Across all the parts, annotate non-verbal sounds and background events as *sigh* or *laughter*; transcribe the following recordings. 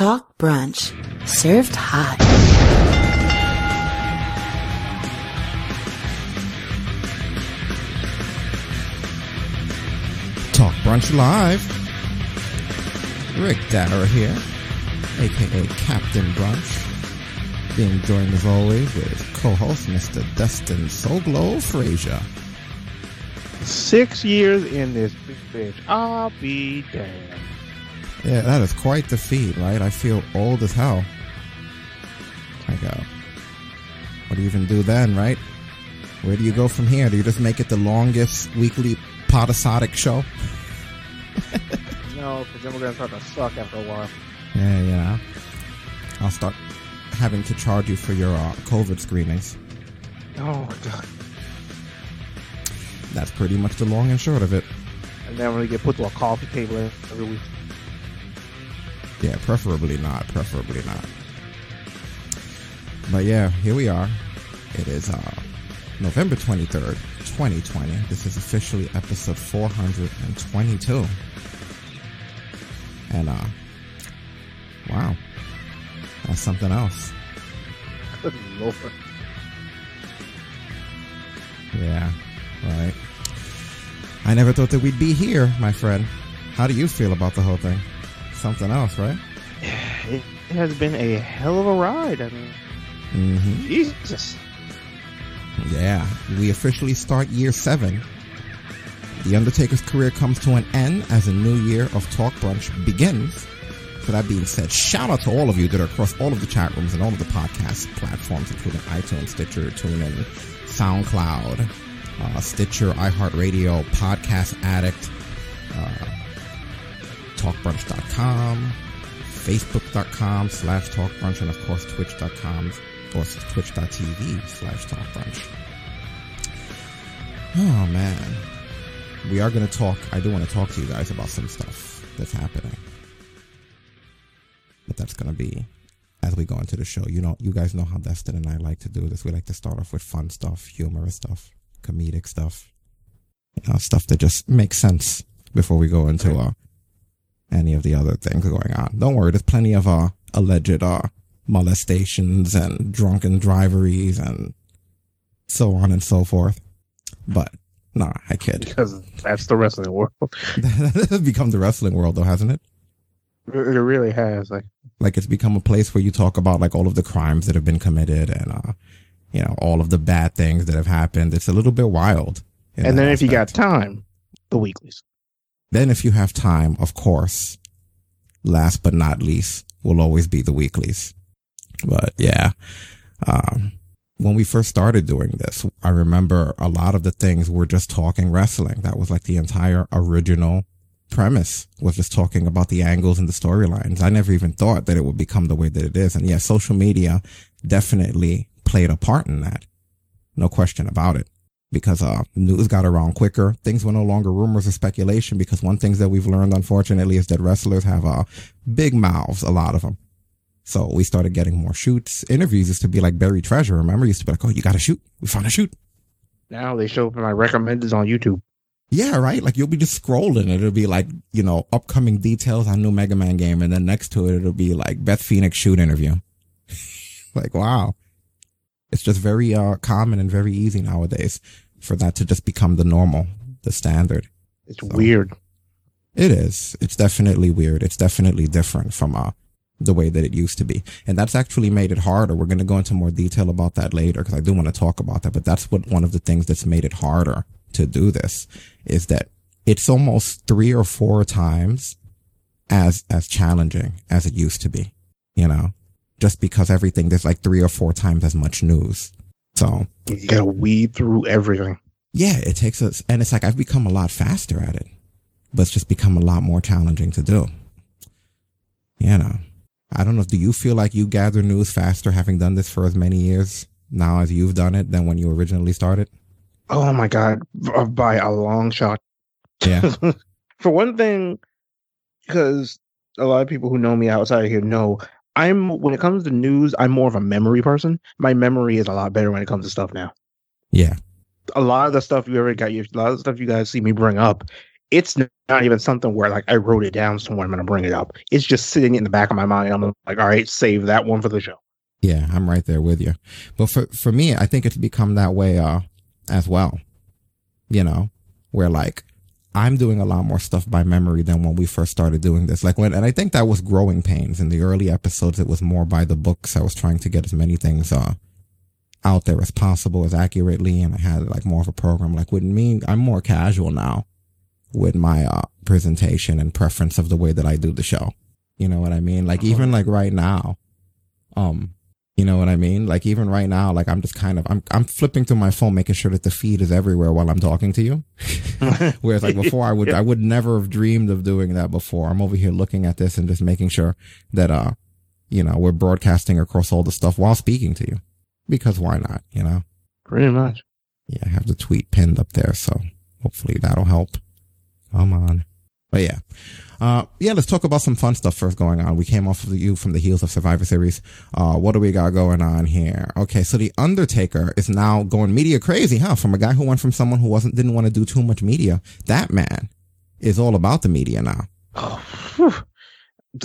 Talk Brunch, served hot. Talk Brunch Live. Rick Dara here, aka Captain Brunch. Being joined as always with co-host Mr. Dustin Soglo Frazier. Six years in this bitch. I'll be damned. Yeah, that is quite the feat, right? I feel old as hell. Like, uh, what do you even do then, right? Where do you go from here? Do you just make it the longest weekly podisodic show? *laughs* No, because then we're gonna start to suck after a while. Yeah, yeah. I'll start having to charge you for your uh, COVID screenings. Oh god. That's pretty much the long and short of it. And then we're gonna get put to a coffee table every week. Yeah, preferably not. Preferably not. But yeah, here we are. It is uh, November 23rd, 2020. This is officially episode 422. And uh, wow, that's something else. Good lord. Yeah, right. I never thought that we'd be here, my friend. How do you feel about the whole thing? Something else, right? It has been a hell of a ride. I mean, Mm-hmm. Jesus. Yeah, we officially start year seven. The Undertaker's career comes to an end as a new year of Talk Brunch begins. So that being said, shout out to all of you that are across all of the chat rooms and all of the podcast platforms, including iTunes, Stitcher, TuneIn, SoundCloud, uh, Stitcher, iHeartRadio, Podcast Addict, uh, TalkBrunch.com, Facebook.com slash TalkBrunch, and of course Twitch.com or Twitch.tv slash TalkBrunch. Oh man. We are going to talk. I do want to talk to you guys about some stuff that's happening. But that's going to be as we go into the show. You know, you guys know how Destin and I like to do this. We like to start off with fun stuff, humorous stuff, comedic stuff, you know, stuff that just makes sense before we go into uh, any of the other things going on. Don't worry, there's plenty of uh, alleged uh, molestations and drunken driveries and so on and so forth. But nah, I kid. Because *laughs* that's the wrestling world. that has *laughs* *laughs* become the wrestling world though, hasn't it? It really has. Like, Like it's become a place where you talk about like all of the crimes that have been committed and uh you know, all of the bad things that have happened. It's a little bit wild. and then if you got time, the weeklies. Then if you have time, of course, last but not least will always be the weeklies. But yeah, um, when we first started doing this, I remember a lot of the things were just talking wrestling. That was like the entire original premise was just talking about the angles and the storylines. I never even thought that it would become the way that it is. And yeah, social media definitely played a part in that. No question about it because uh news got around quicker. Things were no longer rumors or speculation because one thing that we've learned unfortunately is that wrestlers have uh big mouths, a lot of them. So we started getting more shoots. Interviews used to be like buried treasure. Remember, used to be like, "Oh, you got to shoot. We found a shoot." Now they show up in my recommendeds on YouTube. Yeah, right. Like you'll be just scrolling, and it'll be like you know upcoming details on new Mega Man game, and then next to it it'll be like Beth Phoenix shoot interview. *laughs* like wow, it's just very uh common and very easy nowadays for that to just become the normal, the standard. It's weird. It is. It's definitely weird. It's definitely different from uh, the way that it used to be. And that's actually made it harder. We're going to go into more detail about that later because I do want to talk about that. But that's what one of the things that's made it harder to do this is that it's almost three or four times as, as challenging as it used to be, you know, just because everything, there's like three or four times as much news. So You gotta weed through everything. yeah, it takes us, and it's like I've become a lot faster at it, but it's just become a lot more challenging to do. You know, I don't know. Do you feel like you gather news faster having done this for as many years now as you've done it than when you originally started? Oh my god, uh, by a long shot. Yeah. *laughs* For one thing, because a lot of people who know me outside of here know I'm when it comes to news, I'm more of a memory person. My memory is a lot better when it comes to stuff now. Yeah. A lot of the stuff you ever got, a lot of the stuff you guys see me bring up it's not even something where like I wrote it down somewhere. I'm gonna bring it up. It's just sitting in the back of my mind. I'm like, all right, save that one for the show. Yeah, I'm right there with you. But for for me, I think it's become that way uh as well. You know, where like I'm doing a lot more stuff by memory than when we first started doing this. Like when, and I think that was growing pains in the early episodes. It was more by the books. I was trying to get as many things, uh, out there as possible, as accurately. And I had like more of a program. Like with me, I'm more casual now with my, uh, presentation and preference of the way that I do the show. You know what I mean? Like even like right now, um, you know what I mean? Like even right now, like I'm just kind of I'm I'm flipping through my phone, making sure that the feed is everywhere while I'm talking to you. *laughs* Whereas like before, I would I would never have dreamed of doing that before. I'm over here looking at this and just making sure that uh, you know, we're broadcasting across all the stuff while speaking to you, because why not? You know. Pretty much. Yeah, I have the tweet pinned up there, so hopefully that'll help. Come on. But yeah. Uh, yeah, let's talk about some fun stuff first going on. We came off of you from the heels of Survivor Series. Uh, what do we got going on here? Okay, so The Undertaker is now going media crazy, huh? From a guy who went from someone who wasn't, didn't want to do too much media. That man is all about the media now. Oh,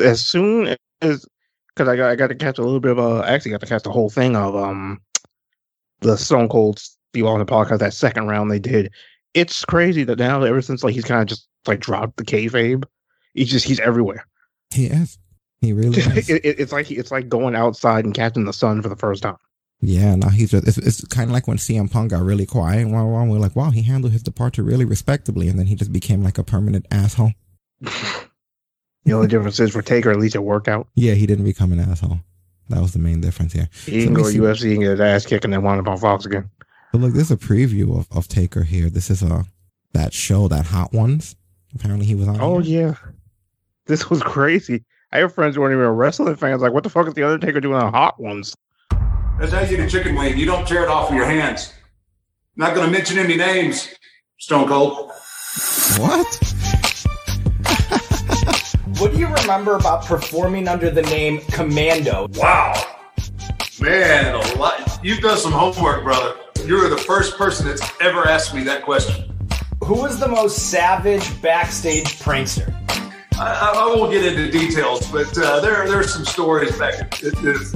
as soon as, cause I got, I got to catch a little bit of, uh, I actually got to catch the whole thing of, um, the Stone Cold Steve Austin podcast, that second round they did. It's crazy that now, ever since like he's kind of just like dropped the kayfabe, he's just he's everywhere. He is. He really *laughs* is. it, it, it's like it's like going outside and catching the sun for the first time. Yeah, now he's just, it's, it's kind of like when CM Punk got really quiet. Wow, wow, we're like, wow, he handled his departure really respectably. And then he just became like a permanent asshole. *laughs* *laughs* the only difference is for Taker, at least it worked out. Yeah, he didn't become an asshole. That was the main difference here. He so can go to UFC and get his ass kicked and then wind up on Fox again. But look, this is a preview of, of Taker here. This is a that show, that Hot Ones. Apparently he was on. Oh, here. yeah. *laughs* This was crazy. I have friends who weren't even wrestling fans. Like, what the fuck is the Undertaker doing on Hot Ones? That's how you eat a chicken wing. You don't tear it off with your hands. Not going to mention any names, Stone Cold. What? *laughs* what do you remember about performing under the name Commando? Wow. Man, a lot. You've done some homework, brother. You're the first person that's ever asked me that question. Who was the most savage backstage prankster? I, I won't get into details, but uh, there there are some stories back. If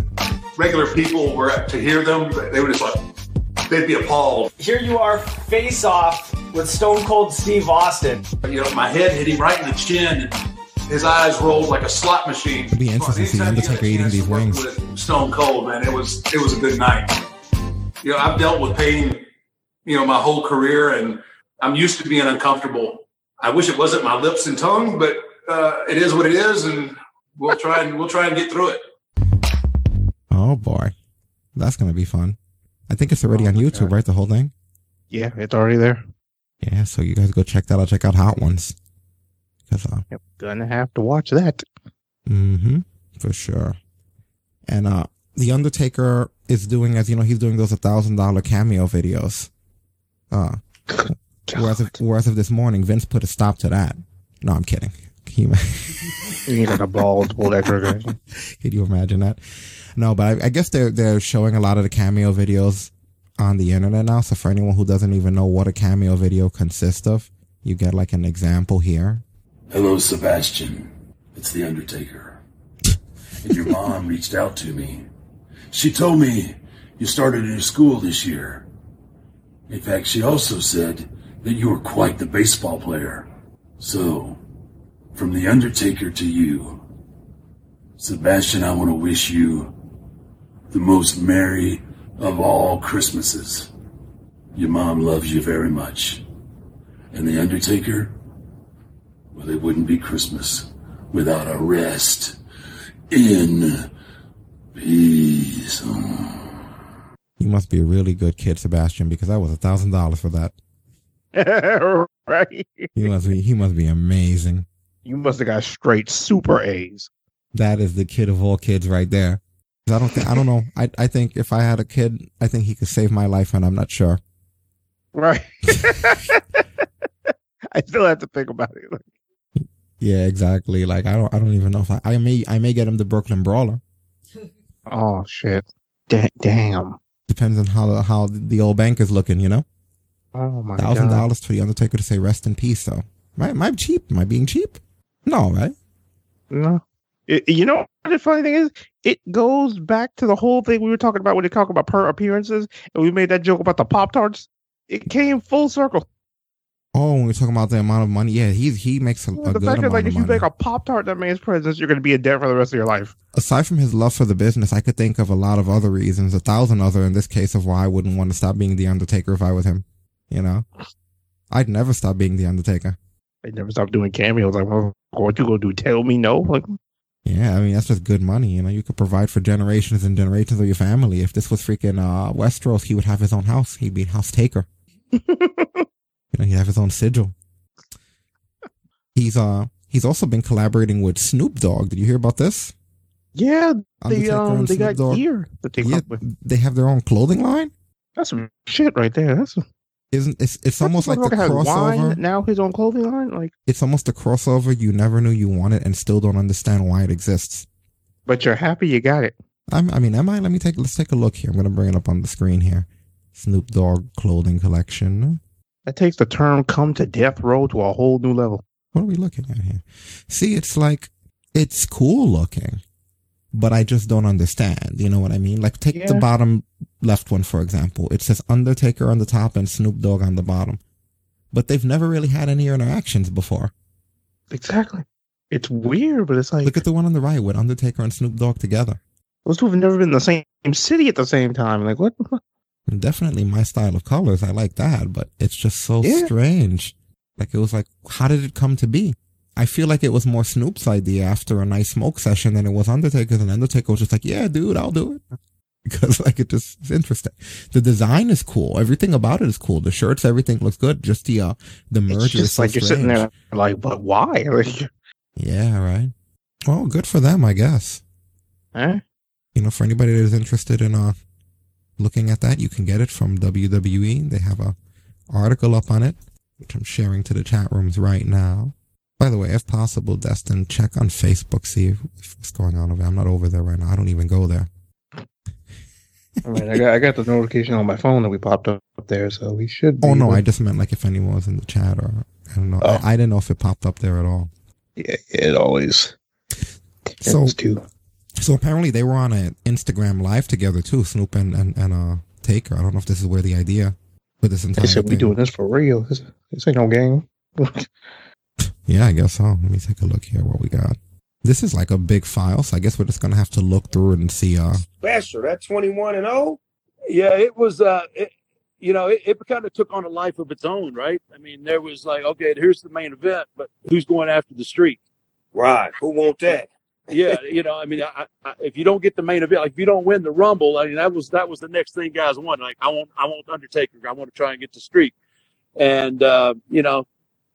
regular people were to hear them, they would just like they'd be appalled. Here you are, face off with Stone Cold Steve Austin. You know, my head hit him right in the chin. His eyes rolled like a slot machine. It'd be interesting to see Undertaker eating these wings. Stone Cold, man, it was it was a good night. You know, I've dealt with pain, you know, my whole career, and I'm used to being uncomfortable. I wish it wasn't my lips and tongue, but uh, it is what it is, and we'll try and we'll try and get through it. Oh boy, that's gonna be fun. I think it's already oh on YouTube, God. right? The whole thing. Yeah, it's already there. Yeah, so you guys go check that out. Check out Hot Ones. Cause uh, yep, gonna have to watch that. Mm-hmm. For sure. And uh, the Undertaker is doing, as you know, he's doing those a thousand dollar cameo videos. Uh, *laughs* whereas of, whereas of this morning, Vince put a stop to that. No, I'm kidding. Can you, you need like a bald pull that trigger. Can you imagine that? No, but I, I, guess they're they're showing a lot of the cameo videos on the internet now. So for anyone who doesn't even know what a cameo video consists of, you get like an example here. Hello, Sebastian. It's the Undertaker. and your mom reached out to me. She told me you started a new school this year. In fact, she also said that you were quite the baseball player. So, from The Undertaker to you, Sebastian, I want to wish you the most merry of all Christmases. Your mom loves you very much. And The Undertaker, well, it wouldn't be Christmas without a rest in peace. You must be a really good kid, Sebastian, because that was a thousand dollars for that. *laughs* right. He must be he must be amazing. You must have got straight super A's. That is the kid of all kids right there. I don't think I don't know. I I think if I had a kid, I think he could save my life, and I'm not sure. Right. *laughs* I still have to think about it. *laughs* yeah, exactly. Like I don't I don't even know if I, I may I may get him the Brooklyn Brawler. Oh shit! D- damn. Depends on how how the old bank is looking, you know. Oh my Thousand dollars for the Undertaker to say rest in peace, though. Am I, am I cheap? Am I being cheap? No, right? No. It- you know what the funny thing is? It goes back to the whole thing we were talking about when they talk about per appearances, and we made that joke about the Pop Tarts. It came full circle. Oh, when we're talking about the amount of money, yeah, he's he makes a, a the fact that amount like if you money. make a Pop Tart that man's presence, you're gonna be in debt for the rest of your life. Aside from his love for the business, I could think of a lot of other reasons, a thousand other in this case of why I wouldn't want to stop being the Undertaker if I was him. You know, I'd never stop being the Undertaker. I'd never stop doing cameos. Like, well, what you gonna do? Tell me no? Like, Yeah, I mean that's just good money. You know, you could provide for generations and generations of your family. If this was freaking uh, Westeros, he would have his own house. He'd be House Taker. *laughs* you know, he'd have his own sigil. He's uh he's also been collaborating with Snoop Dogg. Did you hear about this? yeah, they um they Snoop got Dogg. gear that they Yeah, they have their own clothing line. That's some shit right there. That's Isn't it's it's almost like the crossover. wine, now his own clothing line. Like, It's almost a crossover you never knew you wanted and still don't understand why it exists. but you're happy you got it. I'm, I mean, am I? Let me take let's take a look here. I'm gonna bring it up on the screen here. Snoop Dogg clothing collection. That takes the term "come to death row" to a whole new level. What are we looking at here? See, it's like it's cool looking, but I just don't understand. You know what I mean? Like take the bottom left one for example. It says Undertaker on the top and Snoop Dogg on the bottom, but they've never really had any interactions before. Exactly. It's weird, but it's like Look at the one on the right with Undertaker and Snoop Dogg together. those two have never been in the same city at the same time. Like, what? Definitely my style of colors. I like that, but it's just so Yeah. strange. Like it was like, how did it come to be? I feel like it was more Snoop's idea after a nice smoke session than it was Undertaker's, and Undertaker was just like, "Yeah, dude, I'll do it," *laughs* because like it just it's interesting. The design is cool. Everything about it is cool. The shirts, everything looks good. Just the uh the merger It's is just so like you're sitting there, like, but why? *laughs* Yeah, right. Well, good for them, I guess. eh? you know, for anybody that is interested in uh looking at that, you can get it from WWE. They have a article up on it, which I'm sharing to the chat rooms right now. By the way, if possible, Destin, check on Facebook, see what's going on over there. I'm not over there right now. I don't even go there. *laughs* I mean, I got I got the notification on my phone that we popped up there, so we should. Be Oh no, able- I just meant like if anyone was in the chat or I don't know. Oh. I, I didn't know if it popped up there at all. yeah, it always. So- too. So apparently they were on an Instagram live together too, Snoop and, and, and uh Taker. I don't know if this is where the idea for this entire They said we doing this for real. This, this ain't no game. *laughs* Yeah, I guess so. Let me take a look here what we got. This is like a big file, so I guess we're just gonna have to look through it and see uh special. That 21 and oh? Yeah, it was. Uh, it, you know, it, it kind of took on a life of its own, right? I mean, there was like, okay, here's the main event, but who's going after the streak? Right. Who want that? Yeah, you know, I mean, I, I, if you don't get the main event, like if you don't win the Rumble, I mean, that was that was the next thing guys wanted. Like, I want, I want Undertaker. I want to try and get the streak, and uh, you know,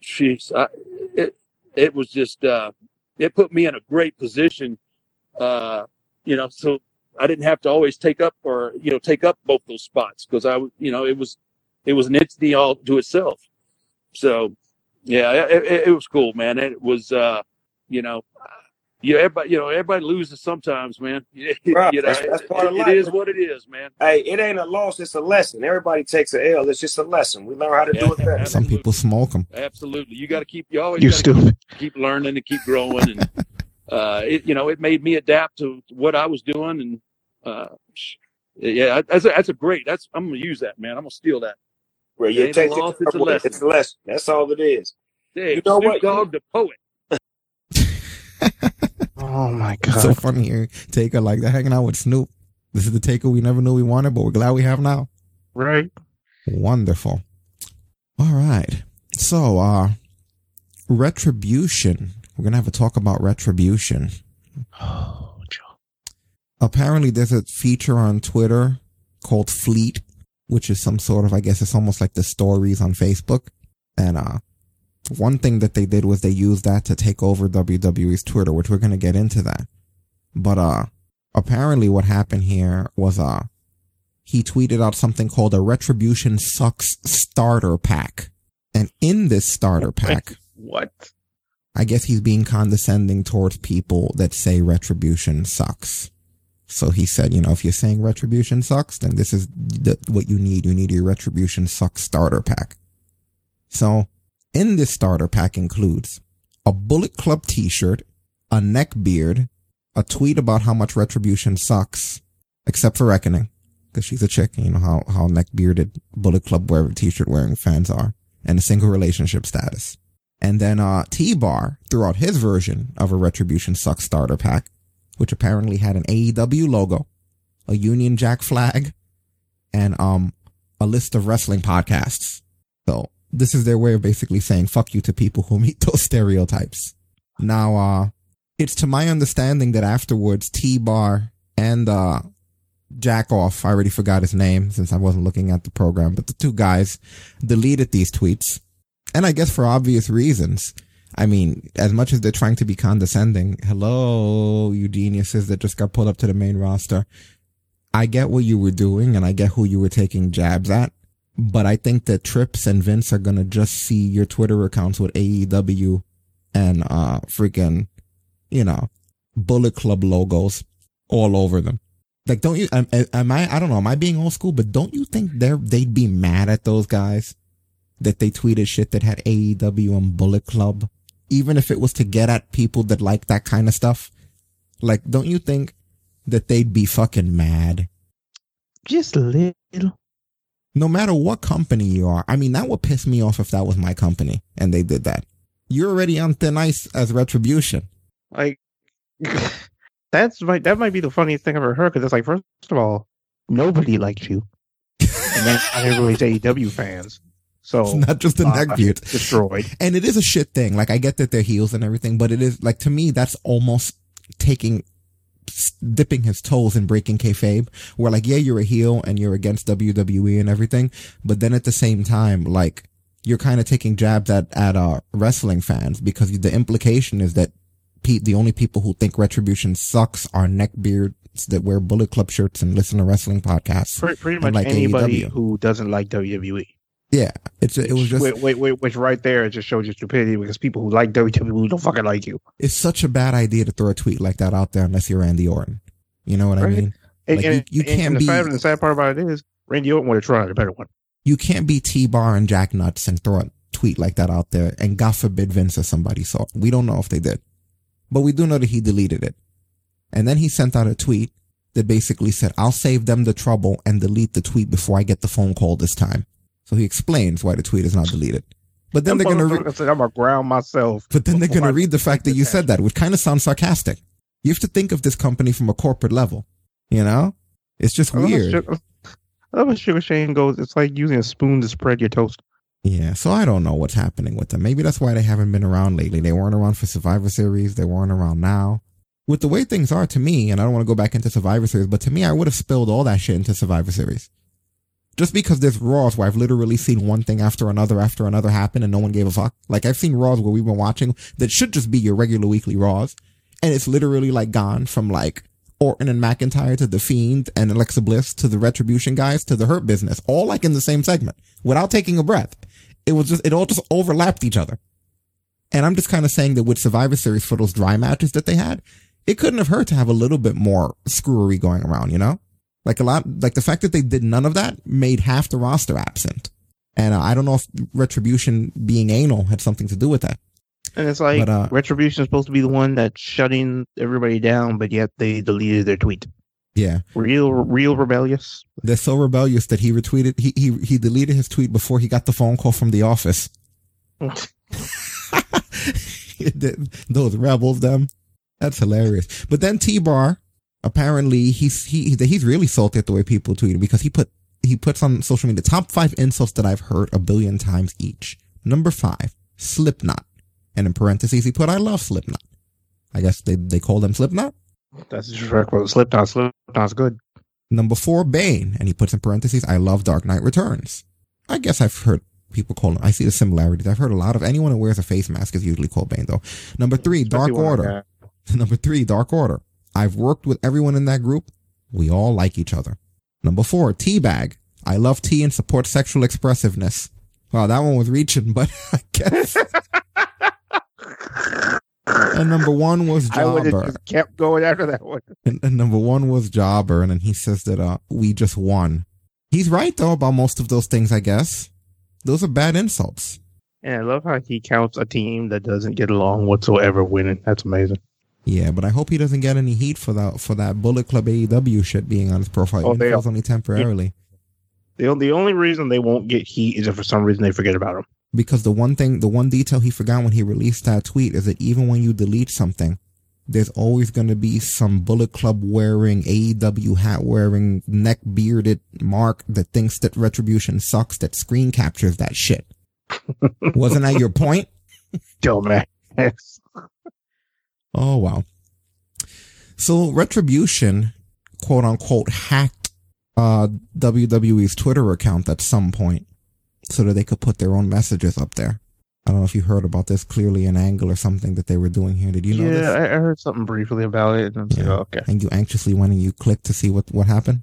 she's, I, it, it was just, uh, it put me in a great position, uh, you know, so I didn't have to always take up or you know take up both those spots because I, you know, it was, it was an entity all to itself. So, yeah, it, it, it was cool, man. It was, uh, you know, yeah, everybody, you know, everybody loses sometimes, man. *laughs* You know, that's- that's part of life. It is what it is, man. Hey, it ain't a loss, it's a lesson. Everybody takes a L. It's just a lesson. We learn how to do it better. Yeah. some people smoke them. Absolutely, you got to keep. You always You stupid. keep learning and keep growing, and *laughs* uh, it, you know, it made me adapt to what I was doing, and uh, yeah, that's a, that's a great. That's I'm gonna use that, man. I'm gonna steal that. Where It you ain't a take loss, it, it's a lesson. It's a lesson. That's all it is. Hey, You know Snoop what? Dogg, the poet. Oh my god. so funny here. Taker like that hanging out with Snoop. This is the Taker we never knew we wanted, but we're glad we have now. right. Wonderful. All right. So, uh, retribution. We're gonna have a talk about retribution. Oh, Joe. Apparently, there's a feature on Twitter called Fleet, which is some sort of, I guess, it's almost like the stories on Facebook. And uh, one thing that they did was they used that to take over WWE's Twitter, which we're gonna get into that. But uh, apparently, what happened here was uh, he tweeted out something called a Retribution Sucks starter pack, and in this starter pack. What? I guess he's being condescending towards people that say retribution sucks. So he said, you know, if you're saying retribution sucks, then this is the, what you need. You need your retribution sucks starter pack. So in this starter pack includes a Bullet Club t-shirt, a neck beard, a tweet about how much retribution sucks, except for Reckoning, because she's a chick, you know how, how neck bearded Bullet Club wear t-shirt wearing fans are, and a single relationship status. And then, uh, T-Bar threw out his version of a Retribution Sucks starter pack, which apparently had an AEW logo, a Union Jack flag, and, um, a list of wrestling podcasts. So this is their way of basically saying fuck you to people who meet those *laughs* stereotypes. Now, uh, it's to my understanding that afterwards T-Bar and, uh, Jack off, I already forgot his name since I wasn't looking at the program, but the two guys deleted these tweets. And I guess for obvious reasons. I mean, as much as they're trying to be condescending, hello, you geniuses that just got pulled up to the main roster. I get what you were doing and I get who you were taking jabs at. But I think that Trips and Vince are to just see your Twitter accounts with AEW and, uh, freaking, you know, Bullet Club logos all over them. Like, don't you, am, am I, I don't know, am I being old school, but don't you think they're, they'd be mad at those guys that they tweeted shit that had AEW and Bullet Club? Even if it was to get at people that like that kind of stuff? Like, don't you think that they'd be fucking mad? Just a little. No matter what company you are. I mean, that would piss me off if that was my company and they did that. You're already on thin ice as retribution. Like, *laughs* that's might that might be the funniest thing I've ever heard. Because it's like, first of all, nobody likes you, and then not everybody's AEW fans. So It's not just the uh, neck beard. *laughs* destroyed. And it is a shit thing. Like I get that they're heels and everything, but it is like to me that's almost taking dipping his toes in breaking kayfabe. Where like yeah, you're a heel and you're against WWE and everything, but then at the same time, like you're kind of taking jabs at at uh wrestling fans because the implication is that pe- the only people who think Retribution sucks are neckbeards that wear Bullet Club shirts and listen to wrestling podcasts. Pretty, pretty much like anybody AEW. who doesn't like WWE. Yeah, it's it was just wait, wait, wait, which right there it just shows your stupidity because people who like WWE don't fucking like you. it's such a bad idea to throw a tweet like that out there unless you're Randy Orton. You know what I mean? And, Like, and, you- you and- can't and the, be- sad, the sad part about it is Randy Orton would have tried a better one. You can't be T-Bar and Jack Nuts and throw a tweet like that out there and God forbid Vince or somebody saw it. We don't know if they did. But we do know that he deleted it. And then he sent out a tweet that basically said, I'll save them the trouble and delete the tweet before I get the phone call this time. So he explains why the tweet is not deleted. But then they're going to re- said, I'm gonna ground myself. But then they're going to read the fact that you said that, which kind of sounds sarcastic. You have to think of this company from a corporate level. You know? It's just I weird. Sugar- I love when Sugar Shane goes. It's like using a spoon to spread your toast. Yeah, so I don't know what's happening with them. Maybe that's why they haven't been around lately. They weren't around for Survivor Series. They weren't around now. With the way things are to me, and I don't want to go back into Survivor Series, but to me, I would have spilled all that shit into Survivor Series. Just because there's Raws where I've literally seen one thing after another after another happen and no one gave a fuck. Like I've seen Raws where we've been watching that should just be your regular weekly Raws. And it's literally like gone from like Orton and McIntyre to The Fiend and Alexa Bliss to the Retribution guys to the Hurt Business, all like in the same segment without taking a breath. It was just, it all just overlapped each other. And I'm just kind of saying that with Survivor Series for those dry matches that they had, it couldn't have hurt to have a little bit more screwery going around, you know? Like a lot, like the fact that they did none of that made half the roster absent. And uh, I don't know if Retribution being anal had something to do with that. And it's like But, uh, Retribution is supposed to be the one that's shutting everybody down, but yet they deleted their tweet. Yeah. Real, real rebellious. They're so rebellious that he retweeted, he, he, he deleted his tweet before he got the phone call from the office. *laughs* *laughs* Those rebels, them. That's hilarious. But then T-Bar, apparently he's, he, he's really salty at the way people tweet because he put, he puts on social media top five insults that I've heard a billion times each. Number five, Slipknot. And in parentheses, he put, I love Slipknot. I guess they, they call them Slipknot. That's disrespectful. Slipknot, Slipknot's good. Number four, Bane. And he puts in parentheses, I love Dark Knight Returns. I guess I've heard people call him, I see the similarities. I've heard a lot of, anyone who wears a face mask is usually called Bane though. Number three, Dark Order. *laughs* Number three, Dark Order. I've worked with everyone in that group. We all like each other. Number four, Teabag. I love tea and support sexual expressiveness. Wow, that one was reaching, but *laughs* I guess. and number one was I would have Jobber. just kept going after that one. *laughs* And, and number one was Jobber, and then he says that uh we just won. He's right though about most of those things, I guess. Those are bad insults. And I love how he counts a team that doesn't get along whatsoever winning. That's amazing. Yeah, but I hope he doesn't get any heat for that for that Bullet Club AEW shit being on his profile. Oh, even if they are. only temporarily. The, the only reason they won't get heat is if for some reason they forget about him. Because the one thing, the one detail he forgot when he released that tweet is that even when you delete something, there's always going to be some Bullet Club wearing, AEW hat wearing, neck bearded mark that thinks that Retribution sucks that screen captures that shit. *laughs* Wasn't that your point? Dumbass. Oh, wow. So Retribution, quote unquote, hacked uh, WWE's Twitter account at some point so that they could put their own messages up there. I don't know if you heard about this clearly an angle or something that they were doing here. Did you know yeah, this? I, I heard something briefly about it. And I was like, oh, okay. And you anxiously went and you clicked to see what, what happened?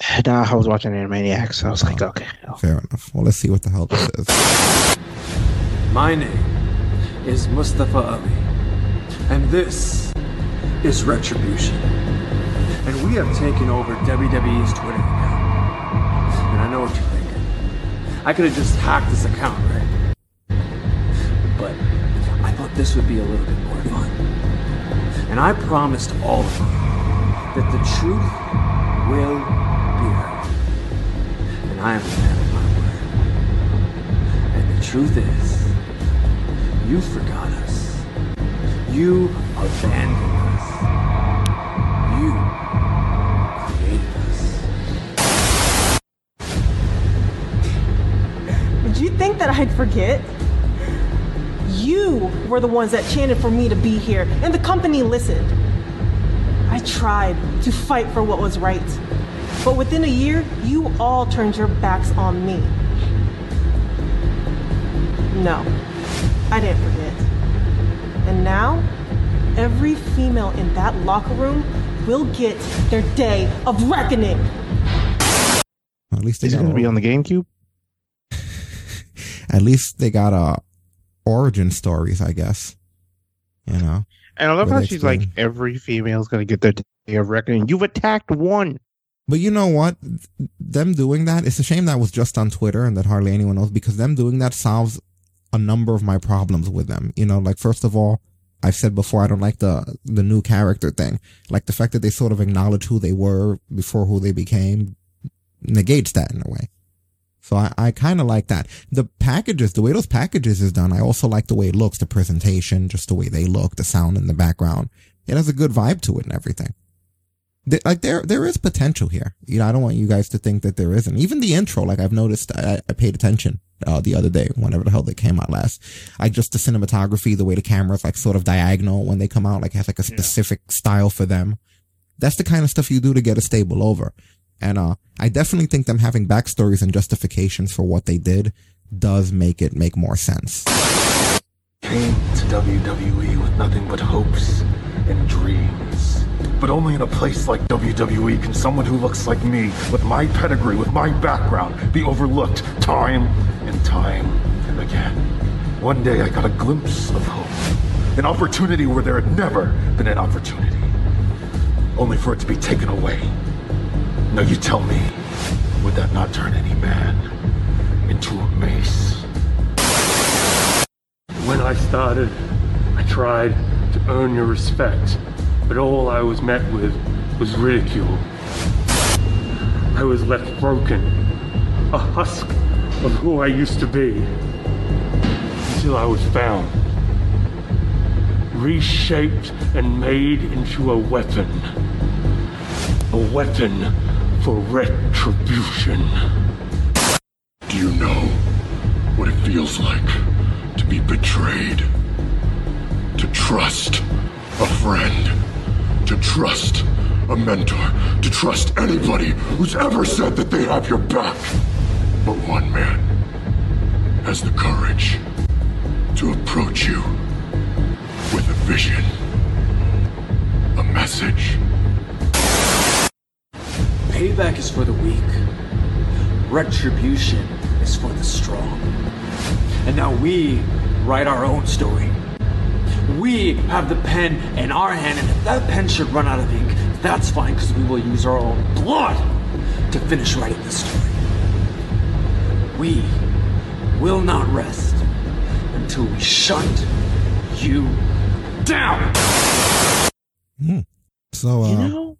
*sighs* Nah, I was watching Animaniacs. So I was like, okay. Fair enough. Well, let's see what the hell this is. My name is Mustafa Ali, and this is Retribution. And we have taken over WWE's Twitter account. And I know what you're thinking. I could have just hacked this account, right? But I thought this would be a little bit more fun. And I promised all of you that the truth will be heard. And I am a man of my word. And the truth is, you forgot. You abandoned us. You created us. Did you think that I'd forget? You were the ones that chanted for me to be here, and the company listened. I tried to fight for what was right. But within a year, you all turned your backs on me. No, I didn't forget. And now, every female in that locker room will get their day of reckoning. At least they Is it got going to be a- on the GameCube? *laughs* at least they got uh origin stories, I guess. You know. And I love how they she's like, explain- every female's going to get their day of reckoning. You've attacked one. But you know what? Them doing that, it's a shame that was just on Twitter and that hardly anyone knows because them doing that solves a number of my problems with them. You know, like first of all, I've said before I don't like the the new character thing. Like the fact that they sort of acknowledge who they were before who they became negates that in a way. So I, I kind of like that. The packages, the way those packages is done, I also like the way it looks, the presentation, just the way they look, the sound in the background. It has a good vibe to it and everything. Th- like there, there is potential here. You know, I don't want you guys to think that there isn't. Even the intro, like I've noticed, I, I paid attention, uh, the other day, whenever the hell they came out last. I just the cinematography, the way the camera's like sort of diagonal when they come out, like has like a specific style for them. That's the kind of stuff you do to get a stable over. And, uh, I definitely think them having backstories and justifications for what they did does make it make more sense. Came to WWE with nothing but hopes and dreams. But only in a place like WWE can someone who looks like me, with my pedigree, with my background, be overlooked time and time and again. One day I got a glimpse of hope. An opportunity where there had never been an opportunity. Only for it to be taken away. Now you tell me, would that not turn any man into a mace? When I started, I tried to earn your respect, but all I was met with was ridicule. I was left broken, a husk of who I used to be, until I was found, reshaped and made into a weapon. A weapon for retribution. Do you know what it feels like to be betrayed? To trust a friend? To trust a mentor? To trust anybody who's ever said that they have your back? But one man has the courage to approach you with a vision, a message. Payback is for the weak. Retribution is for the strong. And now we write our own story. We have the pen in our hand, and if that pen should run out of ink, that's fine because we will use our own blood to finish writing the story. We will not rest until we shut you down. Hmm. So, uh, You know,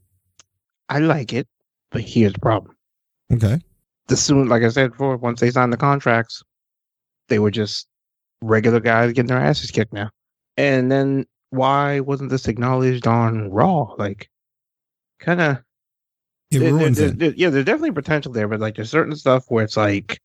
I like it, but here's the problem. okay. The soon, like I said before, once they signed the contracts, they were just regular guys getting their asses kicked now. And then why wasn't this acknowledged on Raw? Like, kind of. It ruins it. Yeah, there's definitely potential there, but like, there's certain stuff where it's like,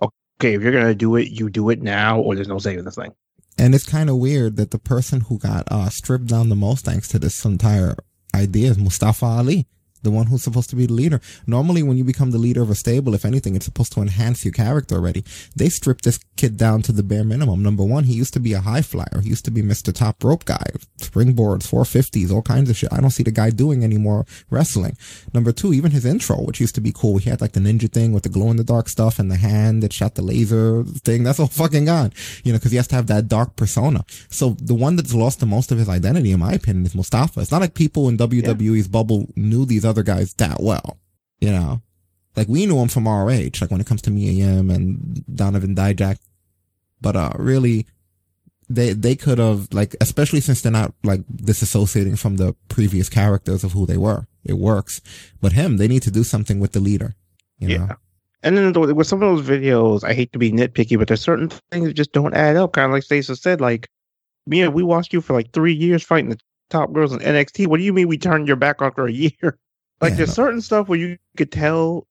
okay, if you're gonna do it, you do it now, or there's no saving this thing. And it's kind of weird that the person who got uh, stripped down the most thanks to this entire idea is Mustafa Ali, the one who's supposed to be the leader. Normally, when you become the leader of a stable, if anything, it's supposed to enhance your character already. They stripped this kid down to the bare minimum. Number one, he used to be a high flyer. He used to be Mr. Top Rope guy, springboards, 450s, all kinds of shit. I don't see the guy doing any more wrestling. Number two, even his intro, which used to be cool. He had like the ninja thing with the glow in the dark stuff and the hand that shot the laser thing. That's all fucking gone, you know, cause he has to have that dark persona. So the one that's lost the most of his identity, in my opinion, is Mustafa. It's not like people in WWE's bubble knew these other guys that well, you know, like we knew him from ROH, like when it comes to Mia Yim and Donovan Dijak. But, uh, really, they, they could have, like, especially since they're not, like, disassociating from the previous characters of who they were. It works. But him, they need to do something with the leader, you Yeah. know? And then with some of those videos, I hate to be nitpicky, but there's certain things that just don't add up. Kind of like Stacey said, like, Mia, we watched you for like three years fighting the top girls in NXT. What do you mean we turned your back after a year? Like, Yeah, there's no. certain stuff where you could tell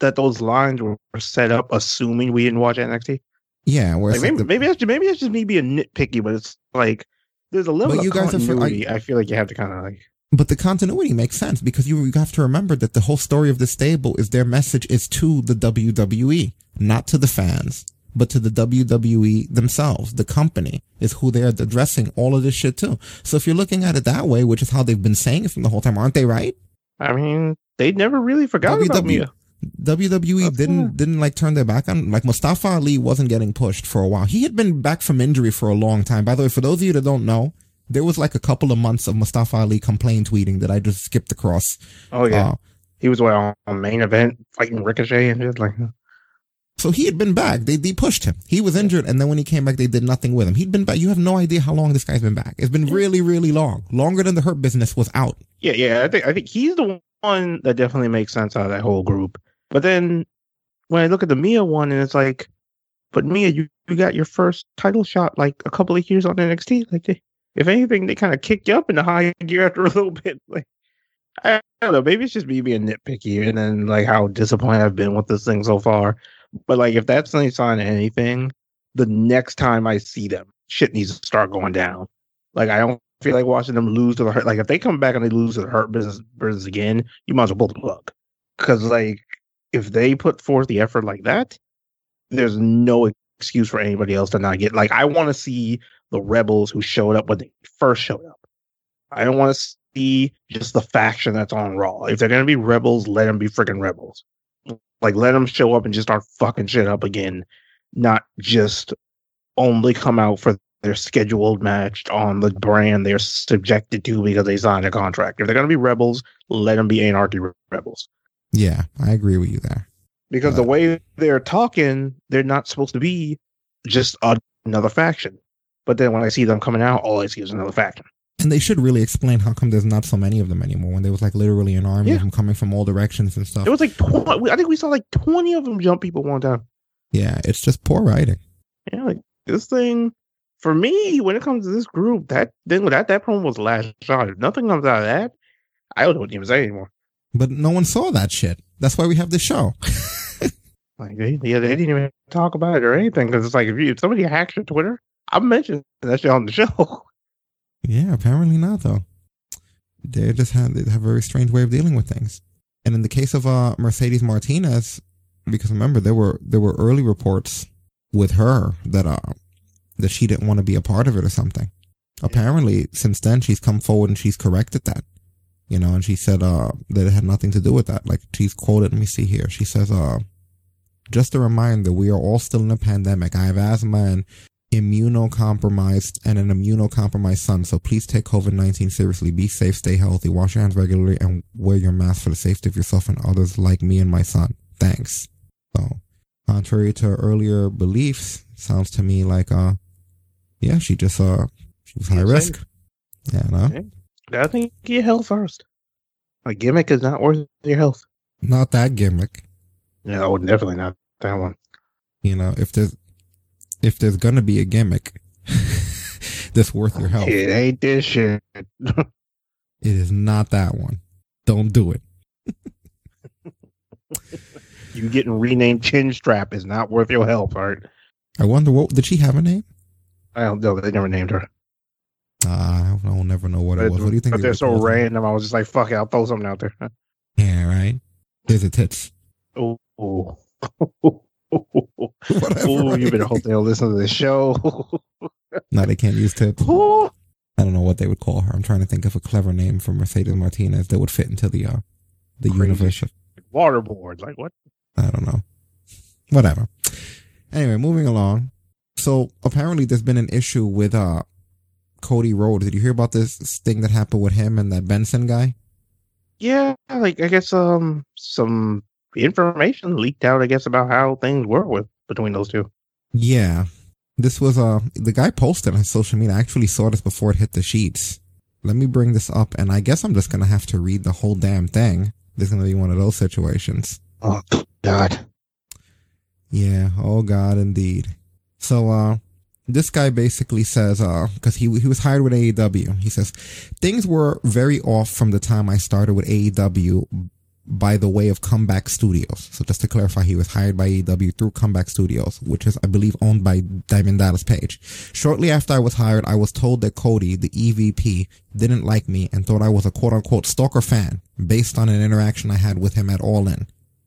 that those lines were set up, assuming we didn't watch NXT. Yeah, where Like, it's like maybe, the- maybe that's just, maybe that's just me being nitpicky, but it's like there's a level But you guys are for- continuity. I feel like you have to kind of like But the continuity makes sense because you, you have to remember that the whole story of the stable is their message is to the WWE, not to the fans, but to the WWE themselves. The company is who they're addressing all of this shit to. So if you're looking at it that way, which is how they've been saying it from the whole time, aren't they right? I mean, they never really forgot about Mia. WWE didn't didn't like turn their back on like Mustafa Ali wasn't getting pushed for a while. He had been back from injury for a long time. By the way, for those of you that don't know, there was like a couple of months of Mustafa Ali complain tweeting that I just skipped across. Oh yeah, Uh, he was on on main event fighting Ricochet and just like So he had been back. They they pushed him. He was injured, and then when he came back, they did nothing with him. He'd been back. You have no idea how long this guy's been back. It's been really, really long. Longer than the Hurt Business was out. yeah, yeah. I think I think he's the one that definitely makes sense out of that whole group. But then when I look at the Mia one, and it's like, but Mia, you, you got your first title shot like a couple of years on NXT. Like, they, if anything, they kind of kicked you up in the high gear after a little *laughs* bit. Like, I don't know. Maybe it's just me being nitpicky, and then like how disappointed I've been with this thing so far. But like, if that's any sign of anything, the next time I see them, shit needs to start going down. Like, I don't feel like watching them lose to the hurt. Like, if they come back and they lose to the hurt business, business again, you might as well pull the plug. Because like, if they put forth the effort like that, there's no excuse for anybody else to not get. Like, I want to see the rebels who showed up when they first showed up. I don't want to see just the faction that's on Raw. If they're gonna be rebels, let them be freaking rebels. Like, let them show up and just start fucking shit up again, not just only come out for their scheduled match on the brand they're subjected to because they signed a contract. If they're gonna be rebels, let them be anarchy rebels. Yeah, I agree with you there. Because the uh, way they're talking, they're not supposed to be just another faction. But then when I see them coming out, all I see is another faction. And they should really explain how come there's not so many of them anymore when there was like literally an army of them coming from all directions and stuff. It was like tw- I think we saw like twenty of them jump people one time. yeah, it's just poor writing. Yeah, like this thing for me when it comes to this group, that thing with that that promo was the last shot. If nothing comes out of that, I don't even say anymore. But no one saw that shit. That's why we have this show. *laughs* Like they, yeah, they didn't even talk about it or anything because it's like if, you, if somebody hacks your Twitter, I'm mentioning that shit on the show. *laughs* Yeah, apparently not though. They just have they have a very strange way of dealing with things. And in the case of uh Mercedes Martinez, because remember there were there were early reports with her that uh that she didn't want to be a part of it or something. Apparently, since then she's come forward and she's corrected that. You know, and she said uh that it had nothing to do with that. Like she's quoted, let me see here. She says uh just a reminder, we are all still in a pandemic. I have asthma and immunocompromised and an immunocompromised son. So please take COVID-19 seriously. Be safe, stay healthy, wash your hands regularly, and wear your mask for the safety of yourself and others like me and my son. Thanks. So, contrary to earlier beliefs, sounds to me like, uh, Yeah, she just uh she was high risk. Yeah, no. I think your health first. A gimmick is not worth your health. Not that gimmick. No, definitely not that one. You know, if there's if there's gonna be a gimmick *laughs* that's worth your help. It ain't this shit. *laughs* it is not that one. Don't do it. *laughs* you getting renamed Chin Strap is not worth your help, Art. I wonder what did she have a name? I don't know. They never named her. Uh, I will never know what it was. What do you think? But they they're so random. I was just like, fuck it, I'll throw something out there. Yeah, right. There's a tits. Oh, oh, oh, you better hope they'll listen to the show. *laughs* No, they can't use tits. I don't know what they would call her. I'm trying to think of a clever name for Mercedes Martinez that would fit into the uh the universe. Of, Waterboard, like what? I don't know. Whatever. Anyway, moving along. So apparently there's been an issue with uh Cody Rhodes. Did you hear about this thing that happened with him and that Benson guy? Yeah, like I guess um some information leaked out. I guess about how things were with between those two. Yeah. This was uh the guy posted on social media. I actually saw this before it hit the sheets. Let me bring this up and I guess I'm just gonna have to read the whole damn thing. This is gonna be one of those situations. Oh God. Yeah, oh god indeed. So uh this guy basically says uh cuz he he was hired with AEW. He says things were very off from the time I started with AEW by the way of Comeback Studios. So just to clarify, he was hired by AEW through Comeback Studios, which is I believe owned by Diamond Dallas Page. Shortly after I was hired, I was told that Cody, the EVP, didn't like me and thought I was a quote unquote stalker fan based on an interaction I had with him at All In.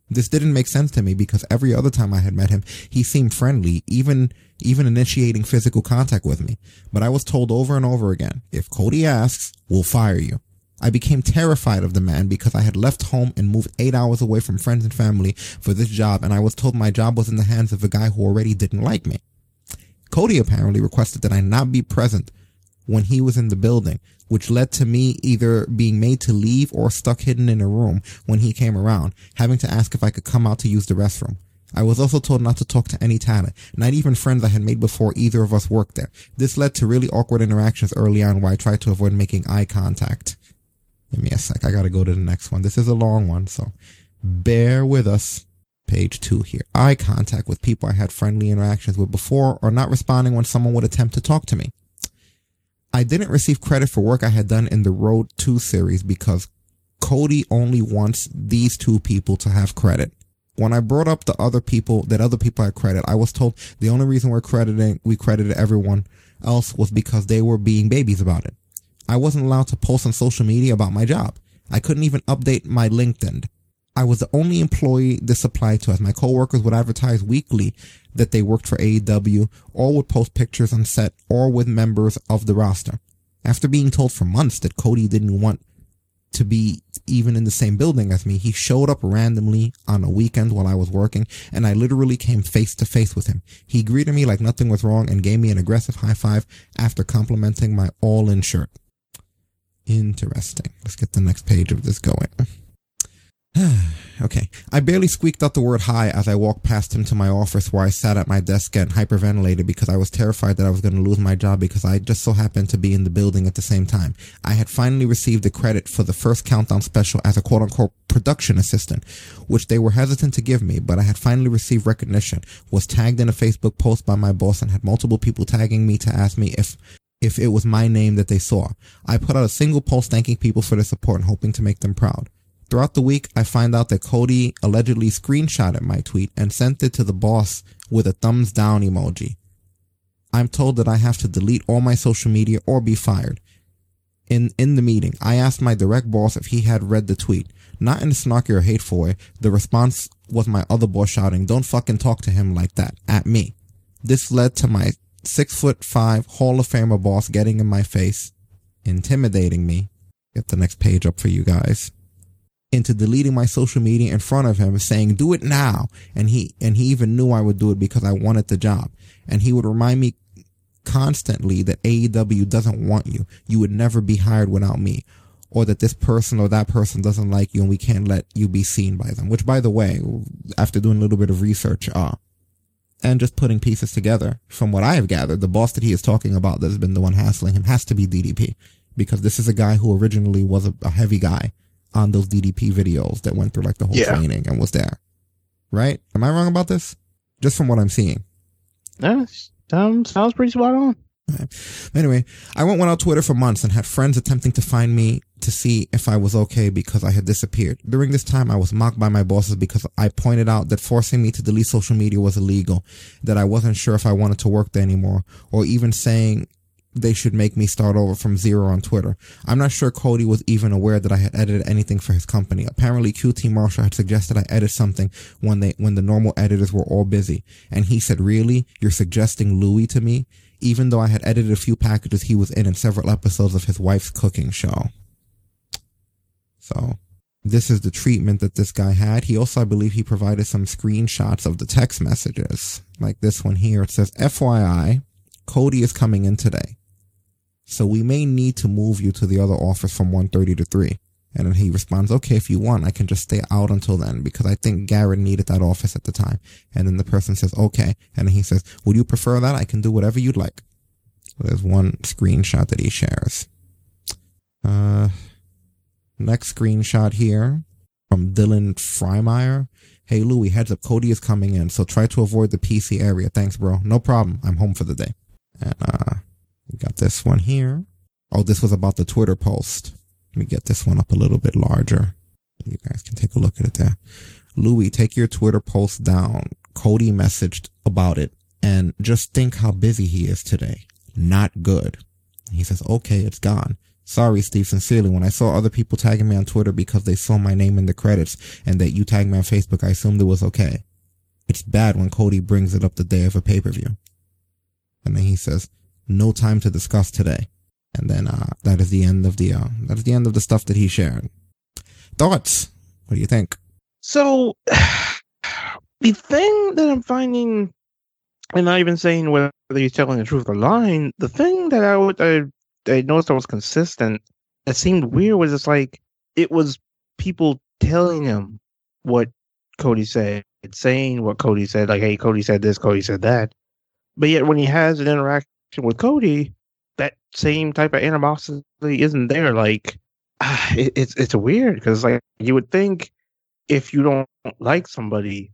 This didn't make sense to me because every other time I had met him, he seemed friendly, even even initiating physical contact with me. But I was told over and over again, if Cody asks, we'll fire you. I became terrified of the man because I had left home and moved eight hours away from friends and family for this job, and I was told my job was in the hands of a guy who already didn't like me. Cody apparently requested that I not be present when he was in the building, which led to me either being made to leave or stuck hidden in a room when he came around, having to ask if I could come out to use the restroom. I was also told not to talk to any talent, not even friends I had made before either of us worked there. This led to really awkward interactions early on where I tried to avoid making eye contact. Give me a sec. I gotta go to the next one. This is a long one, so bear with us. Page two here. Eye contact with people I had friendly interactions with before or not responding when someone would attempt to talk to me. I didn't receive credit for work I had done in the Road 2 series because Cody only wants these two people to have credit. When I brought up the other people that other people had credit, I was told the only reason we're crediting we credited everyone else was because they were being babies about it. I wasn't allowed to post on social media about my job. I couldn't even update my LinkedIn. I was the only employee this applied to as my coworkers would advertise weekly that they worked for AEW or would post pictures on set or with members of the roster. After being told for months that Cody didn't want to be even in the same building as me, he showed up randomly on a weekend while I was working and I literally came face to face with him. He greeted me like nothing was wrong and gave me an aggressive high five after complimenting my all in shirt. Interesting. Let's get the next page of this going. *sighs* okay. I barely squeaked out the word hi as I walked past him to my office where I sat at my desk and hyperventilated because I was terrified that I was going to lose my job because I just so happened to be in the building at the same time. I had finally received the credit for the first countdown special as a quote unquote production assistant, which they were hesitant to give me, but I had finally received recognition, was tagged in a Facebook post by my boss and had multiple people tagging me to ask me if if it was my name that they saw. I put out a single post thanking people for their support and hoping to make them proud. Throughout the week, I find out that Cody allegedly screenshotted my tweet and sent it to the boss with a thumbs down emoji. I'm told that I have to delete all my social media or be fired. In, in the meeting, I asked my direct boss if he had read the tweet. Not in a snarky or hateful way. The response was my other boss shouting, don't fucking talk to him like that, at me. This led to my six foot five Hall of Famer boss getting in my face, intimidating me. Get the next page up for you guys. Into deleting my social media in front of him, saying, do it now. And he, and he even knew I would do it because I wanted the job. And he would remind me constantly that AEW doesn't want you. You would never be hired without me. Or that this person or that person doesn't like you and we can't let you be seen by them. Which by the way, after doing a little bit of research, uh, and just putting pieces together. From what I have gathered, the boss that he is talking about that has been the one hassling him has to be DDP because this is a guy who originally was a, a heavy guy on those DDP videos that went through like the whole Yeah. training and was there. Right? Am I wrong about this? Just from what I'm seeing. Yeah, sounds sounds pretty spot on. Anyway, I went went on Twitter for months and had friends attempting to find me to see if I was okay because I had disappeared. During this time, I was mocked by my bosses because I pointed out that forcing me to delete social media was illegal, that I wasn't sure if I wanted to work there anymore, or even saying they should make me start over from zero on Twitter. I'm not sure Cody was even aware that I had edited anything for his company. Apparently QT Marshall had suggested I edit something when they, when the normal editors were all busy. And he said, really? You're suggesting Louis to me? Even though I had edited a few packages he was in in several episodes of his wife's cooking show. So this is the treatment that this guy had. He also, I believe he provided some screenshots of the text messages. Like this one here. It says, FYI, Cody is coming in today. So we may need to move you to the other office from 1.30 to 3. And then he responds, okay, if you want, I can just stay out until then because I think Garrett needed that office at the time. And then the person says, okay. And he says, would you prefer that? I can do whatever you'd like. So there's one screenshot that he shares. Uh, next screenshot here from Dylan Freimeyer. Hey Louie, heads up, Cody is coming in, so try to avoid the PC area. Thanks, bro. No problem. I'm home for the day. And uh we got this one here. Oh, this was about the Twitter post. Let me get this one up a little bit larger. You guys can take a look at it there. Louie, take your Twitter post down. Cody messaged about it and just think how busy he is today. Not good. He says, okay, it's gone. Sorry, Steve, sincerely. When I saw other people tagging me on Twitter because they saw my name in the credits and that you tagged me on Facebook, I assumed it was okay. It's bad when Cody brings it up the day of a pay-per-view. And then he says, no time to discuss today. And then, uh, that is the end of the, uh, that is the end of the stuff that he shared. Thoughts? What do you think? So *sighs* the thing that I'm finding, and not even saying whether he's telling the truth or lying, the thing that I would I, I noticed that was consistent, It seemed weird was it's like it was people telling him what Cody said, saying what Cody said, like, hey, Cody said this, Cody said that. But yet when he has an interaction with Cody, that same type of animosity isn't there. Like *sighs* it, it's it's weird because like you would think if you don't like somebody,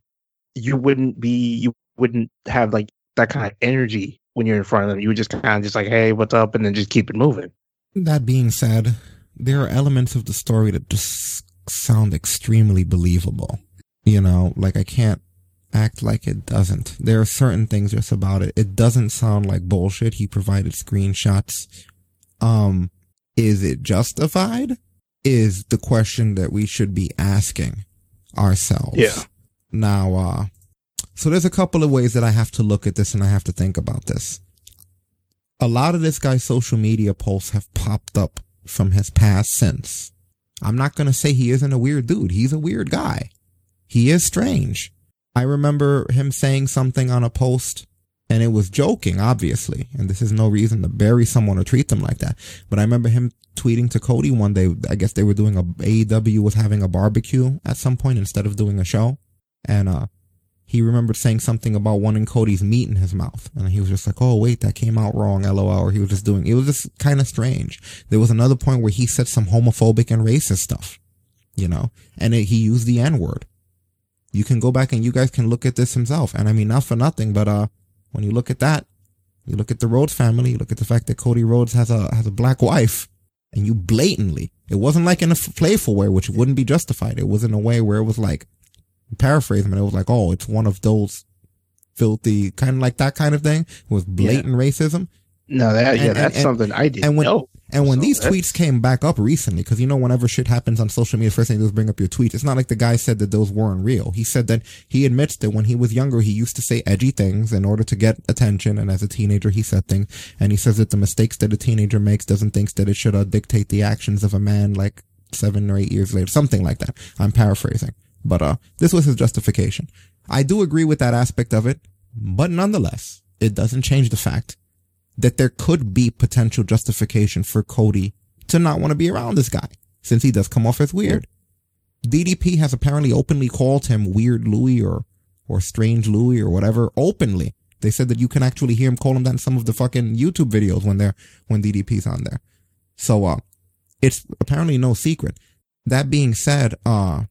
you wouldn't be you wouldn't have like that kind of energy when you're in front of them. You would just kind of just like, hey, what's up, and then just keep it moving. That being said, there are elements of the story that just sound extremely believable. You know, like I can't act like it doesn't. There are certain things just about it. It doesn't sound like bullshit. He provided screenshots. Um, is it justified? Is the question that we should be asking ourselves. Yeah. Now, uh, so there's a couple of ways that I have to look at this and I have to think about this. A lot of this guy's social media posts have popped up from his past since. I'm not going to say he isn't a weird dude. He's a weird guy. He is strange. I remember him saying something on a post and it was joking, obviously. And this is no reason to bury someone or treat them like that. But I remember him tweeting to Cody one day. I guess they were doing a AEW was having a barbecue at some point instead of doing a show. And, uh, he remembered saying something about wanting Cody's meat in his mouth. And he was just like, Oh, wait, that came out wrong. LOL. Or he was just doing, it was just kind of strange. There was another point where he said some homophobic and racist stuff, you know, and it, he used the N word. You can go back and you guys can look at this himself. And I mean, not for nothing, but, uh, when you look at that, you look at the Rhodes family, you look at the fact that Cody Rhodes has a, has a black wife and you blatantly, it wasn't like in a playful way, which wouldn't be justified. It was in a way where it was like, paraphrase him and it was like, oh, it's one of those filthy, kind of like that kind of thing. It was blatant racism. No, that yeah, And- and- that's and- something I didn't and when, know. And when So these that's- tweets came back up recently, because you know, whenever shit happens on social media, first thing they do is bring up your tweets. It's not like the guy said that those weren't real. He said that he admits that when he was younger, he used to say edgy things in order to get attention. And as a teenager, he said things. And he says that the mistakes that a teenager makes doesn't think that it should uh, dictate the actions of a man like seven or eight years later, something like that. I'm paraphrasing, but uh, this was his justification. I do agree with that aspect of it, but nonetheless, it doesn't change the fact that there could be potential justification for Cody to not want to be around this guy since he does come off as weird. DDP has apparently openly called him Weird Louie or or Strange Louis or whatever openly. They said that you can actually hear him call him that in some of the fucking YouTube videos when they're when DDP's on there. So uh it's apparently no secret. That being said, uh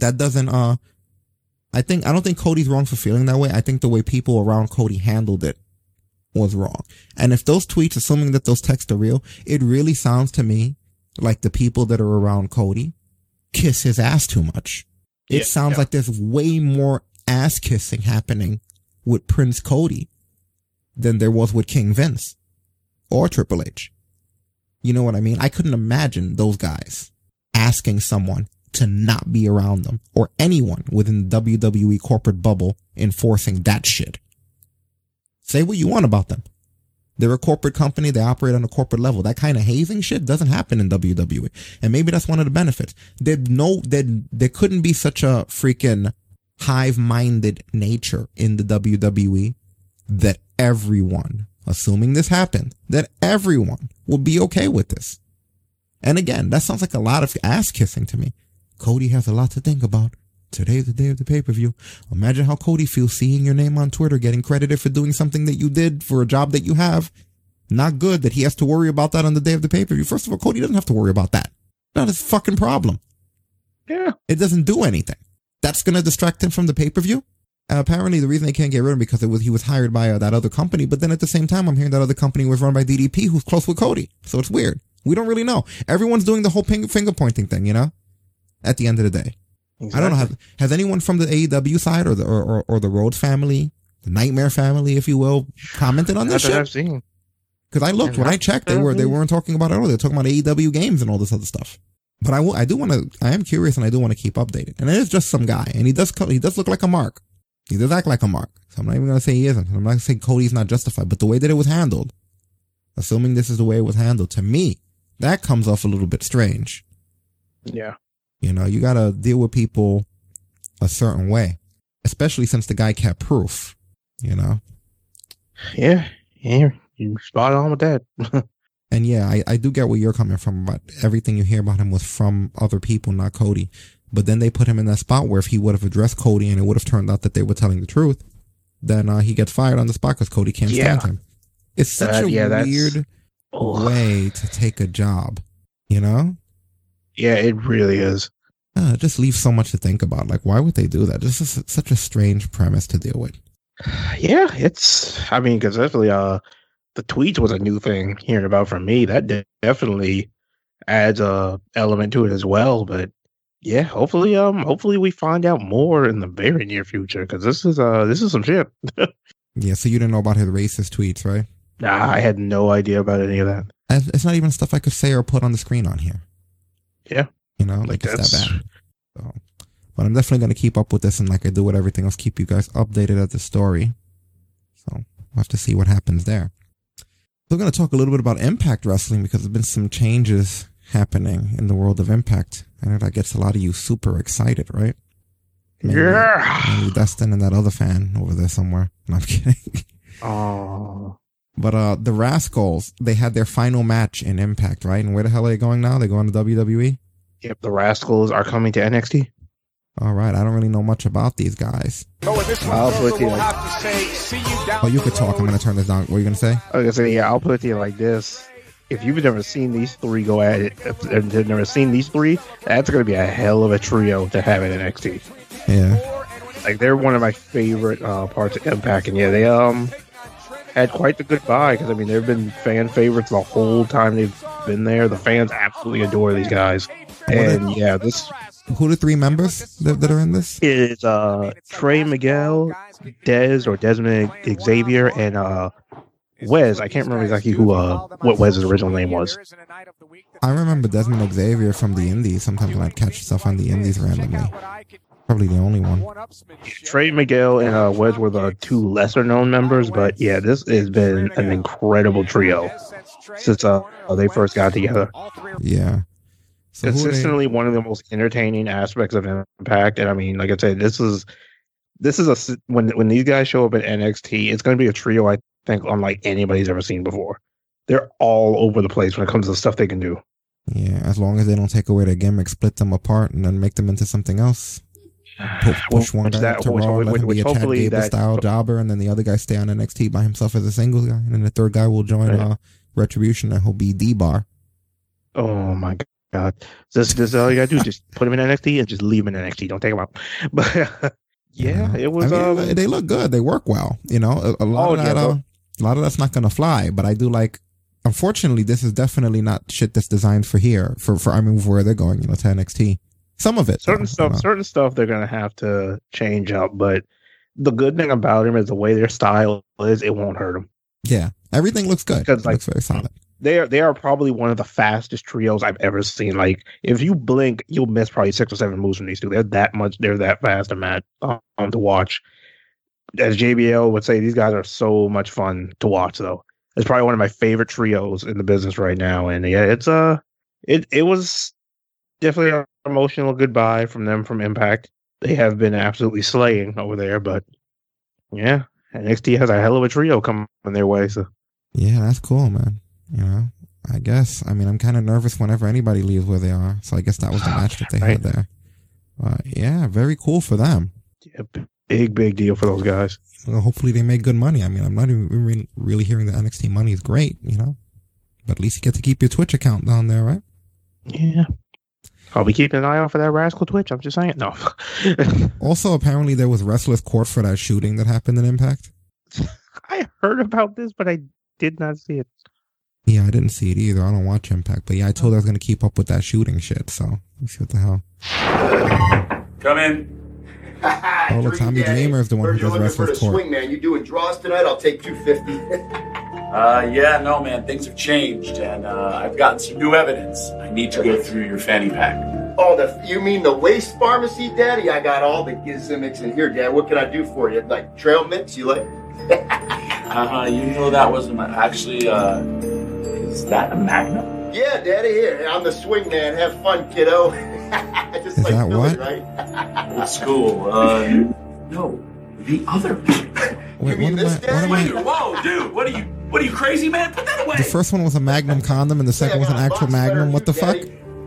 that doesn't uh I think I don't think Cody's wrong for feeling that way. I think the way people around Cody handled it was wrong. And if those tweets, assuming that those texts are real, it really sounds to me like the people that are around Cody kiss his ass too much. It Yeah, sounds yeah. like there's way more ass kissing happening with Prince Cody than there was with King Vince or Triple H. You know what I mean? I couldn't imagine those guys asking someone to not be around them or anyone within the WWE corporate bubble enforcing that shit. Say what you want about them. They're a corporate company. They operate on a corporate level. That kind of hazing shit doesn't happen in WWE. And maybe that's one of the benefits. There no, there, there couldn't be such a freaking hive-minded nature in the WWE that everyone, assuming this happened, that everyone would be okay with this. And again, that sounds like a lot of ass kissing to me. Cody has a lot to think about. Today's the day of the pay-per-view. Imagine how Cody feels seeing your name on Twitter, getting credited for doing something that you did for a job that you have. Not good that he has to worry about that on the day of the pay-per-view. First of all, Cody doesn't have to worry about that. Not his fucking problem. Yeah. It doesn't do anything. That's going to distract him from the pay-per-view. Uh, apparently, the reason they can't get rid of him because it was he was hired by uh, that other company. But then at the same time, I'm hearing that other company was run by DDP, who's close with Cody. So it's weird. We don't really know. Everyone's doing the whole finger pointing thing, you know. At the end of the day, I don't know. Has, has anyone from the AEW side or the or, or, or the Rhodes family, the Nightmare family, if you will, commented on Not this shit? I've seen. Because I looked when I checked, they were they weren't talking about it. at all. They're talking about AEW games and all this other stuff. But I, will- I do want to. I am curious and I do want to keep updated. And it is just some guy, and he does he does look like a mark. He does act like a mark. So I'm not even gonna say he isn't. I'm not gonna say Cody's not justified, but the way that it was handled, assuming this is the way it was handled, to me, that comes off a little bit strange. Yeah. You know, you gotta deal with people a certain way, especially since the guy kept proof. You know. Yeah. Yeah. You spot on with that. *laughs* And yeah, I, I do get where you're coming from, but everything you hear about him was from other people, not Cody. But then they put him in that spot where if he would have addressed Cody and it would have turned out that they were telling the truth, then uh, he gets fired on the spot because Cody can't stand him. It's such Uh, a yeah, weird way to take a job, you know? Yeah, it really is. Uh, it just leaves so much to think about. Like, why would they do that? This is such a strange premise to deal with. *sighs* Yeah, it's. I mean, because definitely, uh, the tweets was a new thing hearing about from me. That de- definitely adds a element to it as well. But yeah, hopefully, um, hopefully we find out more in the very near future because this is uh, this is some shit. *laughs* Yeah, so you didn't know about his racist tweets, right? Nah, I had no idea about any of that. It's not even stuff I could say or put on the screen on here. Yeah. You know, like, Like, it's that bad. So, but I'm definitely going to keep up with this and like I do with everything else, keep you guys updated at the story. So we'll have to see what happens there. We're going to talk a little bit about Impact Wrestling because there's been some changes happening in the world of Impact. I know that gets a lot of you super excited, right? Maybe, Yeah. maybe Dustin and that other fan over there somewhere. *laughs* No, I'm kidding. Oh, But uh the Rascalz, they had their final match in Impact, right? And where the hell are they going now? They going to WWE? yep. The Rascalz are coming to NXT. All right, I don't really know much about these guys. I'll put it to you like, Oh, you could talk. I'm gonna turn this down. What are you gonna say? I was gonna say, yeah, I'll put it to you like this. If you've never seen these three go at it, if if you've never seen these three, that's gonna be a hell of a trio to have in NXT. Yeah. Like they're one of my favorite uh, parts of Impact, and yeah, they um had quite the goodbye because I mean they've been fan favorites the whole time they've been there. The fans absolutely adore these guys, and yeah, this Who are the three members that, that are in this? is uh Trey Miguel, Dez or Desmond Xavier, and uh Wes. I can't remember exactly who uh what Wes's original name was. I remember Desmond Xavier from the Indies. Sometimes when I'd catch stuff on the Indies randomly. Probably the only one. Trey Miguel and uh, Wes were the two lesser known members, but yeah, this has been an incredible trio since uh, they first got together. Yeah. So are they- Consistently one of the most entertaining aspects of Impact, and I mean, like I said, this is this is a when when these guys show up at NXT, it's going to be a trio I think unlike anybody's ever seen before. They're all over the place when it comes to the stuff they can do. Yeah, as long as they don't take away their gimmick, split them apart, and then make them into something else. Pu- push *sighs* one guy that- to which- Raw, which- let him be a Chad Gable style jobber, and then the other guy stay on NXT by himself as a single guy, and then the third guy will join Right. uh, Retribution, and he'll be T-Bar. Oh my god! This this is all you gotta do. Just put him in NXT and just leave him in NXT. Don't take him out. *laughs* But yeah, it was. I mean, um, they look good. They work well. You know, a, a lot Oh, of that, yeah, uh, a lot of that's not gonna fly. But I do like. Unfortunately, this is definitely not shit that's designed for here. For for I mean, where they're going, you know, to NXT. Some of it, certain though, stuff, certain stuff they're gonna have to change up. But the good thing about him is the way their style is. It won't hurt them. Yeah, everything looks good. Because, It like, looks very solid. They are they are probably one of the fastest trios I've ever seen. Like if you blink, you'll miss probably six or seven moves from these two. They're that much. They're that fast and mad um, to watch. As JBL would say, these guys are so much fun to watch. Though it's probably one of my favorite trios in the business right now. And yeah, it's uh it it was definitely an emotional goodbye from them from Impact. They have been absolutely slaying over there, but yeah, NXT has a hell of a trio coming their way. So Yeah, that's cool, man. You know, I guess. I mean, I'm kind of nervous whenever anybody leaves where they are. So I guess that was the *sighs* match that they had there. But yeah, very cool for them. yeah, big big deal for those guys. Well, hopefully they make good money. I mean, I'm not even re- really hearing that NXT money is great, you know. But at least you get to keep your Twitch account down there, right? Yeah. I'll be keeping an eye out for that rascal Twitch. I'm just saying. No. *laughs* Also, apparently there was wrestlers court for that shooting that happened in Impact. *laughs* I heard about this, but I did not see it. Yeah, I didn't see it either. I don't watch Impact, but yeah, I told her I was gonna keep up with that shooting shit. So let's see what the hell. Come in. Oh, look, Tommy Dreamer is the one Heard who you're does looking for the wrestlers court. swing, man. You doing draws tonight? I'll take 250. *laughs* Uh, yeah, no, man, things have changed, and uh, I've gotten some new evidence. I need to go through your fanny pack. oh, the you mean the waist pharmacy, Daddy? I got all the gizmics in here, Dad. What can I do for you? Like trail mix? You like? *laughs* Uh-huh, you know that wasn't my, actually, uh, is that a Magnum? Yeah, Daddy. Here, I'm the swing man. Have fun, kiddo. *laughs* Just Is like that Billy, what? right? Old school, uh, no, the other *laughs* Wait, what am I? What am I? whoa, dude, what are you, what are you crazy, man? Put that away! The first one was a Magnum condom, and the second was an actual Magnum. What the fuck?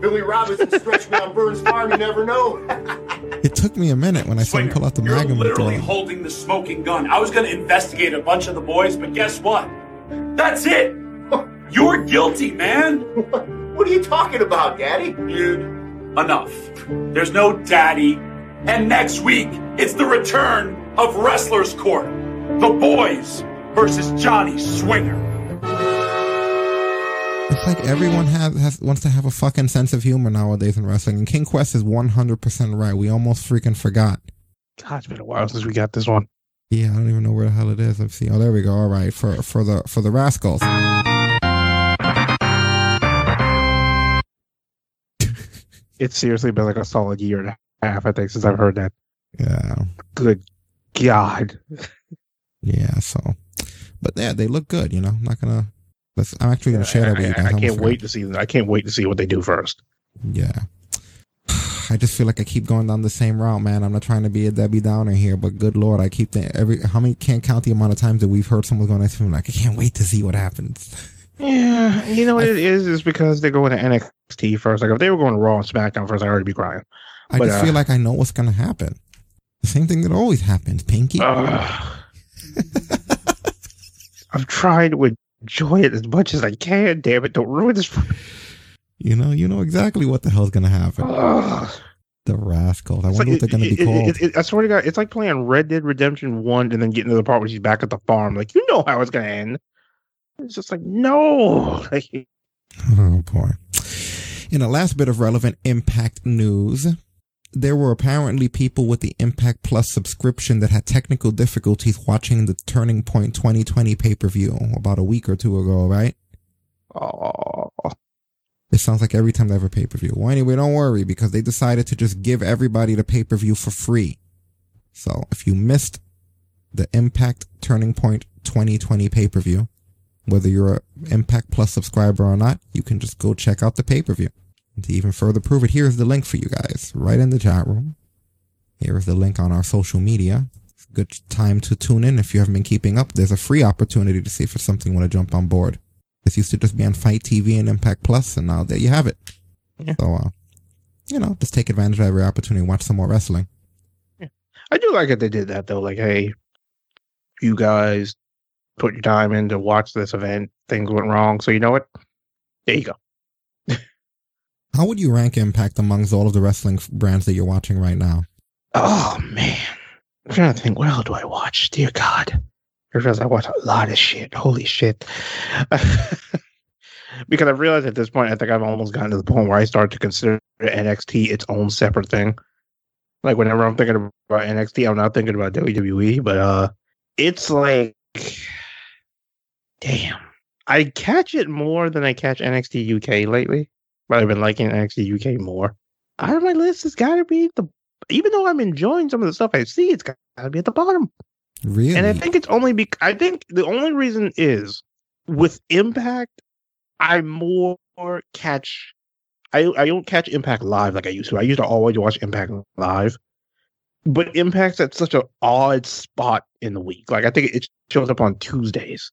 Billy Robinson stretched me on Burns Farm. You never know. *laughs* It took me a minute when I saw him pull out the You're Magnum. and throw literally holding the smoking gun. I was going to investigate a bunch of the boys, but guess what? That's it. You're guilty, man. *laughs* What are you talking about, Daddy? Dude, enough. There's no daddy. And next week, it's the return of Wrestlers Court. The boys versus Johnny Swinger. It's like everyone has, has wants to have a fucking sense of humor nowadays in wrestling, and King Quest is one hundred percent right. We almost freaking forgot. God, it's been a while since we got this one. Yeah, I don't even know where the hell it is. Let's see. Oh, there we go. All right, for for the for the Rascalz. It's seriously been like a solid year and a half, I think, since I've heard that. Yeah, Good God. *laughs* yeah. So, but yeah, they look good. You know, I'm not gonna. Let's, I'm actually gonna share that with you I, guys. I can't wait to see. I can't wait to see what they do first. Yeah. *sighs* I just feel like I keep going down the same route, man. I'm not trying to be a Debbie Downer here, but good lord, I keep the, every how many can't count the amount of times that we've heard someone going next to me like I can't wait to see what happens. *laughs* Yeah, you know what it is? Is because they're going to NXT first. Like if they were going to Raw and SmackDown first, I'd already be crying. I But, just uh, feel like I know what's gonna happen. The same thing that always happens, Pinky. Ugh. I've tried to enjoy it as much as I can. Damn it! Don't ruin this. for me. you know, you know exactly what the hell's gonna happen. Ugh. The Rascalz. I wonder like- what they're gonna it- be called. it- it- I swear to God, it's like playing Red Dead Redemption One and then getting to the part where she's back at the farm. Like you know how it's gonna end. It's just like no. *laughs* Oh boy. In the last bit of relevant Impact news, there were apparently people with the Impact Plus subscription that had technical difficulties watching the Turning Point 2020 pay-per-view about a week or two ago, right? oh, It sounds like every time they have a pay-per-view. Well, anyway, don't worry because they decided to just give everybody the pay-per-view for free. So if you missed the Impact Turning Point 2020 pay-per-view, whether you're a Impact Plus subscriber or not, you can just go check out the pay-per-view. To even further prove it, here's the link for you guys right in the chat room. Here is the link on our social media. Good time to tune in if you haven't been keeping up. There's a free opportunity to see if it's something you want to jump on board. This used to just be on FITE TV and Impact Plus, and now there you have it. Yeah. So, uh, you know, just take advantage of every opportunity and watch some more wrestling. I do like that they did that though. Like, hey, you guys put your time in to watch this event. Things went wrong, so you know what? There you go. *laughs* How would you rank Impact amongst all of the wrestling brands that you're watching right now? Oh man, I'm trying to think. What else do I watch? Dear God, because I watch a lot of shit. Holy shit! *laughs* because I've realized at this point, I think I've almost gotten to the point where I start to consider NXT its own separate thing. Like whenever I'm thinking about NXT, I'm not thinking about WWE, but uh, it's like, damn, I catch it more than I catch NXT UK lately. But I've been liking NXT UK more. Out of my list, it's got to be the. Even though I'm enjoying some of the stuff I see, it's got to be at the bottom. Really? And I think it's only because I think the only reason is with Impact, I more catch. I I don't catch Impact live like I used to. I used to always watch Impact live, but Impact's at such an odd spot in the week. Like I think it shows up on Tuesdays.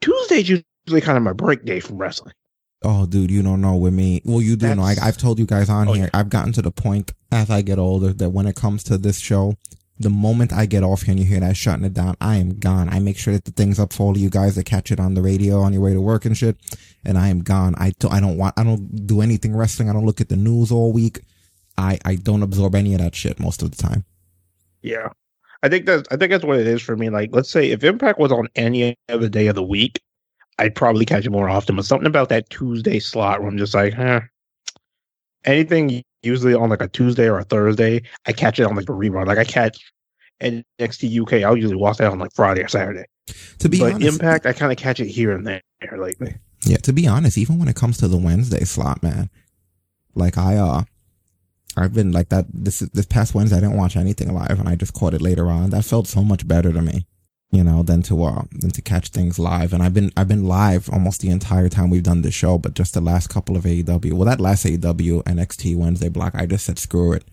Tuesdays usually kind of my break day from wrestling. Oh, dude, you don't know with me. Well, you do know. I, I've told you guys on oh, here. I've gotten to the point as I get older that when it comes to this show, the moment I get off here and you hear that shutting it down, I am gone. I make sure that the thing's up for all of you guys that catch it on the radio on your way to work and shit. And I am gone. I don't, I don't want, I don't do anything wrestling. I don't look at the news all week. I, I don't absorb any of that shit most of the time. Yeah. I think that's I think that's what it is for me. Like, let's say if Impact was on any other day of the week, I'd probably catch it more often. But something about that Tuesday slot where I'm just like, huh. Anything usually on like a Tuesday or a Thursday, I catch it on like a rerun. Like I catch NXT UK, I'll usually watch that on like Friday or Saturday. To be but honest- Impact, I kind of catch it here and there lately. Yeah, to be honest, even when it comes to the Wednesday slot, man, like I, uh, I've been like that this, this past Wednesday, I didn't watch anything live and I just caught it later on. That felt so much better to me, you know, than to, uh, than to catch things live. And I've been, I've been live almost the entire time we've done this show, but just the last couple of AEW, well, that last AEW NXT Wednesday block, I just said screw it.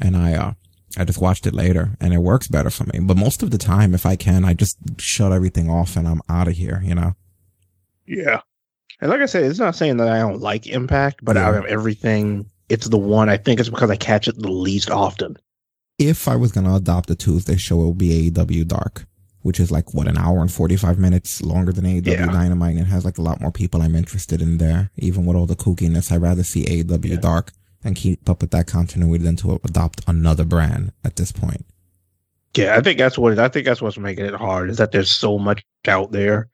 And I, uh, I just watched it later and it works better for me. But most of the time, if I can, I just shut everything off and I'm out of here, you know? Yeah. And like I said, it's not saying that I don't like Impact, but out of everything, it's the one I think it's because I catch it the least often. if I was gonna adopt a Tuesday show, it would be AEW Dark, which is like what an hour and forty five minutes longer than AEW Dynamite, and it has like a lot more people I'm interested in there. Even with all the kookiness, I'd rather see AEW Dark and keep up with that continuity than to adopt another brand at this point. Yeah, I think that's what I think that's what's making it hard is that there's so much out there.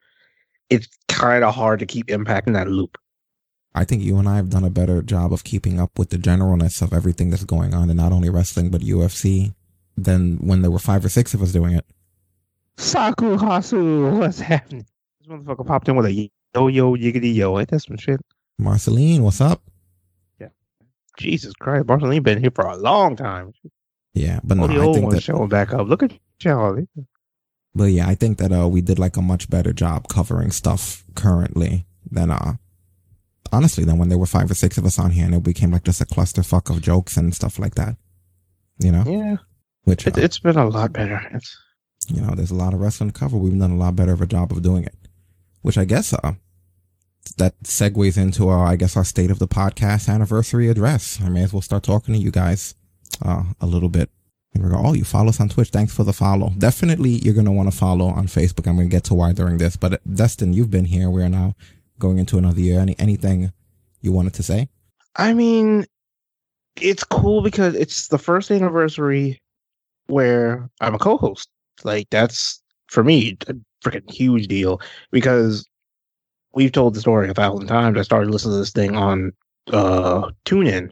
It's kind of hard to keep impacting that loop. I think you and I have done a better job of keeping up with the generalness of everything that's going on in not only wrestling but UFC than when there were five or six of us doing it. Saku Hasu, what's happening? This motherfucker popped in with a yo yo yiggity yo. Ain't that some shit? Marceline, what's up? Yeah. Jesus Christ, Marceline been here for a long time. Yeah, but no, the I old think ones that showing back up. Look at y'all. But yeah, I think that uh we did like a much better job covering stuff currently than uh honestly then when there were five or six of us on here and it became like just a clusterfuck of jokes and stuff like that. You know? Yeah. Which It, uh, it's been a lot better. It's, you know, there's a lot of wrestling to cover. We've done a lot better of a job of doing it. Which I guess uh that segues into our I guess our state of the podcast anniversary address. I may as well start talking to you guys uh a little bit. And we go, oh, you follow us on Twitch. Thanks for the follow. Definitely, you're going to want to follow on Facebook. I'm going to get to why during this. But Dustin, you've been here. We're now going into another year. Any anything you wanted to say? I mean, it's cool because it's the first anniversary where I'm a co-host. Like that's for me a freaking huge deal because we've told the story a thousand times. I started listening to this thing on uh TuneIn,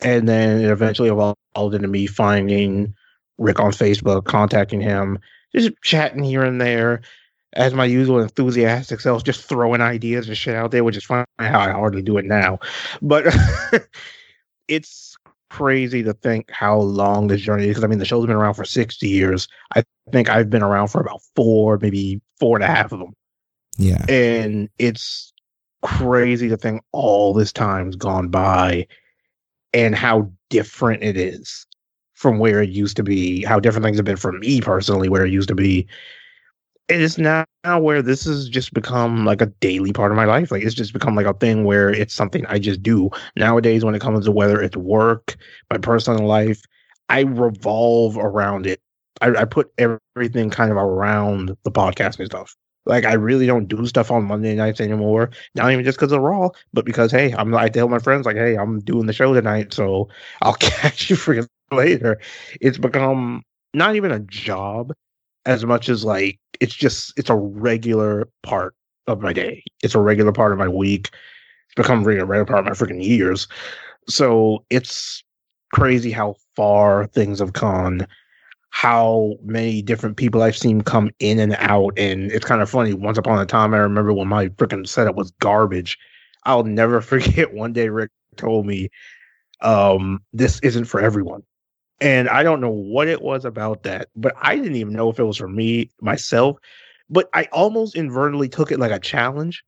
and then it eventually evolved into me finding Rick on Facebook, contacting him, just chatting here and there. As my usual enthusiastic self, just throwing ideas and shit out there, which is fine how I hardly do it now. But *laughs* it's crazy to think how long this journey is. Because I mean, the show's been around for 60 years. I think I've been around for about four, maybe four and a half of them. Yeah. And it's crazy to think all this time's gone by and how different it is from where it used to be, how different things have been for me personally, where it used to be. It is now where this has just become like a daily part of my life. Like it's just become like a thing where it's something I just do. Nowadays, when it comes to whether it's work, my personal life, I revolve around it. I, I put everything kind of around the podcasting stuff. Like I really don't do stuff on Monday nights anymore. Not even just because of Raw, but because hey, I'm I tell my friends like, hey, I'm doing the show tonight, so I'll *laughs* catch you for later. It's become not even a job as much as like it's just it's a regular part of my day. It's a regular part of my week. It's become a regular part of my freaking years. So it's crazy how far things have gone how many different people I've seen come in and out. And it's kind of funny. Once upon a time, I remember when my freaking setup was garbage. I'll never *laughs* forget one day Rick told me, um, this isn't for everyone. And I don't know what it was about that, but I didn't even know if it was for me myself. But I almost inadvertently took it like a challenge.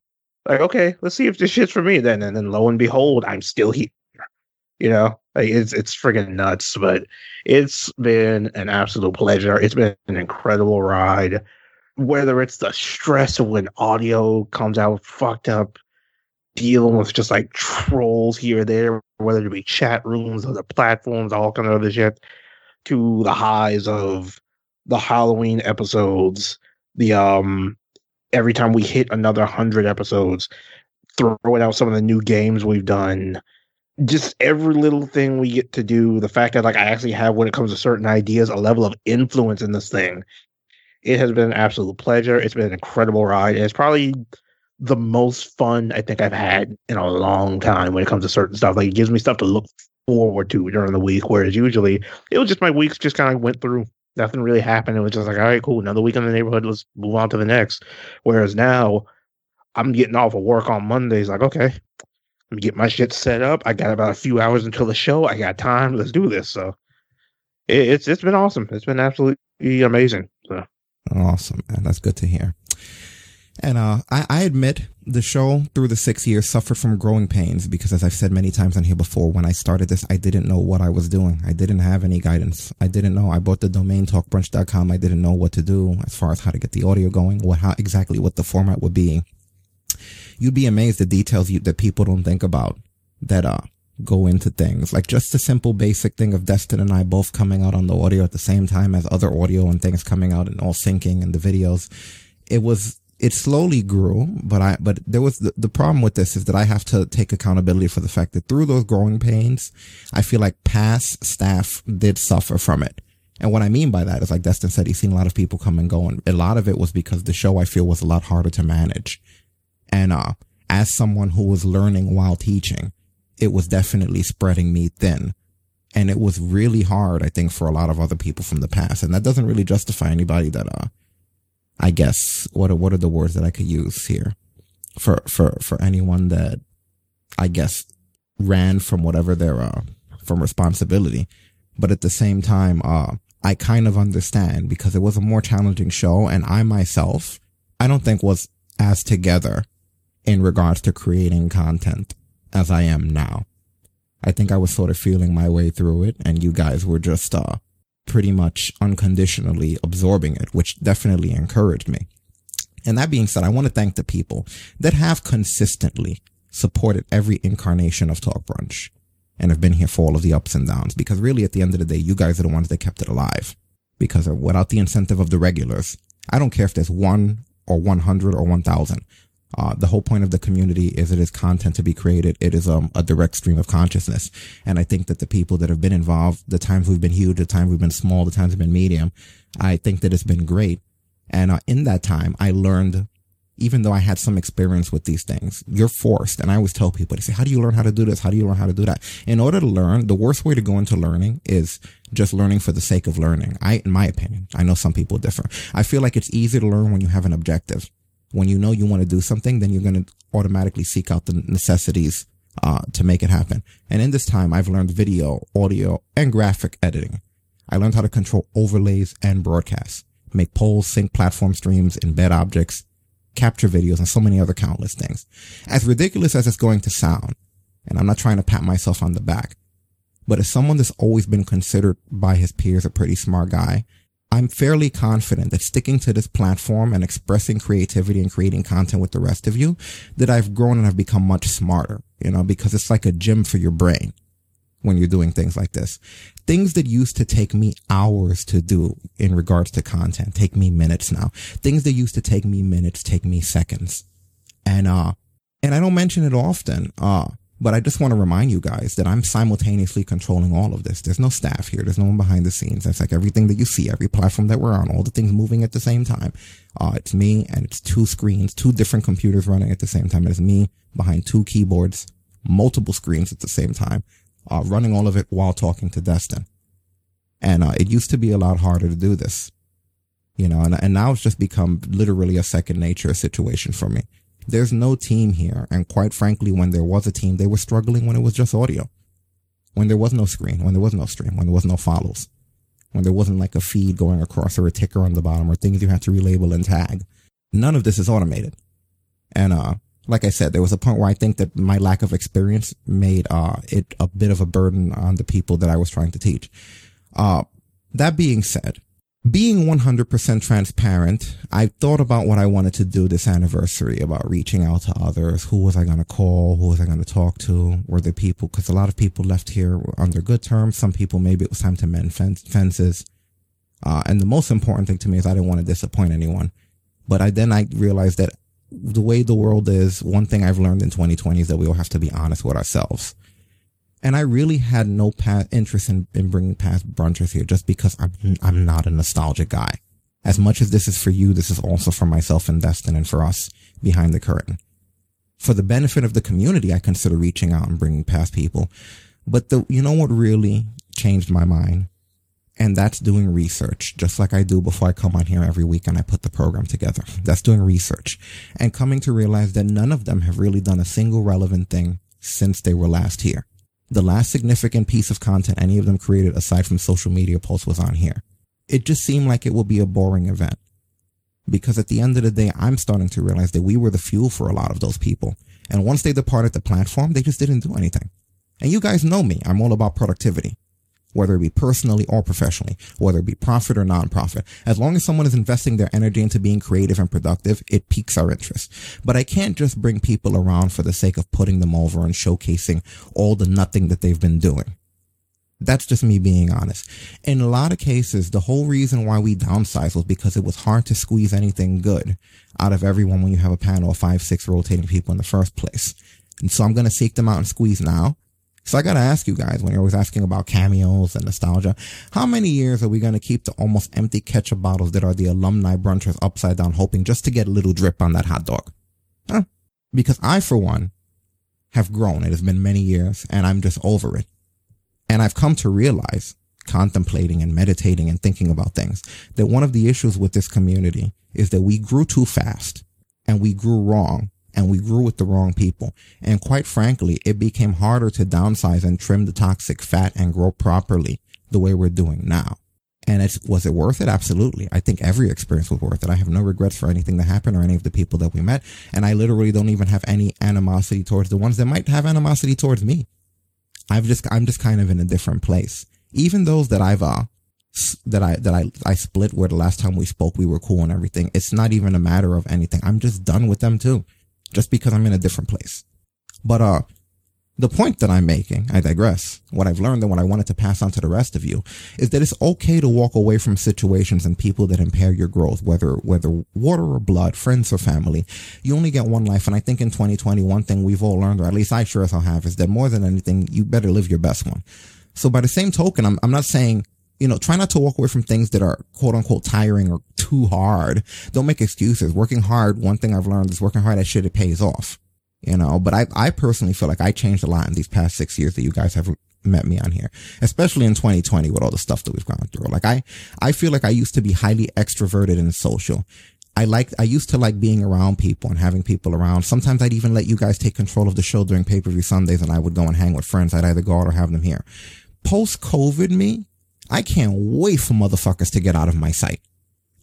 Like, okay, let's see if this shit's for me then. And then lo and behold, I'm still here. You know, like it's it's friggin' nuts, but it's been an absolute pleasure. It's been an incredible ride. Whether it's the stress of when audio comes out fucked up, dealing with just like trolls here or there, whether it be chat rooms or the platforms, all kind of other shit, to the highs of the Halloween episodes, the um every time we hit another hundred episodes, throwing out some of the new games we've done, just every little thing we get to do, the fact that like I actually have when it comes to certain ideas, a level of influence in this thing. It has been an absolute pleasure. It's been an incredible ride. it's probably the most fun I think I've had in a long time when it comes to certain stuff. Like it gives me stuff to look forward to during the week, whereas usually it was just my weeks just kind of went through. Nothing really happened. It was just like, all right, cool, another week in the neighborhood. Let's move on to the next. Whereas now I'm getting off of work on Mondays, like, okay, let me get my shit set up. I got about a few hours until the show. I got time. Let's do this. So it, it's it's been awesome. It's been absolutely amazing. So awesome, man. That's good to hear. And uh, I, I admit the show through the six years suffered from growing pains because, as I've said many times on here before, when I started this, I didn't know what I was doing. I didn't have any guidance. I didn't know. I bought the domain talkbrunch.com. I didn't know what to do as far as how to get the audio going, what how exactly what the format would be you'd be amazed the details you, that people don't think about that, uh, go into things like just the simple basic thing of Destin and I both coming out on the audio at the same time as other audio and things coming out and all syncing and the videos. It was, it slowly grew, but I, but there was the, the problem with this is that I have to take accountability for the fact that through those growing pains, I feel like past staff did suffer from it. And what I mean by that is like Destin said, he's seen a lot of people come and go and a lot of it was because the show I feel was a lot harder to manage. And, uh, as someone who was learning while teaching, it was definitely spreading me thin. And it was really hard, I think, for a lot of other people from the past. And that doesn't really justify anybody that, uh, I guess, what are, what are the words that I could use here? For, for, for anyone that, I guess, ran from whatever their, uh, from responsibility. But at the same time, uh, I kind of understand because it was a more challenging show and I myself, I don't think was as together in regards to creating content as I am now. I think I was sort of feeling my way through it and you guys were just, uh, pretty much unconditionally absorbing it, which definitely encouraged me. And that being said, I want to thank the people that have consistently supported every incarnation of Talk Brunch and have been here for all of the ups and downs because really at the end of the day, you guys are the ones that kept it alive because without the incentive of the regulars, I don't care if there's one or 100 or 1000. Uh, the whole point of the community is it is content to be created. It is um, a direct stream of consciousness. And I think that the people that have been involved, the times we've been huge, the times we've been small, the times we've been medium, I think that it's been great. And uh, in that time, I learned, even though I had some experience with these things, you're forced. And I always tell people, they say, how do you learn how to do this? How do you learn how to do that? In order to learn, the worst way to go into learning is just learning for the sake of learning. I, in my opinion, I know some people differ. I feel like it's easy to learn when you have an objective when you know you want to do something, then you're going to automatically seek out the necessities uh, to make it happen. And in this time, I've learned video, audio, and graphic editing. I learned how to control overlays and broadcasts, make polls, sync platform streams, embed objects, capture videos, and so many other countless things. As ridiculous as it's going to sound, and I'm not trying to pat myself on the back, but as someone that's always been considered by his peers a pretty smart guy, I'm fairly confident that sticking to this platform and expressing creativity and creating content with the rest of you, that I've grown and I've become much smarter, you know, because it's like a gym for your brain. when you're doing things like this. Things that used to take me hours to do in regards to content take me minutes now. Things that used to take me minutes take me seconds. And, uh, and I don't mention it often, uh, but I just want to remind you guys that I'm simultaneously controlling all of this. There's no staff here. There's no one behind the scenes. It's like everything that you see, every platform that we're on, all the things moving at the same time. Uh, it's me and it's two screens, two different computers running at the same time. It's me behind two keyboards, multiple screens at the same time uh, running all of it while talking to Destin. And uh, it used to be a lot harder to do this, you know, and, and now it's just become literally a second nature situation for me. There's no team here. And quite frankly, when there was a team, they were struggling when it was just audio, when there was no screen, when there was no stream, when there was no follows, when there wasn't like a feed going across or a ticker on the bottom or things you had to relabel and tag. None of this is automated. And, uh, like I said, there was a point where I think that my lack of experience made uh, it a bit of a burden on the people that I was trying to teach. Uh, that being said, being 100% transparent, I thought about what I wanted to do this anniversary about reaching out to others. Who was I going to call? Who was I going to talk to? Were there people? Because a lot of people left here under good terms. Some people, maybe it was time to mend fences. Uh, and the most important thing to me is I didn't want to disappoint anyone. But I then I realized that the way the world is, one thing I've learned in 2020 is that we all have to be honest with ourselves. And I really had no interest in, in bringing past brunches here just because I'm, I'm not a nostalgic guy. As much as this is for you, this is also for myself and Destin and for us behind the curtain. For the benefit of the community, I consider reaching out and bringing past people. But the, you know what really changed my mind? And that's doing research, just like I do before I come on here every week and I put the program together. That's doing research and coming to realize that none of them have really done a single relevant thing since they were last here. The last significant piece of content any of them created aside from social media posts was on here. It just seemed like it would be a boring event. Because at the end of the day, I'm starting to realize that we were the fuel for a lot of those people. And once they departed the platform, they just didn't do anything. And you guys know me. I'm all about productivity whether it be personally or professionally, whether it be profit or non-profit. As long as someone is investing their energy into being creative and productive, it piques our interest. But I can't just bring people around for the sake of putting them over and showcasing all the nothing that they've been doing. That's just me being honest. In a lot of cases, the whole reason why we downsized was because it was hard to squeeze anything good out of everyone when you have a panel of five, six rotating people in the first place. And so I'm going to seek them out and squeeze now. So I got to ask you guys when you're always asking about cameos and nostalgia, how many years are we going to keep the almost empty ketchup bottles that are the alumni brunchers upside down hoping just to get a little drip on that hot dog? Huh? Because I, for one, have grown. It has been many years and I'm just over it. And I've come to realize contemplating and meditating and thinking about things that one of the issues with this community is that we grew too fast and we grew wrong and we grew with the wrong people. And quite frankly, it became harder to downsize and trim the toxic fat and grow properly the way we're doing now. And it's, was it worth it? Absolutely. I think every experience was worth it. I have no regrets for anything that happened or any of the people that we met. And I literally don't even have any animosity towards the ones that might have animosity towards me. I've just, I'm just kind of in a different place. Even those that I've, uh, that I, that I, I split where the last time we spoke, we were cool and everything. It's not even a matter of anything. I'm just done with them too just because I'm in a different place. But, uh, the point that I'm making, I digress. What I've learned and what I wanted to pass on to the rest of you is that it's okay to walk away from situations and people that impair your growth, whether, whether water or blood, friends or family. You only get one life. And I think in 2020, one thing we've all learned, or at least I sure as hell have, is that more than anything, you better live your best one. So by the same token, I'm, I'm not saying you know, try not to walk away from things that are quote unquote tiring or too hard. Don't make excuses. Working hard, one thing I've learned is working hard at shit, it pays off. You know, but I, I personally feel like I changed a lot in these past six years that you guys have met me on here, especially in 2020 with all the stuff that we've gone through. Like I, I feel like I used to be highly extroverted and social. I like, I used to like being around people and having people around. Sometimes I'd even let you guys take control of the show during pay-per-view Sundays and I would go and hang with friends. I'd either go out or have them here. Post COVID me, I can't wait for motherfuckers to get out of my sight.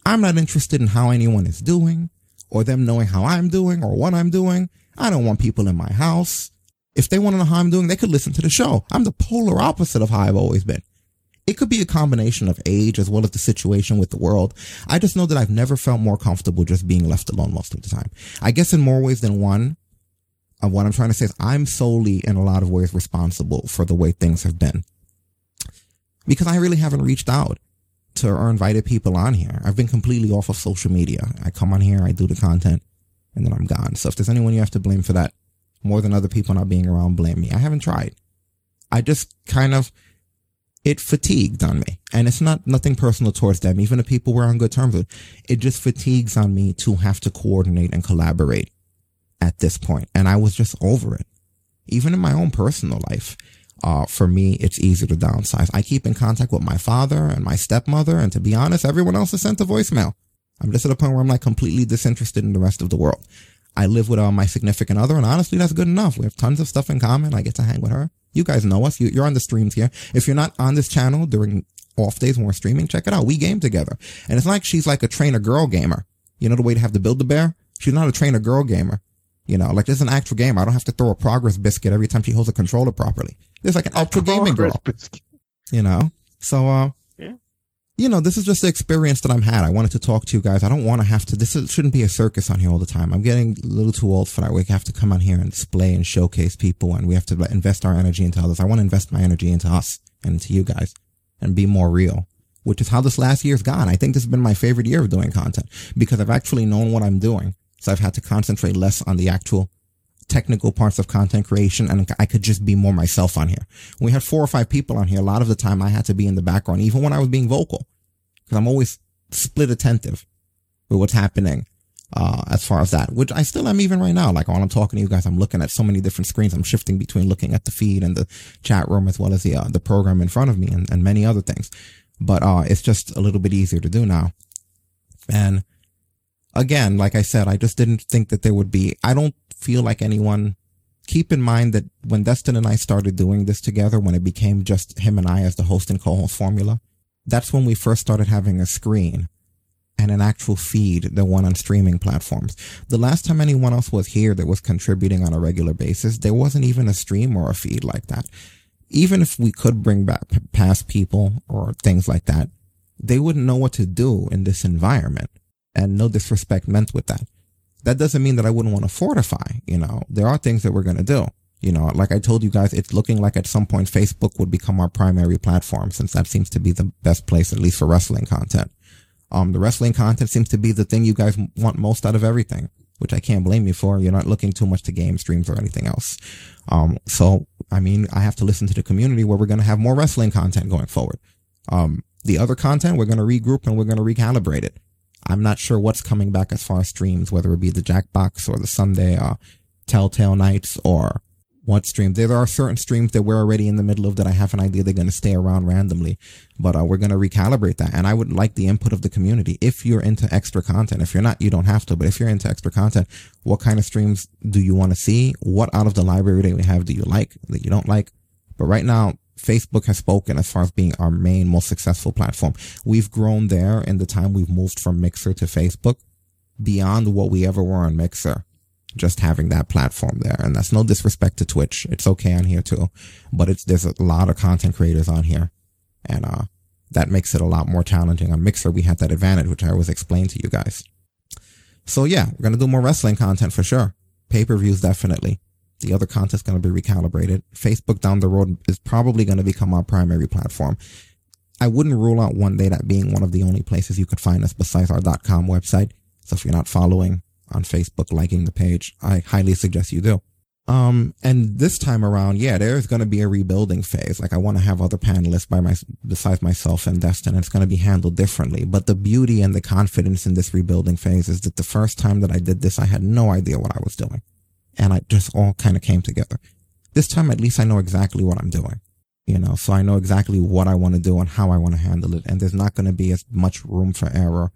I'm not interested in how anyone is doing or them knowing how I'm doing or what I'm doing. I don't want people in my house. If they want to know how I'm doing, they could listen to the show. I'm the polar opposite of how I've always been. It could be a combination of age as well as the situation with the world. I just know that I've never felt more comfortable just being left alone most of the time. I guess in more ways than one, of what I'm trying to say is I'm solely in a lot of ways responsible for the way things have been because I really haven't reached out to or invited people on here. I've been completely off of social media. I come on here, I do the content, and then I'm gone. So if there's anyone you have to blame for that more than other people not being around, blame me. I haven't tried. I just kind of, it fatigued on me. And it's not nothing personal towards them, even the people we're on good terms with. It just fatigues on me to have to coordinate and collaborate at this point. And I was just over it. Even in my own personal life, uh, for me, it's easy to downsize. I keep in contact with my father and my stepmother. And to be honest, everyone else is sent a voicemail. I'm just at a point where I'm like completely disinterested in the rest of the world. I live with uh, my significant other, and honestly, that's good enough. We have tons of stuff in common. I get to hang with her. You guys know us. You, you're on the streams here. If you're not on this channel during off days when we're streaming, check it out. We game together. And it's like she's like a trainer girl gamer. You know the way to have to build the bear? She's not a trainer girl gamer. You know, like there's an actual game. I don't have to throw a progress biscuit every time she holds a controller properly. There's like an ultra *laughs* gaming girl. You know? So, uh, Yeah. you know, this is just the experience that I'm had. I wanted to talk to you guys. I don't want to have to, this is, shouldn't be a circus on here all the time. I'm getting a little too old for that. We have to come on here and display and showcase people and we have to like, invest our energy into others. I want to invest my energy into us and into you guys and be more real, which is how this last year's gone. I think this has been my favorite year of doing content because I've actually known what I'm doing. So I've had to concentrate less on the actual technical parts of content creation and I could just be more myself on here. When we had four or five people on here, a lot of the time I had to be in the background, even when I was being vocal, because I'm always split attentive with what's happening. Uh, as far as that, which I still am even right now. Like while I'm talking to you guys, I'm looking at so many different screens. I'm shifting between looking at the feed and the chat room as well as the, uh, the program in front of me and, and many other things. But, uh, it's just a little bit easier to do now. And again, like I said, I just didn't think that there would be, I don't feel like anyone, keep in mind that when Destin and I started doing this together, when it became just him and I as the host and co-host formula, that's when we first started having a screen and an actual feed, the one on streaming platforms. The last time anyone else was here that was contributing on a regular basis, there wasn't even a stream or a feed like that. Even if we could bring back past people or things like that, they wouldn't know what to do in this environment and no disrespect meant with that. That doesn't mean that I wouldn't want to fortify, you know, there are things that we're going to do. You know, like I told you guys, it's looking like at some point Facebook would become our primary platform since that seems to be the best place, at least for wrestling content. Um, the wrestling content seems to be the thing you guys want most out of everything, which I can't blame you for. You're not looking too much to game streams or anything else. Um, so, I mean, I have to listen to the community where we're going to have more wrestling content going forward. Um, the other content, we're going to regroup and we're going to recalibrate it. I'm not sure what's coming back as far as streams, whether it be the Jackbox or the Sunday, uh, Telltale Nights or what stream. There are certain streams that we're already in the middle of that I have an idea they're going to stay around randomly, but uh, we're going to recalibrate that. And I would like the input of the community. If you're into extra content, if you're not, you don't have to, but if you're into extra content, what kind of streams do you want to see? What out of the library that we have do you like that you don't like? But right now, Facebook has spoken as far as being our main, most successful platform. We've grown there in the time we've moved from Mixer to Facebook beyond what we ever were on Mixer just having that platform there. And that's no disrespect to Twitch. It's okay on here too, but it's, there's a lot of content creators on here and, uh, that makes it a lot more challenging. On Mixer, we had that advantage, which I always explain to you guys. So yeah, we're going to do more wrestling content for sure. Pay-per-views, definitely. The other content's going to be recalibrated. Facebook down the road is probably going to become our primary platform. I wouldn't rule out one day that being one of the only places you could find us besides our .com website. So if you're not following on Facebook, liking the page, I highly suggest you do. Um, and this time around, yeah, there's going to be a rebuilding phase. Like I want to have other panelists by my, besides myself and Destin. It's going to be handled differently. But the beauty and the confidence in this rebuilding phase is that the first time that I did this, I had no idea what I was doing. And I just all kind of came together. This time, at least I know exactly what I'm doing. You know, so I know exactly what I want to do and how I want to handle it. And there's not going to be as much room for error.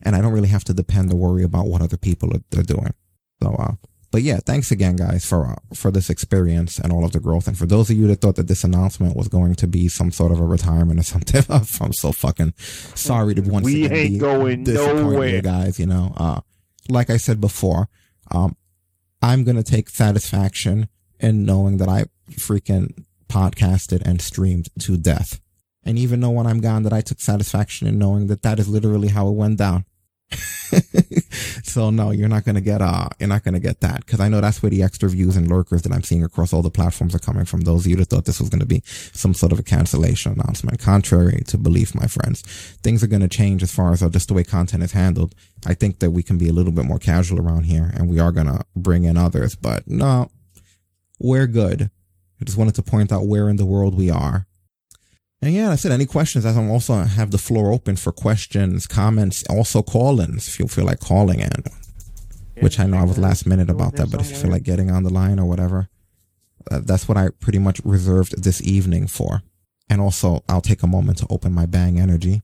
And I don't really have to depend or worry about what other people are, are doing. So, uh, but yeah, thanks again, guys, for uh, for this experience and all of the growth. And for those of you that thought that this announcement was going to be some sort of a retirement or something, *laughs* I'm so fucking sorry to once We again ain't going nowhere. you guys. You know, uh, like I said before, um, I'm gonna take satisfaction in knowing that I freaking podcasted and streamed to death. And even know when I'm gone that I took satisfaction in knowing that that is literally how it went down. *laughs* so no, you're not gonna get uh, you're not gonna get that because I know that's where the extra views and lurkers that I'm seeing across all the platforms are coming from. Those of you that thought this was gonna be some sort of a cancellation announcement, contrary to belief, my friends, things are gonna change as far as uh, just the way content is handled. I think that we can be a little bit more casual around here, and we are gonna bring in others, but no, we're good. I just wanted to point out where in the world we are. And yeah, I said any questions. I also have the floor open for questions, comments, also call-ins if you feel like calling in. which I know I was last minute about that, but if you feel like getting on the line or whatever, uh, that's what I pretty much reserved this evening for. And also, I'll take a moment to open my Bang Energy.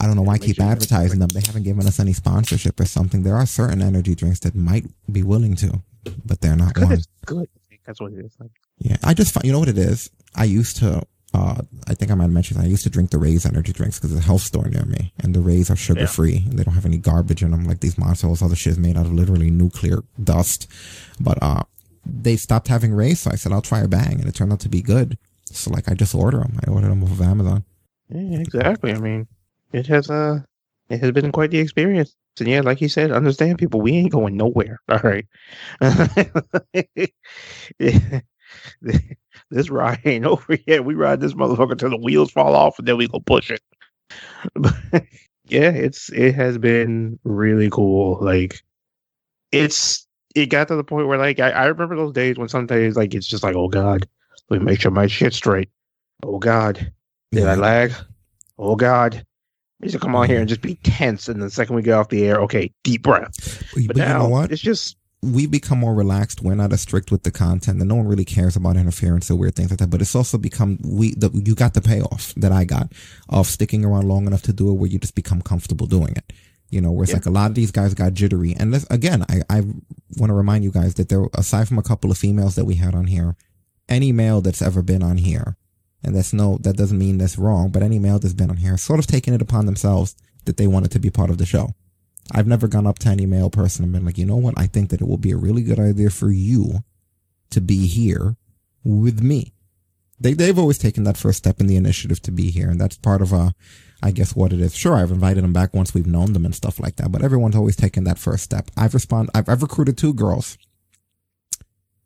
I don't know why I keep advertising them. They haven't given us any sponsorship or something. There are certain energy drinks that might be willing to, but they're not one. It's good. That's what it is. Like, Yeah, I just find, you know what it is? I used to, uh, I think I might mention, I used to drink the Rays energy drinks because there's a health store near me and the Rays are sugar free and they don't have any garbage in them like these monsters. All the shit is made out of literally nuclear dust. But, uh, they stopped having Rays. So I said, I'll try a bang and it turned out to be good. So like I just order them. I ordered them off of Amazon. yeah, exactly. I mean, it has uh, it has been quite the experience. And yeah, like you said, understand people. We ain't going nowhere. *laughs* All right. *laughs* this ride ain't *laughs* over yet. We ride this motherfucker till the wheels fall off, and then we go push it. But *laughs* yeah, it's it has been really cool. Like it's it got to the point where like I, I remember those days when some days like it's just like oh god, let me make sure my shit's straight. Oh god, did I lag? Oh god. I used to come on here and just be tense, and the second we get off the air, okay, deep breath. But, But you now know what? it's just we become more relaxed. We're not as strict with the content, and no one really cares about interference or weird things like that. But it's also become we the, you got the payoff that I got of sticking around long enough to do it, where you just become comfortable doing it. You know, where it's like a lot of these guys got jittery. And this, again, I I want to remind you guys that there, aside from a couple of females that we had on here, any male that's ever been on here, and that's no, that doesn't mean that's wrong, but any male that's been on here, sort of taken it upon themselves that they wanted to be part of the show. I've never gone up to any male person and been like, you know what? I think that it will be a really good idea for you to be here with me. They, they've always taken that first step in the initiative to be here. And that's part of, uh, I guess what it is. Sure, I've invited them back once we've known them and stuff like that, but everyone's always taken that first step. I've responded, I've, I've recruited two girls.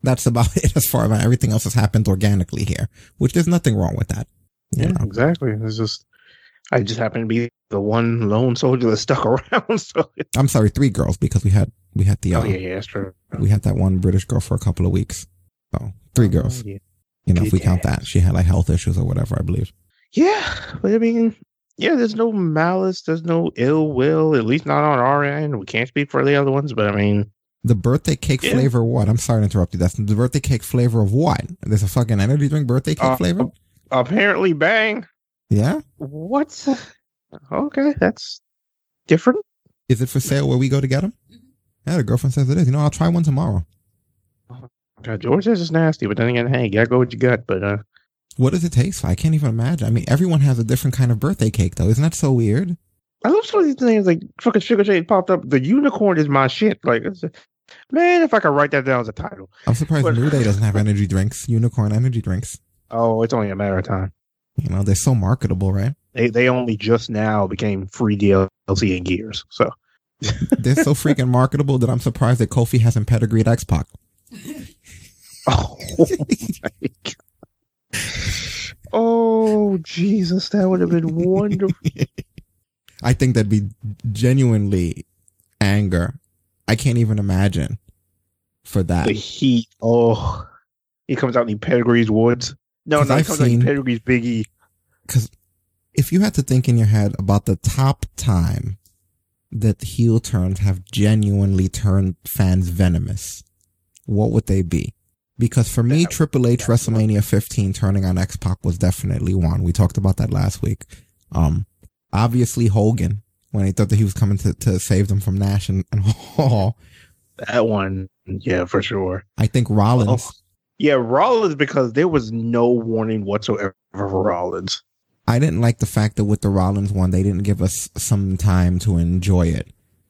That's about *laughs* it as far as everything else has happened organically here, which there's nothing wrong with that. Yeah, know? exactly. It's just I just happen to be the one lone soldier that stuck *laughs* around. So I'm sorry, three girls because we had, we had the, uh, oh yeah, yeah, that's true. we had that one British girl for a couple of weeks. So three girls. yeah. You know, if we count that, she had like health issues or whatever, I believe. Yeah, but I mean, yeah, there's no malice, there's no ill will, at least not on our end. We can't speak for the other ones, but I mean, The birthday cake Yeah. flavor what? I'm sorry to interrupt you. That's the birthday cake flavor of what? There's a fucking energy drink birthday cake Uh, flavor? apparently, bang. Yeah? What? Okay, that's different. Is it for sale where we go to get them? Yeah, the girlfriend says it is. You know, I'll try one tomorrow. God, George says it's nasty, but then again, hey, you gotta go with your gut. But uh, What does it taste like? I can't even imagine. I mean, everyone has a different kind of birthday cake, though. Isn't that so weird? I love some of these things like fucking sugar shade popped up. The unicorn is my shit. Like, it's, man, if I could write that down as a title. I'm surprised But- New Day doesn't have energy drinks, unicorn energy drinks. Oh, it's only a matter of time. You know, they're so marketable, right? They they only just now became free DLC in Gears. So *laughs* They're so freaking marketable that I'm surprised that Kofi hasn't pedigreed X Pac. *laughs* Oh my God. Oh Jesus, that would have been wonderful. *laughs* I think that'd be genuinely anger. I can't even imagine for that. the heat. Oh, he comes out in Pedigree's Woods. No, no, he I've comes out seen- in Pedigree's Biggie. Because if you had to think in your head about the top time that heel turns have genuinely turned fans venomous, what would they be? Because for me, Triple H WrestleMania 15 turning on X Pac was definitely one. We talked about that last week. Um, obviously Hogan when he thought that he was coming to, to save them from Nash and, and *laughs* Hall. That one, yeah, for sure. I think Rollins. Oh, yeah, Rollins because there was no warning whatsoever for Rollins. I didn't like the fact that with the Rollins one, they didn't give us some time to enjoy it.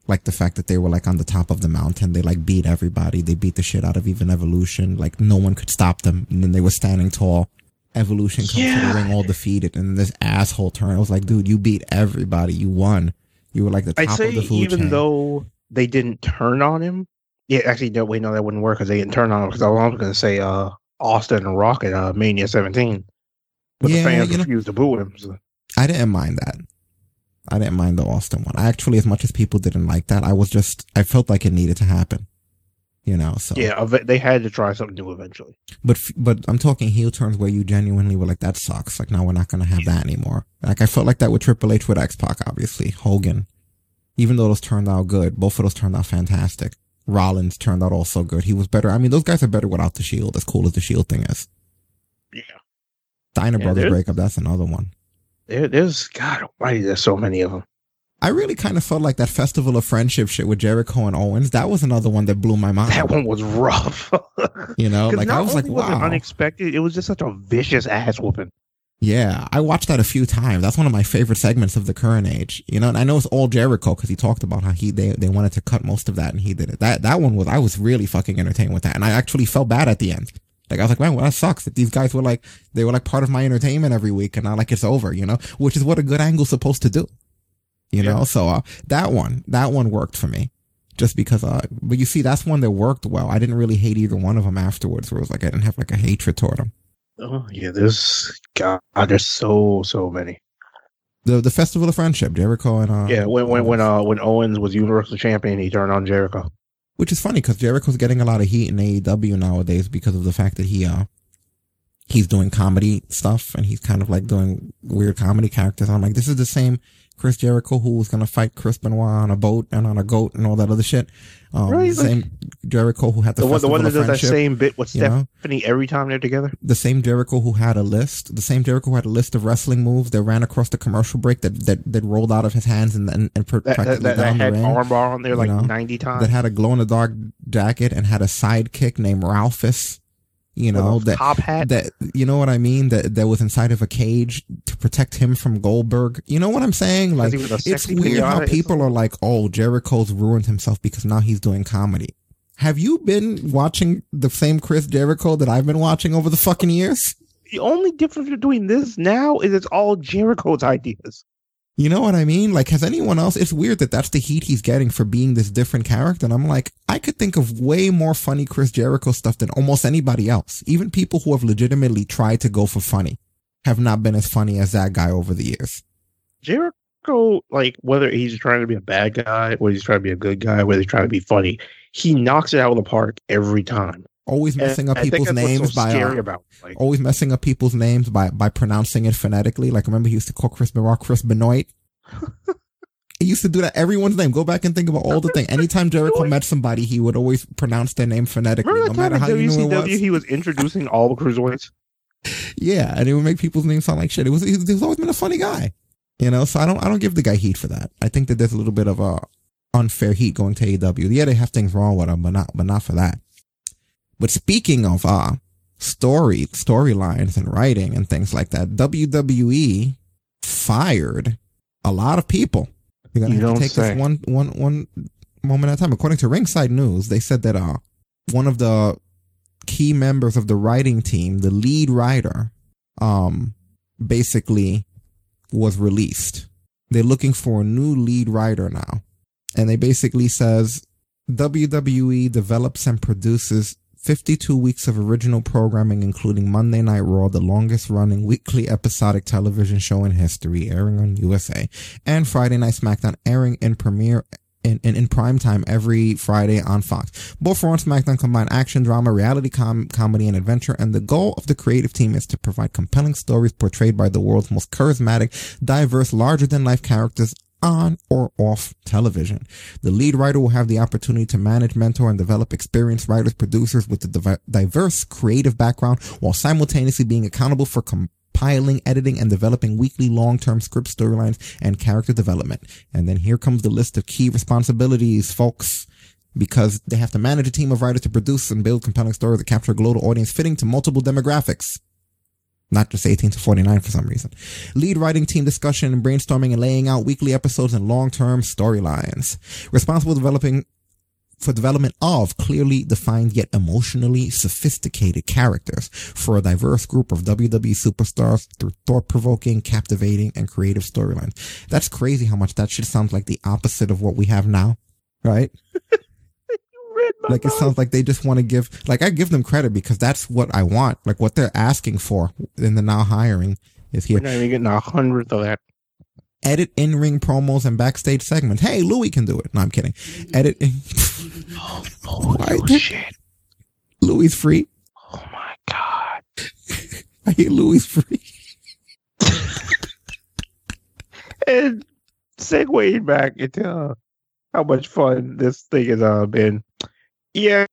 Like the fact that they were like on the top of the mountain. They like beat everybody. They beat the shit out of even Evolution. Like no one could stop them. And then they were standing tall. Evolution comes to the ring all defeated. And this asshole turn. I was like, dude, you beat everybody. You won. You were like the top say of the food even chain. though they didn't turn on him. Yeah, actually, no, wait, no, that wouldn't work because they didn't turn on him. Because I was going to say uh, Austin and Rock at uh, Mania 17, but Yeah, the fans you know- refused to boo him. So. I didn't mind that. I didn't mind the Austin one. I actually, as much as people didn't like that, I was just, I felt like it needed to happen. You know, so. Yeah, they had to try something new eventually. But, but I'm talking heel turns where you genuinely were like, that sucks. Like, now we're not going to have that anymore. Like, I felt like that with Triple H with X Pac, obviously. Hogan. Even though those turned out good, both of those turned out fantastic. Rollins turned out also good. He was better. I mean, those guys are better without the Shield, as cool as the Shield thing is. Steiner Yeah, Brothers breakup, that's another one. There, there's God Almighty, there's so many of them. I really kind of felt like that Festival of Friendship shit with Jericho and Owens. That was another one that blew my mind. That one was rough. *laughs* You know, *laughs* like I was like, was it wow. unexpected. It was just such a vicious ass whooping. Yeah, I watched that a few times. That's one of my favorite segments of the current age. You know, and I know it's all Jericho because he talked about how he they they wanted to cut most of that and he did it. That that one was I was really fucking entertained with that, and I actually felt bad at the end. Like I was like, man, well that sucks that these guys were like they were like part of my entertainment every week, and now like it's over. You know, which is what a good angle's supposed to do. You know, so uh, that one that one worked for me. Just because, uh, but you see, that's one that worked well. I didn't really hate either one of them afterwards. Where it was like I didn't have like a hatred toward them. Oh yeah, there's God, there's so so many. The the Festival of Friendship, Jericho and uh, Yeah, when when when uh when Owens was Universal Champion, he turned on Jericho. Which is funny because Jericho's getting a lot of heat in AEW nowadays because of the fact that he uh he's doing comedy stuff and he's kind of like doing weird comedy characters. I'm like, this is the same Chris Jericho who was gonna fight Chris Benoit on a boat and on a goat and all that other shit. Um, Right, like- same Jericho who had the, The, one, the one that does that same bit with you know? Stephanie every time they're together. the same Jericho who had a list, the same Jericho who had a list of wrestling moves that ran across the commercial break that that, that rolled out of his hands and and, and That, that, that, that had armbar on there like know, ninety times. that had a glow in the dark jacket and had a sidekick named Ralphus. You know that top hat. that you know what I mean that that was inside of a cage to protect him from Goldberg. You know what I'm saying? Like he was a it's weird how people are like, "Oh, Jericho's ruined himself because now he's doing comedy." Have you been watching the same Chris Jericho that I've been watching over the fucking years? the only difference between this now is it's all Jericho's ideas. You know what I mean? Like, has anyone else? It's weird that that's the heat he's getting for being this different character. And I'm like, I could think of way more funny Chris Jericho stuff than almost anybody else. Even people who have legitimately tried to go for funny have not been as funny as that guy over the years. Jericho, like whether he's trying to be a bad guy, whether he's trying to be a good guy, whether he's trying to be funny, he knocks it out of the park every time. Always And messing up people's names so by uh, about. Like, always messing up people's names by by pronouncing it phonetically. Like remember he used to call Chris Benoit Chris Benoit. he used to do that everyone's name. Go back and think about all the things. Anytime *laughs* Jericho met somebody, he would always pronounce their name phonetically, no matter how at you knew it was. he was introducing all the cruiserweights? Yeah, and it would make people's names sound like shit. It was he- he's always been a funny guy, you know. So I don't I don't give the guy heat for that. I think that there's a little bit of a unfair heat going to AEW. Yeah, they have things wrong with them, but not but not for that. But speaking of uh story storylines and writing and things like that, WWE fired a lot of people. You're gonna You have don't to take say. this one one one moment at a time. According to Ringside News, they said that uh one of the key members of the writing team, the lead writer, um, basically was released. They're looking for a new lead writer now. And they basically says WWE develops and produces 52 weeks of original programming, including Monday Night Raw, the longest running weekly episodic television show in history, airing on USA, and Friday Night SmackDown, airing in premiere in, in, in prime time every Friday on Fox. Both Raw and SmackDown combine action, drama, reality com- comedy, and adventure, and the goal of the creative team is to provide compelling stories portrayed by the world's most charismatic, diverse, larger-than-life characters on or off television. The lead writer will have the opportunity to manage, mentor, and develop experienced writers, producers with a diverse creative background while simultaneously being accountable for compiling, editing, and developing weekly long-term script storylines and character development. And then here comes the list of key responsibilities, folks. Because they have to manage a team of writers to produce and build compelling stories that capture a global audience fitting to multiple demographics not just 18 to 49 for some reason. Lead writing team discussion and brainstorming and laying out weekly episodes and long-term storylines. Responsible developing for development of clearly defined yet emotionally sophisticated characters for a diverse group of WWE superstars through thought-provoking, captivating, and creative storylines. That's crazy how much that shit sounds like the opposite of what we have now, right? *laughs* like it sounds like they just want to give like I give them credit because that's what I want. Like what they're asking for in the now hiring is here. We're not even getting a hundredth of that. Edit in ring promos and backstage segments. Hey, Louis can do it. No, I'm kidding. Edit. In- oh, oh shit. Louis free. Oh my god. *laughs* I hate Louis free. *laughs* and segueing back into uh, how much fun this thing has uh, been. Yeah,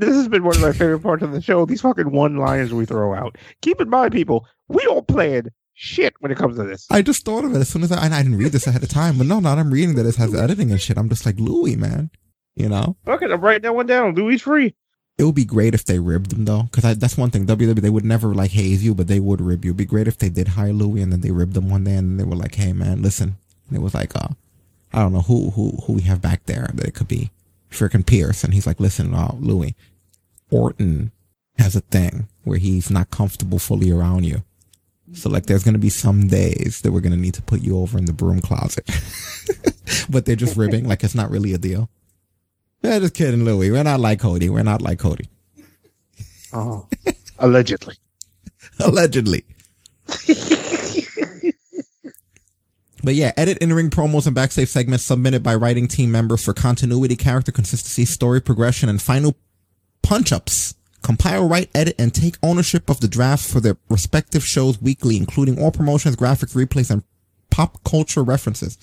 this has been one of my favorite parts of the show. These fucking one liners we throw out. Keep in mind, people, we don't plan shit when it comes to this. I just thought of it as soon as I, and I didn't read this ahead of time, but no, now I'm reading that it has editing and shit. I'm just like, Louis, man. You know? Fuck it, I'm writing that one down. Louis free. It would be great if they ribbed him though, because that's one thing. WWE they would never like haze you, but they would rib you. It'd be great if they did hire Louis and then they ribbed him one day and they were like, "Hey man, listen." And it was like, uh, I don't know who who who we have back there that it could be, freaking Pierce, and he's like, "Listen, uh, Louis, Orton has a thing where he's not comfortable fully around you." So like there's gonna be some days that we're gonna need to put you over in the broom closet. *laughs* but they're just ribbing, like it's not really a deal. Yeah, just kidding, Louis. We're not like Cody. We're not like Cody. Oh. Allegedly. *laughs* Allegedly. *laughs* But yeah, edit in-ring promos and backstage segments submitted by writing team members for continuity, character consistency, story progression, and final punch-ups. Compile, write, edit, and take ownership of the drafts for their respective shows weekly, including all promotions, graphics, replays, and pop culture references.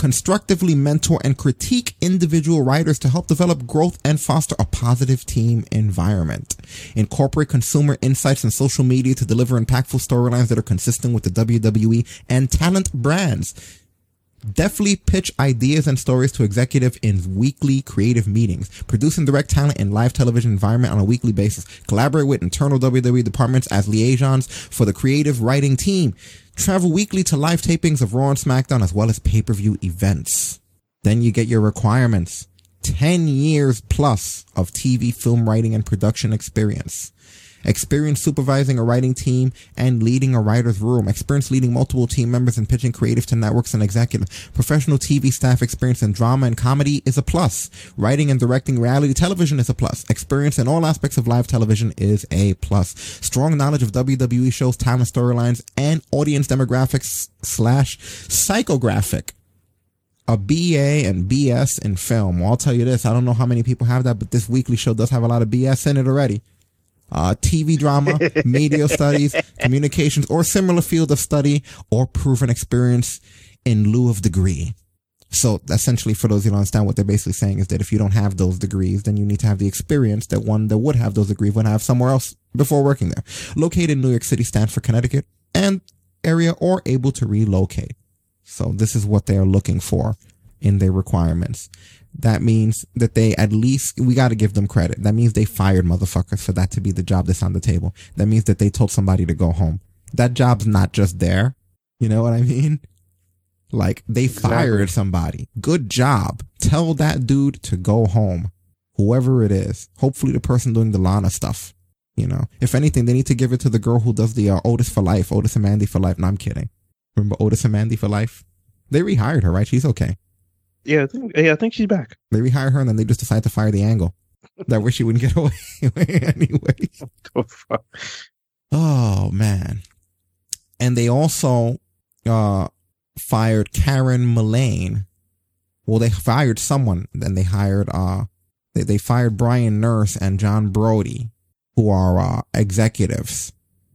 Constructively mentor and critique individual writers to help develop growth and foster a positive team environment. Incorporate consumer insights and social media to deliver impactful storylines that are consistent with the WWE and talent brands. Deftly pitch ideas and stories to executive in weekly creative meetings. Produce and direct talent in live television environment on a weekly basis. Collaborate with internal WWE departments as liaisons for the creative writing team. Travel weekly to live tapings of Raw and SmackDown as well as pay-per-view events. Then you get your requirements. 10 years plus of TV, film writing, and production experience. Experience supervising a writing team and leading a writer's room. Experience leading multiple team members and pitching creative to networks and executives. Professional TV staff experience in drama and comedy is a plus. Writing and directing reality television is a plus. Experience in all aspects of live television is a plus. Strong knowledge of WWE shows, talent storylines, and audience demographics slash psychographic a BA and BS in film. Well, I'll tell you this. I don't know how many people have that, but this weekly show does have a lot of BS in it already. Uh, TV drama, *laughs* media studies, communications, or similar field of study or proven experience in lieu of degree. So essentially, for those who don't understand, what they're basically saying is that if you don't have those degrees, then you need to have the experience that one that would have those degrees would have somewhere else before working there. Located in New York City, Stamford, Connecticut, and area, or able to relocate. So this is what they are looking for in their requirements. That means that they at least, we got to give them credit. That means they fired motherfuckers for that to be the job that's on the table. That means that they told somebody to go home. That job's not just there. You know what I mean? Like they Exactly. fired somebody. Good job. Tell that dude to go home. Whoever it is. Hopefully the person doing the Lana stuff. You know, if anything, they need to give it to the girl who does the uh, Otis for life, Otis and Mandy for life. No, I'm kidding. Remember Otis and Mandy for life? They rehired her, right? She's okay. Yeah, I think, yeah, I think she's back. They rehire her and then they just decide to fire the angle. *laughs* That way she wouldn't get away *laughs* anyway. Oh man. And they also uh fired Karen Mullane. Well, they fired someone, then they hired uh they, they fired Brian Nurse and John Brody, who are uh executives.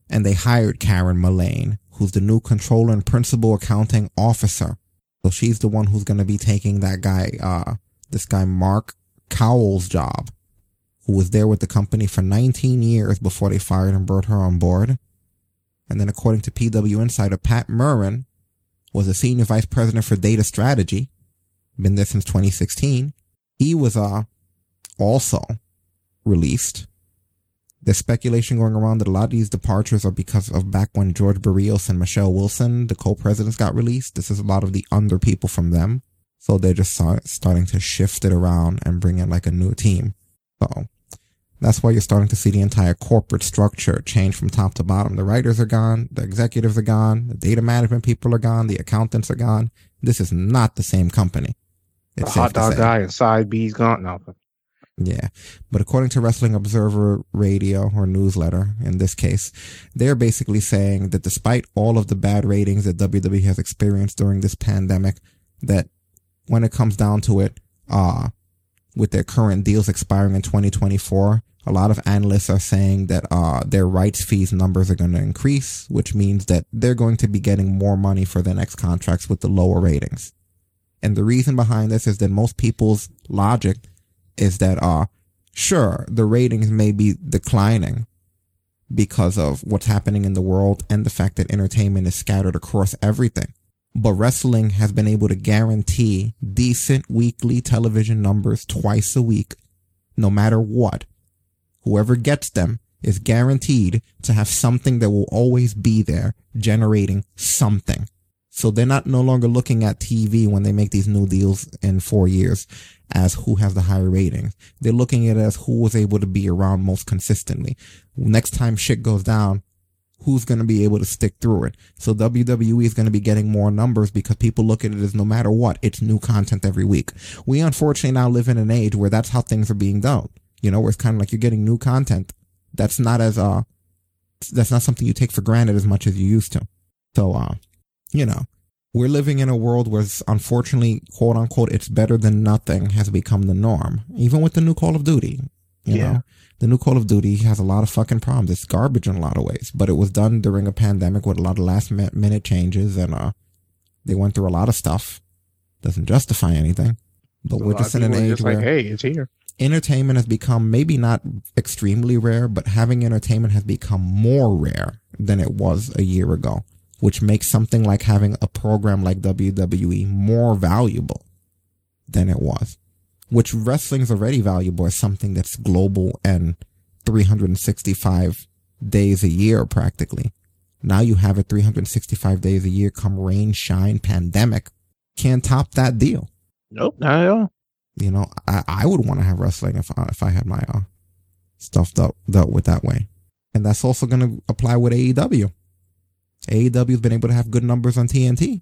And they hired Karen Mullane, who's the new controller and principal accounting officer. So she's the one who's gonna be taking that guy uh this guy Mark Kowal's job who was there with the company for 19 years before they fired and brought her on board. And then according to PW Insider, Pat Murrin was a senior vice president for data strategy. Been there since 2016. He was, uh, also released. There's speculation going around that a lot of these departures are because of back when George Barrios and Michelle Wilson, the co-presidents, got released. This is a lot of the under people from them. So they're just start, starting to shift it around and bring in like a new team. So that's why you're starting to see the entire corporate structure change from top to bottom. The writers are gone. The executives are gone. The data management people are gone. The accountants are gone. This is not the same company. The hot dog guy and side B's gone. No. Yeah. But according to Wrestling Observer Radio or newsletter, in this case, they're basically saying that despite all of the bad ratings that WWE has experienced during this pandemic, that when it comes down to it, uh, with their current deals expiring in 2024, a lot of analysts are saying that, uh, their rights fees numbers are going to increase, which means that they're going to be getting more money for their next contracts with the lower ratings. And the reason behind this is that most people's logic is that, uh, sure, the ratings may be declining because of what's happening in the world and the fact that entertainment is scattered across everything. But wrestling has been able to guarantee decent weekly television numbers twice a week, no matter what. Whoever gets them is guaranteed to have something that will always be there generating something. So they're not no longer looking at TV when they make these new deals in four years as who has the higher ratings. They're looking at it as who was able to be around most consistently. Next time shit goes down, who's going to be able to stick through it? So WWE is going to be getting more numbers because people look at it as no matter what, it's new content every week. We unfortunately now live in an age where that's how things are being done. You know, where it's kind of like you're getting new content. That's not as, uh, that's not something you take for granted as much as you used to. So, uh, you know, we're living in a world where unfortunately, quote unquote, it's better than nothing has become the norm. Even with the new Call of Duty, you Yeah. know, the new Call of Duty has a lot of fucking problems. It's garbage in a lot of ways, but it was done during a pandemic with a lot of last minute changes and, uh, they went through a lot of stuff. Doesn't justify anything, but A we're just in an age where like, hey, it's here. entertainment has become maybe not extremely rare, but having entertainment has become more rare than it was a year ago, which makes something like having a program like WWE more valuable than it was, which wrestling's already valuable as something that's global and 365 days a year practically. Now you have it 365 days a year come rain, shine, pandemic. Can't top that deal. Nope, not at all. You know, I, I would want to have wrestling if I, if I had my uh, stuff dealt, dealt with that way. And that's also going to apply with AEW. AEW has been able to have good numbers on TNT.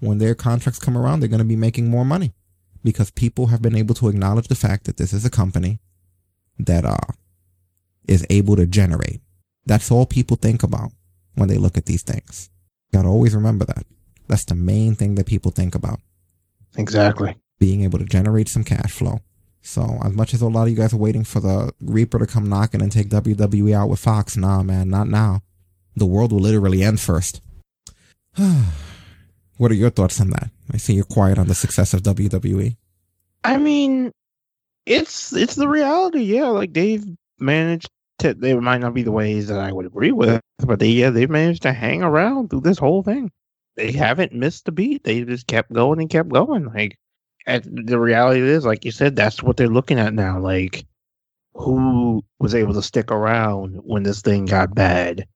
When their contracts come around, they're going to be making more money because people have been able to acknowledge the fact that this is a company that uh is able to generate. That's all people think about when they look at these things. You gotta always remember that. That's the main thing that people think about. Exactly. Being able to generate some cash flow. So as much as a lot of you guys are waiting for the Reaper to come knocking and take WWE out with Fox, nah, man, not now. The world will literally end first. *sighs* what are your thoughts on that? I see you're quiet on the success of. WWE. I mean, it's it's the reality. Yeah, like they've managed to. They might not be the ways that I would agree with, but they yeah they've managed to hang around through this whole thing. They haven't missed a beat. They just kept going and kept going. Like, the reality is, like you said, that's what they're looking at now. Like, who was able to stick around when this thing got bad,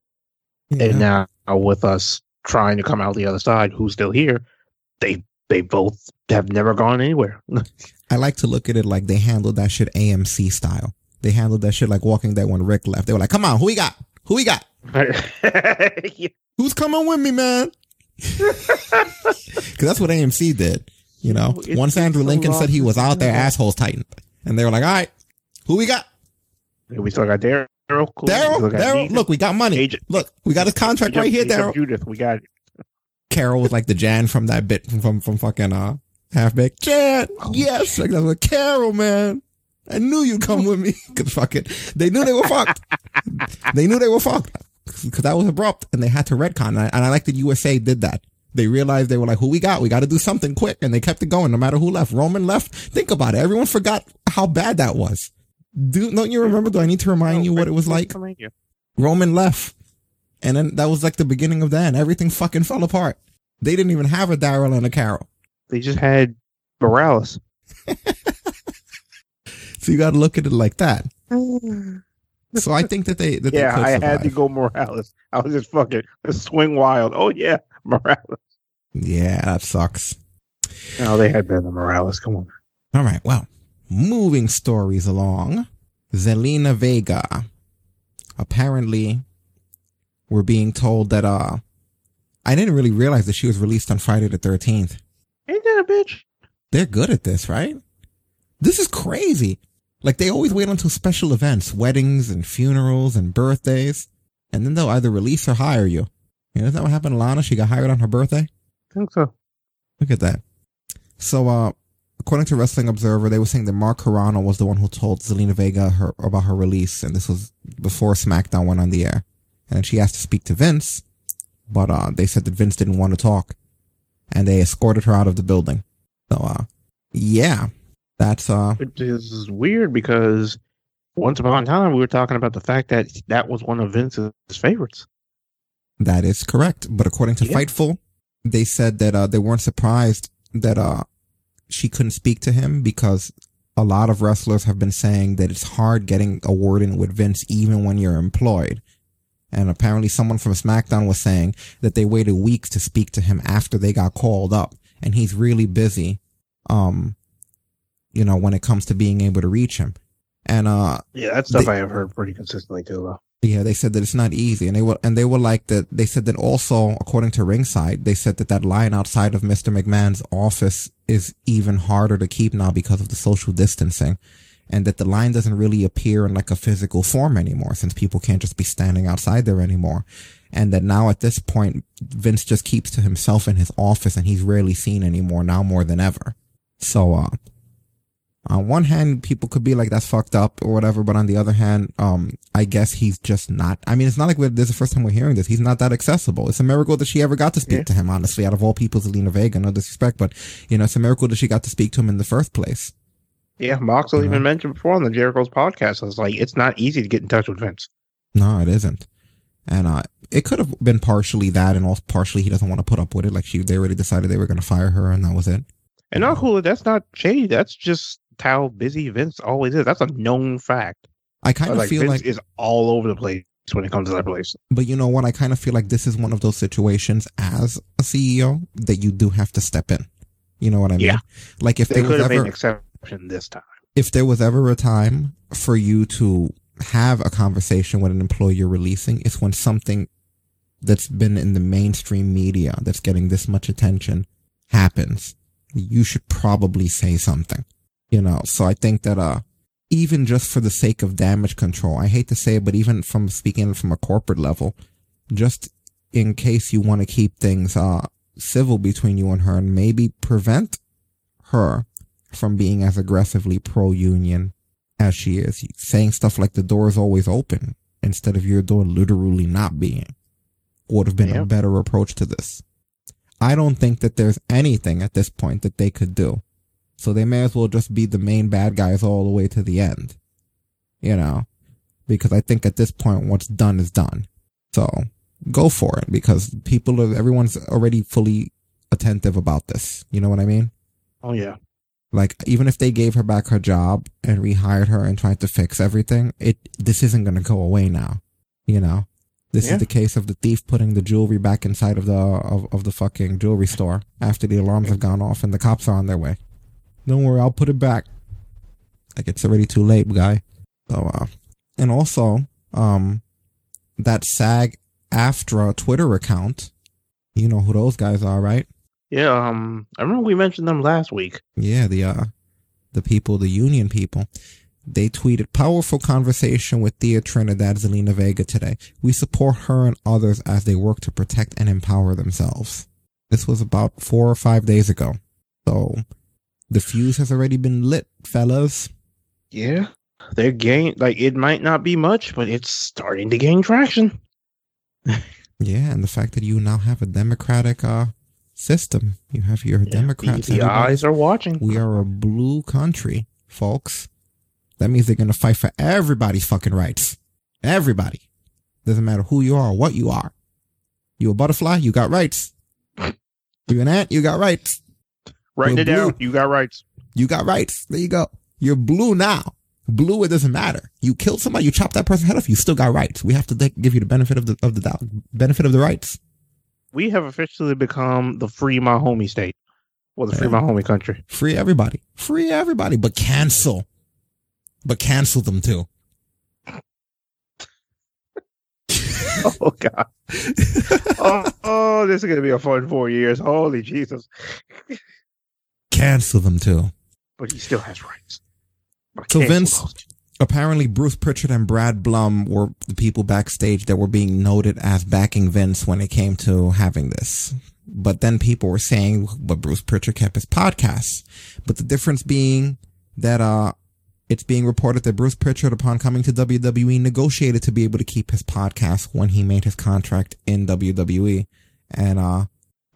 and now with us trying to come out the other side, who's still here? They they both have never gone anywhere. *laughs* I like to look at it like they handled that shit AMC style. They handled that shit like Walking that when Rick left. They were like, "Come on, who we got? Who we got? *laughs* Who's coming with me, man?" *laughs* Because that's what AMC did. You know, It's once Andrew Lincoln said he was out there, assholes tightened, and they were like, "All right, who we got? we still got Daryl. Cool. Daryl, Daryl. Look, we got money. Look, we got a contract right here, Daryl." Judith, we got Carol was like the Jan from that bit from from, from fucking uh half baked. Jan, yes, like that was Carol, man. I knew you'd come with me *laughs* because fuck it. they knew they were fucked. they knew they were fucked because that was abrupt and they had to retcon. And I, and I like that USA did that. They realized they were like, "Who we got? We got to do something quick," and they kept it going no matter who left. Roman left. Think about it. Everyone forgot how bad that was. Do don't you remember? Do I need to remind you what it was like? Roman left. And then that was like the beginning of the end. Everything fucking fell apart. They didn't even have a Daryl and a Carol. They just had Morales. *laughs* So you got to look at it like that. *sighs* So I think that they that yeah, they I survive. had to go Morales. I was just fucking swing wild. Oh yeah, Morales. Yeah, that sucks. No, they had better than Morales. Come on. All right. Well, moving stories along. Zelina Vega. Apparently, we're being told that, uh, I didn't really realize that she was released on Friday the 13th. Ain't that a bitch? They're good at this, right? This is crazy. Like they always wait until special events, weddings and funerals and birthdays, and then they'll either release or hire you. You know, isn't that what happened to Lana? She got hired on her birthday? I think so. Look at that. So, uh, according to Wrestling Observer, they were saying that Mark Carrano was the one who told Zelina Vega her, about her release, and this was before SmackDown went on the air. And she asked to speak to Vince, but, uh, they said that Vince didn't want to talk, and they escorted her out of the building. So, uh, yeah, that's, uh, Which is weird because once upon a time we were talking about the fact that that was one of Vince's favorites. That is correct. But according to Yeah. Fightful, they said that uh, they weren't surprised that uh, she couldn't speak to him because a lot of wrestlers have been saying that it's hard getting a word in with Vince even when you're employed. And apparently someone from SmackDown was saying that they waited weeks to speak to him after they got called up and he's really busy. Um, you know, when it comes to being able to reach him. And, uh, Yeah, that stuff they- I have heard pretty consistently too, though. Yeah, they said that it's not easy, and they were and they were like that. They said that also, according to Ringside, they said that that line outside of Mister McMahon's office is even harder to keep now because of the social distancing, and that the line doesn't really appear in like a physical form anymore since people can't just be standing outside there anymore, and that now at this point Vince just keeps to himself in his office and he's rarely seen anymore now more than ever. So, uh, on one hand, people could be like, that's fucked up or whatever. But on the other hand, um, I guess he's just not, I mean, it's not like we're, this is the first time we're hearing this. He's not that accessible. It's a miracle that she ever got to speak to him, honestly, out of all people, Zelina Vega, no disrespect, but you know, it's a miracle that she got to speak to him in the first place. Yeah, Moxley even mentioned before on the Jericho's podcast. I was like, it's not easy to get in touch with Vince. No, it isn't. And, uh, it could have been partially that and also partially he doesn't want to put up with it. Like she, they already decided they were going to fire her and that was it. And not cool. That's not shady. That's just how busy Vince always is. That's a known fact. I kind of like, feel Vince like is all over the place when it comes to that place. But you know what? I kind of feel like this is one of those situations as a CEO that you do have to step in. You know what I mean? Yeah. Like if they there could was have made an exception this time. if there was ever a time for you to have a conversation with an employee you're releasing, it's when something that's been in the mainstream media that's getting this much attention happens. You should probably say something. You know, so I think that uh even just for the sake of damage control, I hate to say it, but even from speaking from a corporate level, just in case you want to keep things uh civil between you and her and maybe prevent her from being as aggressively pro union as she is, saying stuff like the door is always open instead of your door literally not being would have been a better approach to this. I don't think that there's anything at this point that they could do. So they may as well just be the main bad guys all the way to the end. You know, because I think at this point, what's done is done. So go for it because people are, everyone's already fully attentive about this. You know what I mean? Oh yeah. Like even if they gave her back her job and rehired her and tried to fix everything, it this isn't gonna go away now. You know, this Yeah. is the case of the thief putting the jewelry back inside of the of, of the fucking jewelry store after the alarms have gone off and the cops are on their way. Don't worry, I'll put it back. Like it's already too late, guy. So, uh, and also, um, that SAG AFTRA Twitter account. You know who those guys are, right? Yeah, um I remember we mentioned them last week. Yeah, the uh the people, the union people. They tweeted powerful conversation with Thea Trinidad Zelina Vega today. We support her and others as they work to protect and empower themselves. This was about four or five days ago. So the fuse has already been lit, fellas. Yeah. They're gain like it might not be much, but it's starting to gain traction. *laughs* Yeah, and the fact that you now have a democratic uh system. You have your Democrats. the everybody- eyes are watching. We are a blue country, folks. That means they're gonna fight for everybody's fucking rights. Everybody. Doesn't matter who you are or what you are. You a butterfly, you got rights. *laughs* You an ant, you got rights. Writing it down. You got rights. You got rights. There you go. You're blue now. Blue, it doesn't matter. You killed somebody, you chopped that person's head off, you still got rights. We have to give you the benefit of the of the doubt, benefit of the rights. We have officially become the free my homie state. Well, the free my homie country. Free everybody. Free everybody, but cancel. But cancel them too. *laughs* oh God. *laughs* oh, oh, this is gonna be a fun four years. Holy Jesus. Cancel them too. But he still has rights. So Vince, those. apparently Bruce Pritchard and Brad Blum were the people backstage that were being noted as backing Vince when it came to having this. But then people were saying, but Bruce Pritchard kept his podcast. But the difference being that, uh, it's being reported that Bruce Pritchard, upon coming to WWE, negotiated to be able to keep his podcast when he made his contract in WWE. And, uh,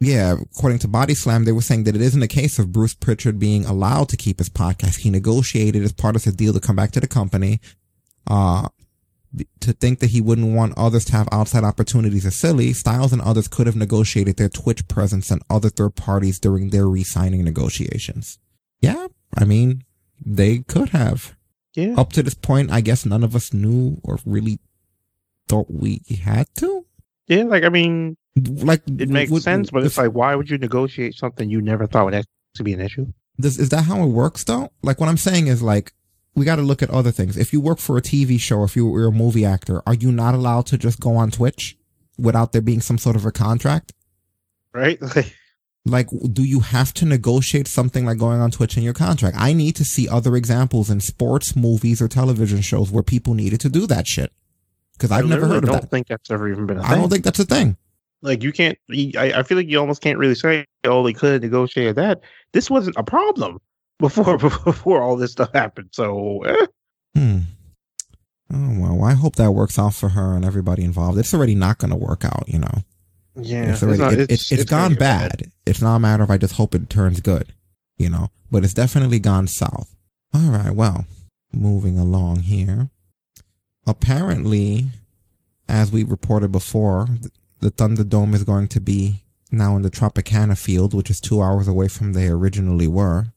yeah, according to Body Slam, they were saying that it isn't a case of Bruce Pritchard being allowed to keep his podcast. He negotiated as part of his deal to come back to the company. Uh, to think that he wouldn't want others to have outside opportunities is silly. Styles and others could have negotiated their Twitch presence and other third parties during their re-signing negotiations. Yeah, I mean, they could have. Yeah. Up to this point, I guess none of us knew or really thought we had to. Yeah, like I mean, like it makes would- sense, but it's like, why would you negotiate something you never thought would actually be an issue? This, is that how it works though? Like what I'm saying is like, we got to look at other things. If you work for a TV show, if you were a movie actor, are you not allowed to just go on Twitch without there being some sort of a contract? Right? *laughs* Like, do you have to negotiate something like going on Twitch in your contract? I need to see other examples in sports, movies, or television shows where people needed to do that shit. Cause I've never heard of it. I don't that. think that's ever even been a I thing. I don't think that's a thing. Like you can't. I, I feel like you almost can't really say, "Oh, they could have negotiated that." This wasn't a problem *laughs* before before all this stuff happened. So eh. Hmm. Oh well, I hope that works out for her and everybody involved. It's already not going to work out, you know. yeah, it's already not- it, it's, it's gonna gone get bad. It's not a matter of I just hope it turns good, you know. But it's definitely gone south. All right, well, moving along here. Apparently, as we reported before, the Thunderdome is going to be now in the Tropicana field, which is two hours away from they originally were.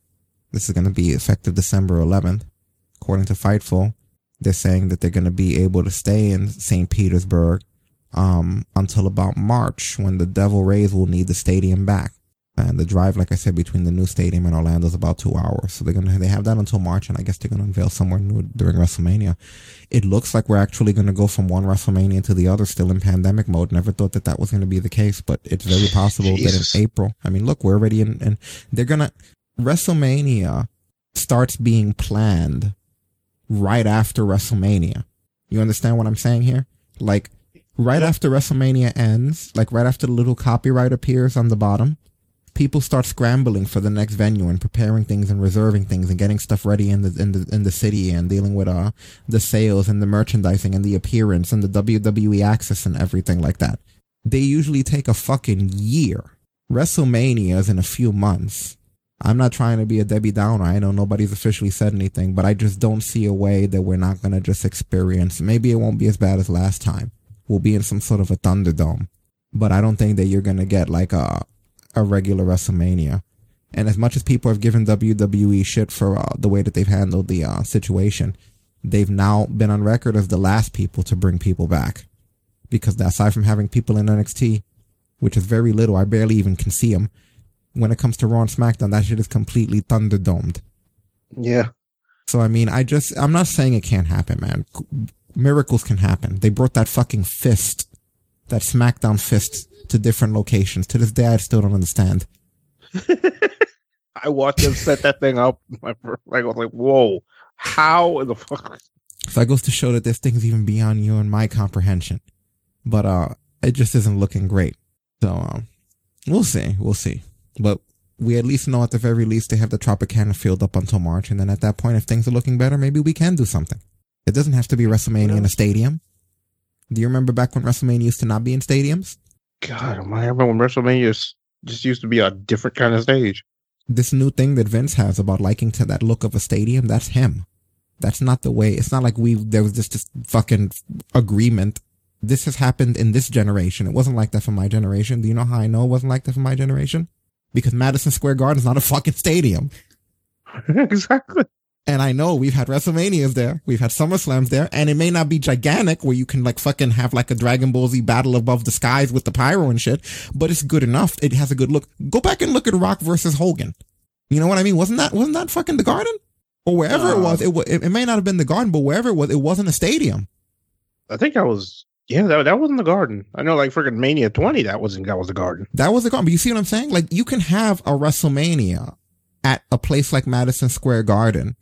This is going to be effective December 11th. According to Fightful, they're saying that they're going to be able to stay in St. Petersburg um, until about March when the Devil Rays will need the stadium back. And the drive, like I said, between the new stadium and Orlando is about two hours. So they're gonna they have that until March, and I guess they're gonna unveil somewhere new during WrestleMania. It looks like we're actually gonna go from one WrestleMania to the other, still in pandemic mode. Never thought that that was gonna be the case, but it's very possible Jesus. that in April. I mean, look, we're already in, and they're gonna WrestleMania starts being planned right after WrestleMania. You understand what I'm saying here? Like right after WrestleMania ends, like right after the little copyright appears on the bottom, people start scrambling for the next venue and preparing things and reserving things and getting stuff ready in the in the in the city and dealing with uh the sales and the merchandising and the appearance and the WWE access and everything like that. They usually take a fucking year. WrestleMania is in a few months. I'm not trying to be a Debbie Downer. I know nobody's officially said anything, but I just don't see a way that we're not going to just experience. Maybe it won't be as bad as last time. We'll be in some sort of a Thunderdome, but I don't think that you're going to get like a, a regular WrestleMania. And as much as people have given WWE shit for uh, the way that they've handled the uh, situation, they've now been on record as the last people to bring people back. Because aside from having people in NXT, which is very little, I barely even can see them. When it comes to Raw and SmackDown, that shit is completely thunderdomed. Yeah. So I mean, I just I'm not saying it can't happen, man. Miracles can happen. They brought that fucking fist, that SmackDown fist, to different locations. To this day, I still don't understand. *laughs* I watched them set that thing up. Like, I was like, whoa, how in the fuck? So that goes to show that this thing's even beyond you and my comprehension. But uh, it just isn't looking great. So um, we'll see, we'll see. But we at least know at the very least they have the Tropicana field up until March, and then at that point, if things are looking better, maybe we can do something. It doesn't have to be WrestleMania in a stadium. Do you remember back when WrestleMania used to not be in stadiums? God, I remember when WrestleMania just used to be a different kind of stage. This new thing that Vince has about liking to that look of a stadium, that's him. That's not the way. It's not like we there was just this fucking agreement. This has happened in this generation. It wasn't like that for my generation. Do you know how I know it wasn't like that for my generation? Because Madison Square Garden is not a fucking stadium. *laughs* exactly. And I know we've had WrestleManias there, we've had SummerSlams there, and it may not be gigantic where you can like fucking have like a Dragon Ball Z battle above the skies with the pyro and shit, but it's good enough. It has a good look. Go back and look at Rock versus Hogan. You know what I mean? Wasn't that wasn't that fucking the Garden or wherever it was? It, it may not have been the Garden, but wherever it was, it wasn't a stadium. I think that was yeah, that, that wasn't the garden. I know like freaking Mania 20, that wasn't that was the garden. That was the Garden. But you see what I'm saying? Like you can have a WrestleMania at a place like Madison Square Garden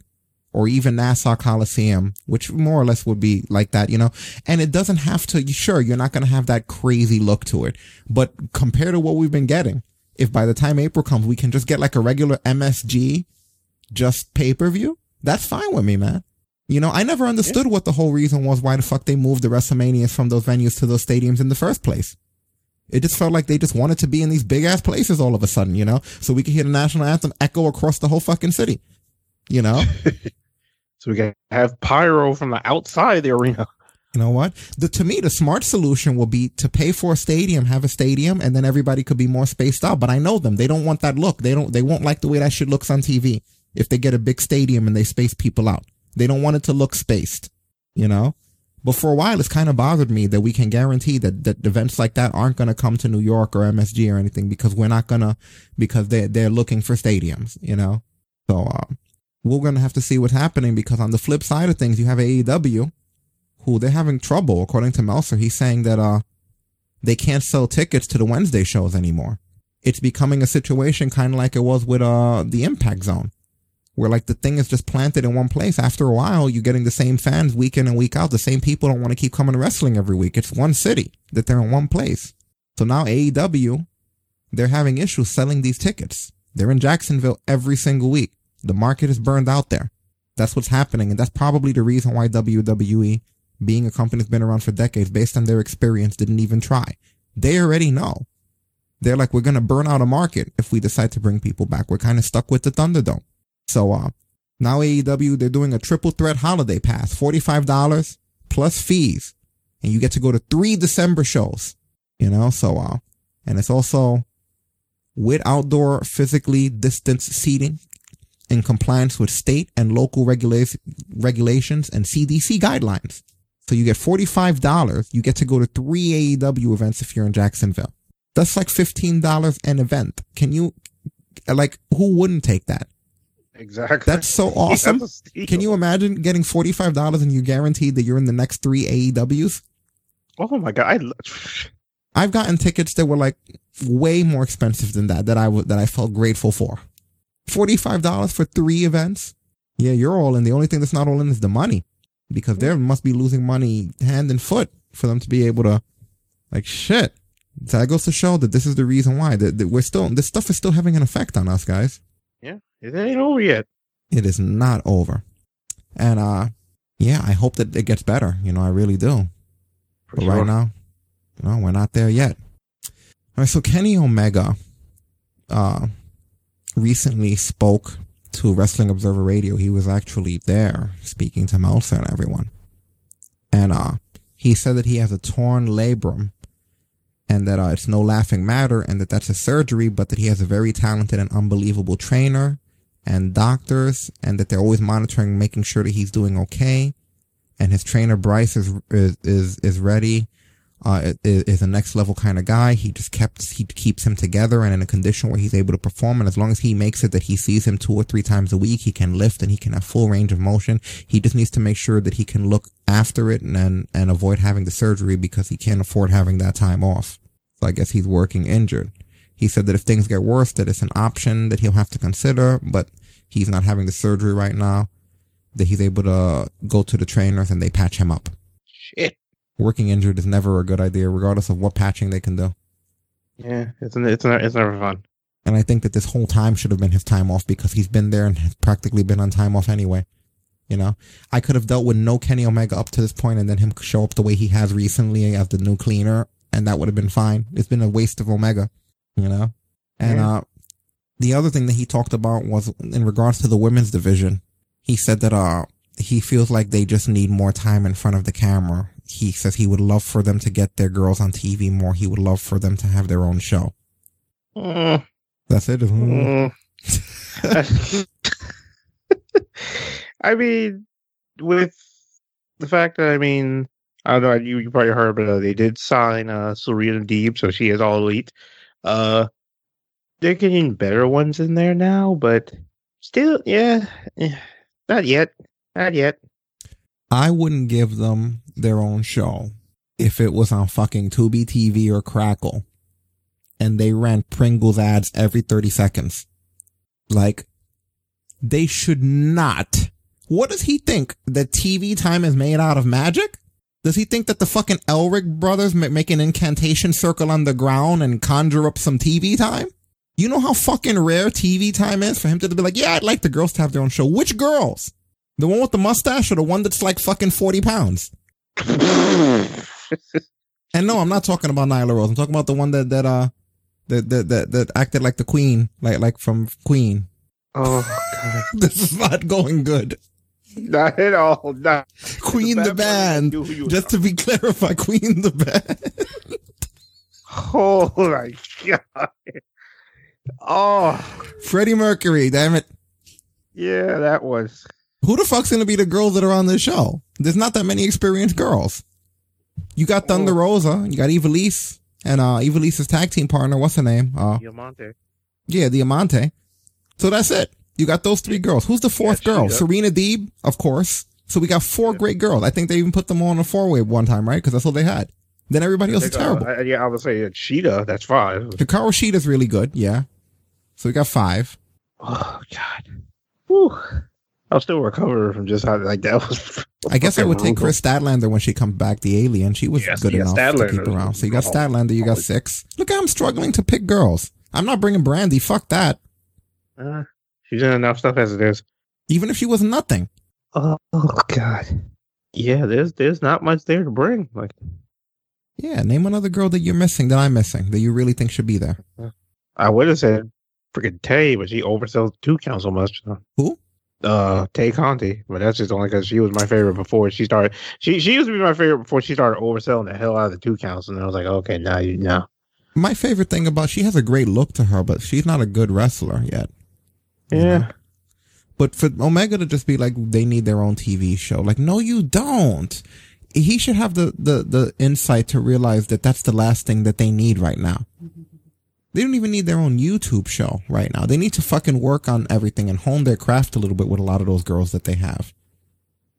or even Nassau Coliseum, which more or less would be like that, you know, and it doesn't have to, sure, you're not going to have that crazy look to it, but compared to what we've been getting, if by the time April comes, we can just get like a regular MSG, just pay per view, that's fine with me, man. You know, I never understood what the whole reason was why the fuck they moved the WrestleManias from those venues to those stadiums in the first place. It just felt like they just wanted to be in these big ass places all of a sudden, you know, so we could hear the national anthem echo across the whole fucking city, you know? *laughs* So we can have pyro from the outside the arena. *laughs* You know what? The to me, the smart solution will be to pay for a stadium, have a stadium, and then everybody could be more spaced out. But I know them; they don't want that look. They don't. They won't like the way that shit looks on TV. If they get a big stadium and they space people out, they don't want it to look spaced. You know. But for a while, it's kind of bothered me that we can guarantee that, that events like that aren't going to come to New York or MSG or anything because we're not going to, because they, they're looking for stadiums, you know? So, uh, we're going to have to see what's happening because on the flip side of things, you have AEW who they're having trouble. According to Meltzer, he's saying that, uh, they can't sell tickets to the Wednesday shows anymore. It's becoming a situation kind of like it was with, uh, the Impact Zone where like the thing is just planted in one place. After a while, you're getting the same fans week in and week out. The same people don't want to keep coming to wrestling every week. It's one city that they're in one place. So now AEW, they're having issues selling these tickets. They're in Jacksonville every single week. The market is burned out there. That's what's happening. And that's probably the reason why WWE, being a company that's been around for decades, based on their experience, didn't even try. They already know. They're like, we're going to burn out a market if we decide to bring people back. We're kind of stuck with the Thunderdome. So, uh, now AEW, they're doing a triple threat holiday pass, $45 plus fees. And you get to go to three December shows, you know, so, uh, and it's also with outdoor physically distanced seating in compliance with state and local regula- regulations and CDC guidelines. So you get $45. You get to go to three AEW events if you're in Jacksonville. That's like $15 an event. Can you, like, who wouldn't take that? Exactly. That's so *laughs* awesome. That's. Can you imagine getting $45 and you guaranteed that you're in the next three AEWs? Oh my god! I, I've gotten tickets that were like way more expensive than that, that I that I felt grateful for. $45 for three events? Yeah, you're all in. The only thing that's not all in is the money because they must be losing money hand and foot for them to be able to, like, shit. So that goes to show that this is the reason why that, that we're still, this stuff is still having an effect on us, guys. yeah, it ain't over yet. It is not over. And, uh, yeah, I hope that it gets better. You know, I really do. For but sure. right now, no, we're not there yet. All right. So Kenny Omega, uh, recently spoke to Wrestling Observer Radio. He was actually there speaking to Meltzer and everyone. And, uh, he said that he has a torn labrum and that, uh, it's no laughing matter and that that's a surgery, but that he has a very talented and unbelievable trainer and doctors and that they're always monitoring, making sure that he's doing okay. And his trainer Bryce is, is, is, is ready uh, is, a next level kind of guy. He just kept, he keeps him together and in a condition where he's able to perform. And as long as he makes it that he sees him two or three times a week, he can lift and he can have full range of motion. He just needs to make sure that he can look after it and, and, and avoid having the surgery because he can't afford having that time off. So I guess he's working injured. He said that if things get worse, that it's an option that he'll have to consider, but he's not having the surgery right now, that he's able to go to the trainers and they patch him up Shit. Working injured is never a good idea, regardless of what patching they can do. Yeah, it's it's it's never fun. And I think that this whole time should have been his time off because he's been there and has practically been on time off anyway. You know, I could have dealt with no Kenny Omega up to this point and then him show up the way he has recently as the new cleaner, and that would have been fine. It's been a waste of Omega, you know? And, Yeah. uh, the other thing that he talked about was in regards to the women's division. He said that, uh, he feels like they just need more time in front of the camera. He says he would love for them to get their girls on TV more. He would love for them to have their own show. Mm, That's it. mm. *laughs* I mean, with the fact that I mean, I don't know. You, you probably heard, but uh, they did sign uh, Serena Deeb, so she is all elite. Uh, they're getting better ones in there now, but still, yeah, eh, not yet, not yet. I wouldn't give them their own show if it was on fucking Tubi TV or Crackle and they ran Pringles ads every 30 seconds. Like, they should not. What does he think? That TV time is made out of magic? Does he think that the fucking Elric brothers make an incantation circle on the ground and conjure up some TV time? You know how fucking rare TV time is for him to be like, yeah, I'd like the girls to have their own show. Which girls? The one with the mustache or the one that's like fucking 40 pounds? *laughs* and no, I'm not talking about Nyla Rose. I'm talking about the one that, that, uh, that, that, that, that acted like the queen, like, like from Queen. Oh, God. *laughs* this is not going good. Not at all. Not Queen the, band. Just to be clarified, *laughs* Queen the band. Oh my god. Oh, Freddie Mercury, damn it. yeah, that was. Who the fuck's gonna be the girls that are on this show? There's not that many experienced girls. You got Thunder Rosa, you got Ivelisse, and uh Ivelisse's tag team partner, what's her name? Uh Diamante. yeah, Diamante. So that's it. You got those three girls. Who's the fourth girl? Shida. Serena Deeb, of course. So we got four great girls. I think they even put them all on a four way one time, right? Because that's all they had. Then everybody else is Think, uh, terrible. I- yeah, I would say that Shida. That's five. Hikaru Shida's really good, yeah. So we got five. Oh God. Whew. I'll still recover from just how like that was. *laughs* I guess I would take. Kris Statlander when she comes back, the alien. She was Yes, good yeah, enough to keep around. So you got Statlander, you got six. Look, I'm struggling to pick girls. I'm not bringing Brandi. Fuck that. Uh, she's in enough stuff as it is. Even if she was nothing. Oh, oh God. Yeah, there's there's not much there to bring. Like Yeah, name another girl that you're missing that I'm missing that you really think should be there. I would have said freaking Tay, but she oversells two counts so much. Who? Uh, Tay Conti, but that's just only because she was my favorite before she started. She she used to be my favorite before she started overselling the hell out of the two counts, and I was like, okay, now you now. My favorite thing about she has a great look to her, but she's not a good wrestler yet. Yeah. But for Omega to just be like they need their own TV show, like no, you don't. He should have the the the insight to realize that that's the last thing that they need right now. They don't even need their own YouTube show right now. They need to fucking work on everything and hone their craft a little bit with a lot of those girls that they have.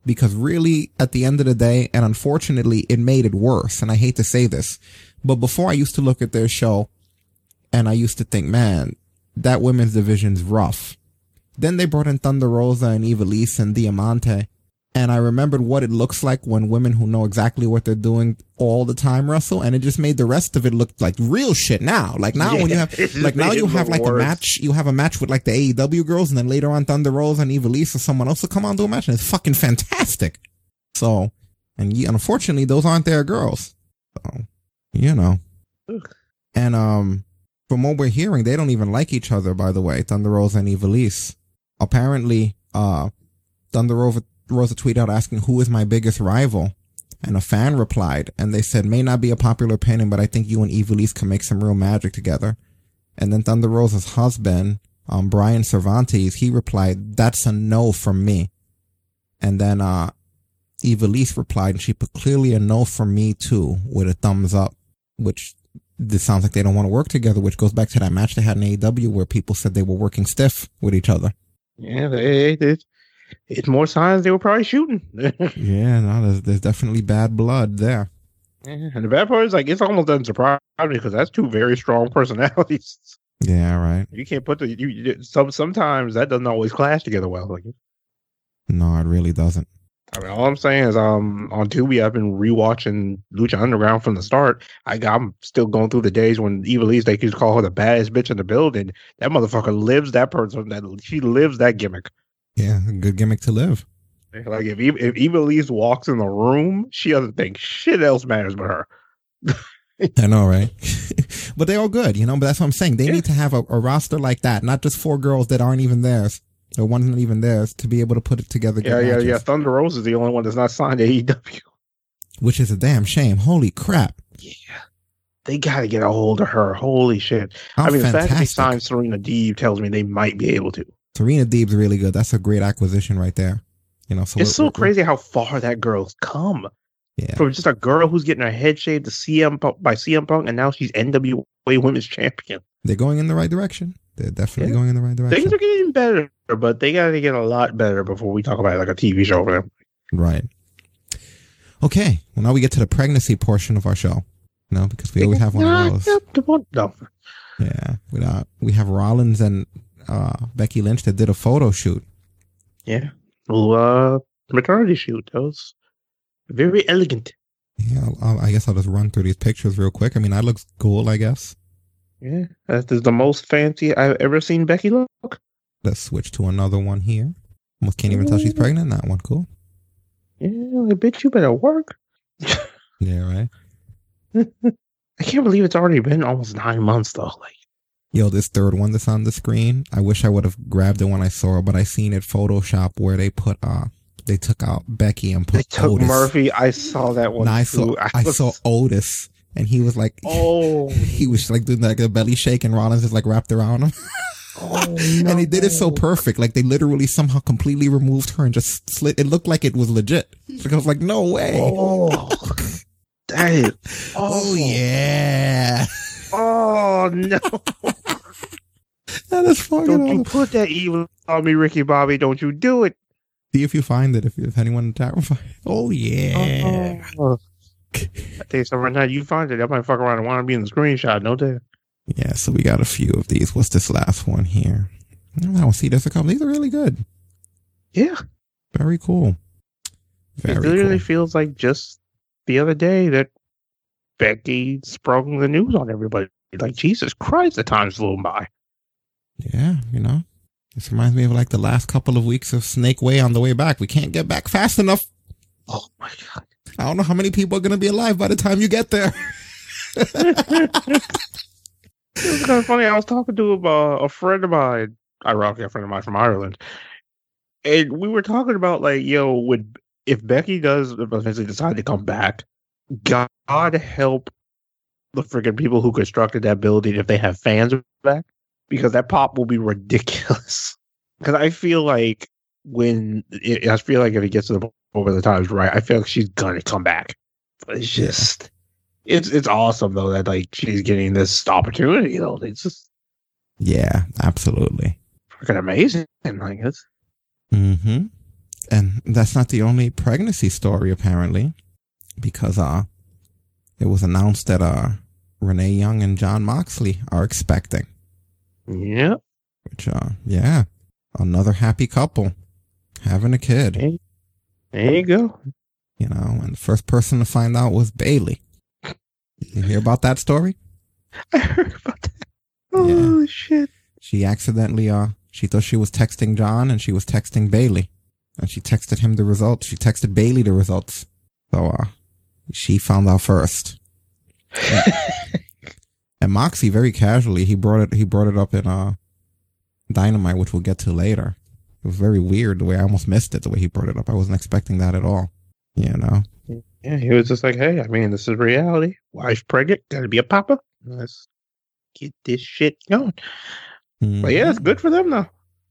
Because really, at the end of the day, and unfortunately, it made it worse. And I hate to say this, but before I used to look at their show and I used to think, man, that women's division's rough. Then they brought in Thunder Rosa and Ivelisse and Diamante. And I remembered what it looks like when women who know exactly what they're doing all the time wrestle. And it just made the rest of it look like real shit now. Like now when you have, *laughs* like now you have like a match, you have a match with like the AEW girls and then later on Thunder Rosa and Ivelisse or someone else will come on do a match and it's fucking fantastic. So, and ye- unfortunately those aren't their girls. So, you know. And, um, from what we're hearing, they don't even like each other, by the way, Thunder Rosa and Ivelisse. Apparently, uh, Thunder Rosa, Rosa tweeted out asking who is my biggest rival. And a fan replied, and they said, may not be a popular opinion, but I think you and Ivelisse can make some real magic together. And then Thunder Rosa's husband, um, Brian Cervantes, he replied, that's a no from me. And then, uh, Ivelisse replied, and she put clearly a no from me too, with a thumbs up, which this sounds like they don't want to work together, which goes back to that match they had in AEW where people said they were working stiff with each other. Yeah, they, it's, it's more signs they were probably shooting. *laughs* Yeah, no, there's, there's definitely bad blood there. Yeah, and the bad part is like it's almost doesn't surprise me because that's two very strong *laughs* personalities. Yeah, right. You can't put the you, you some sometimes that doesn't always clash together well. Like No, it really doesn't. I mean, all I'm saying is um on Tubi I've been rewatching Lucha Underground from the start. I got, I'm still going through the days when Ivelisse they used to call her the baddest bitch in the building. That motherfucker lives that person that she lives that gimmick. Yeah, good gimmick to live. Like if Eve- if Ivelisse walks in the room, she doesn't think shit else matters but her. *laughs* I know, right? *laughs* but they're all good, you know, but that's what I'm saying. They need to have a, a roster like that, not just four girls that aren't even theirs. Or one's not even theirs to be able to put it together. Yeah, yeah, matches, yeah. Thunder Rose is the only one that's not signed to AEW. Which is a damn shame. Holy crap. Yeah, they got to get a hold of her. Holy shit! How I mean, the fact that they signed Serena Deeb tells me they might be able to. Serena Deeb's really good. That's a great acquisition right there. You know, so it's so crazy how far that girl's come. Yeah. From just a girl who's getting her head shaved to CM Punk, by CM Punk, and now she's NWA Women's Champion. They're going in the right direction. They're definitely Yeah. going in the right direction. Things are getting better, but they got to get a lot better before we talk about like a TV show for them. Right. Okay. Well, now we get to the pregnancy portion of our show. You know, because we always have one of those. No. Yeah. We got we have Rollins and uh, Becky Lynch that did a photo shoot. Yeah. Well, uh, maternity shoot. That was very elegant. Yeah. I'll, I guess I'll just run through these pictures real quick. I mean, that looks cool. I guess. Yeah. That is the most fancy I've ever seen Becky look. Let's switch to another one here. Almost can't even tell she's pregnant. That one, cool. Yeah, I bet you better work. *laughs* Yeah. Right. *laughs* I can't believe it's already been almost nine months though. Like, Yo, this third one that's on the screen. I wish I would have grabbed it when I saw it, but I seen it Photoshop where they put uh they took out Becky and put they took Otis. Murphy. I saw that one. I saw too. I, was- saw Otis, and he was like, Oh, *laughs* he was like doing like a belly shake, and Rollins just like wrapped around him. *laughs* Oh, no. and he did it so perfect, like they literally somehow completely removed her and just slit. It looked like it was legit. Like I was like, no way. Oh, *laughs* that is. Oh, yeah. Oh no! *laughs* That is fucking Don't you awesome. put that evil on me, Ricky Bobby? Don't you do it? See if you find it. If, if anyone in the chat will find. Oh yeah. Oh. I tell you something right now. You find it, I might fuck around and want to be in the screenshot. No doubt. Yeah, so we got a few of these. What's this last one here? I don't see. There's a couple. These are really good. Yeah. Very cool. Very it literally cool. feels like just the other day that Becky sprung the news on everybody. Like Jesus Christ, the time's flown by. Yeah, you know. This reminds me of like the last couple of weeks of Snake Way on the way back. We can't get back fast enough. Oh my god. I don't know how many people are gonna be alive by the time you get there. *laughs* It was kind of funny. I was talking to a, uh, a friend of mine, ironically, a friend of mine from Ireland, and we were talking about like, yo, would if Becky does eventually decide to come back, God help the freaking people who constructed that building if they have fans back, because that pop will be ridiculous. *laughs* Because I feel like when it, I feel like if it gets to the point where the time's right, I feel like she's gonna come back. But it's just. It's it's awesome though that like she's getting this opportunity though. It's just Yeah, absolutely. freaking amazing. Like it's Mm-hmm. And that's not the only pregnancy story, apparently, because uh, it was announced that uh, Renee Young and Jon Moxley are expecting. yeah. Which uh, yeah, another happy couple having a kid. There you go. You know, and the first person to find out was Bayley. You hear about that story? *laughs* I heard about that. Oh shit. She accidentally uh she thought she was texting Jon and she was texting Bayley. And she texted him the results. She texted Bayley the results. So uh she found out first. And, *laughs* and Moxie very casually he brought it he brought it up in uh Dynamite, which we'll get to later. It was very weird the way I almost missed it, the way he brought it up. I wasn't expecting that at all. You know? Yeah, he was just like, Hey, I mean, this is reality. Wife's pregnant, gotta be a papa. Let's get this shit going. But yeah, it's good for them though.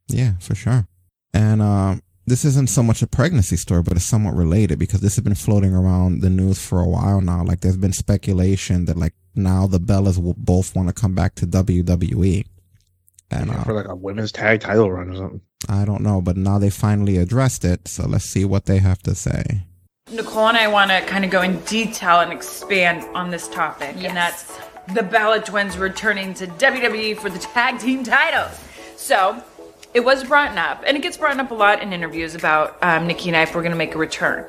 Yeah, for sure. And uh, this isn't so much a pregnancy story, but it's somewhat related because this has been floating around the news for a while now. Like, there's been speculation that like now the Bellas will both want to come back to WWE. And uh, For like a women's tag title run or something. I don't know, but now they finally addressed it. So let's see what they have to say. Nicole and I want to kind of go in detail and expand on this topic, and that's the Bella Twins returning to WWE for the tag team titles. So it was brought up, and it gets brought up a lot in interviews about um, Nikki and I if we're going to make a return.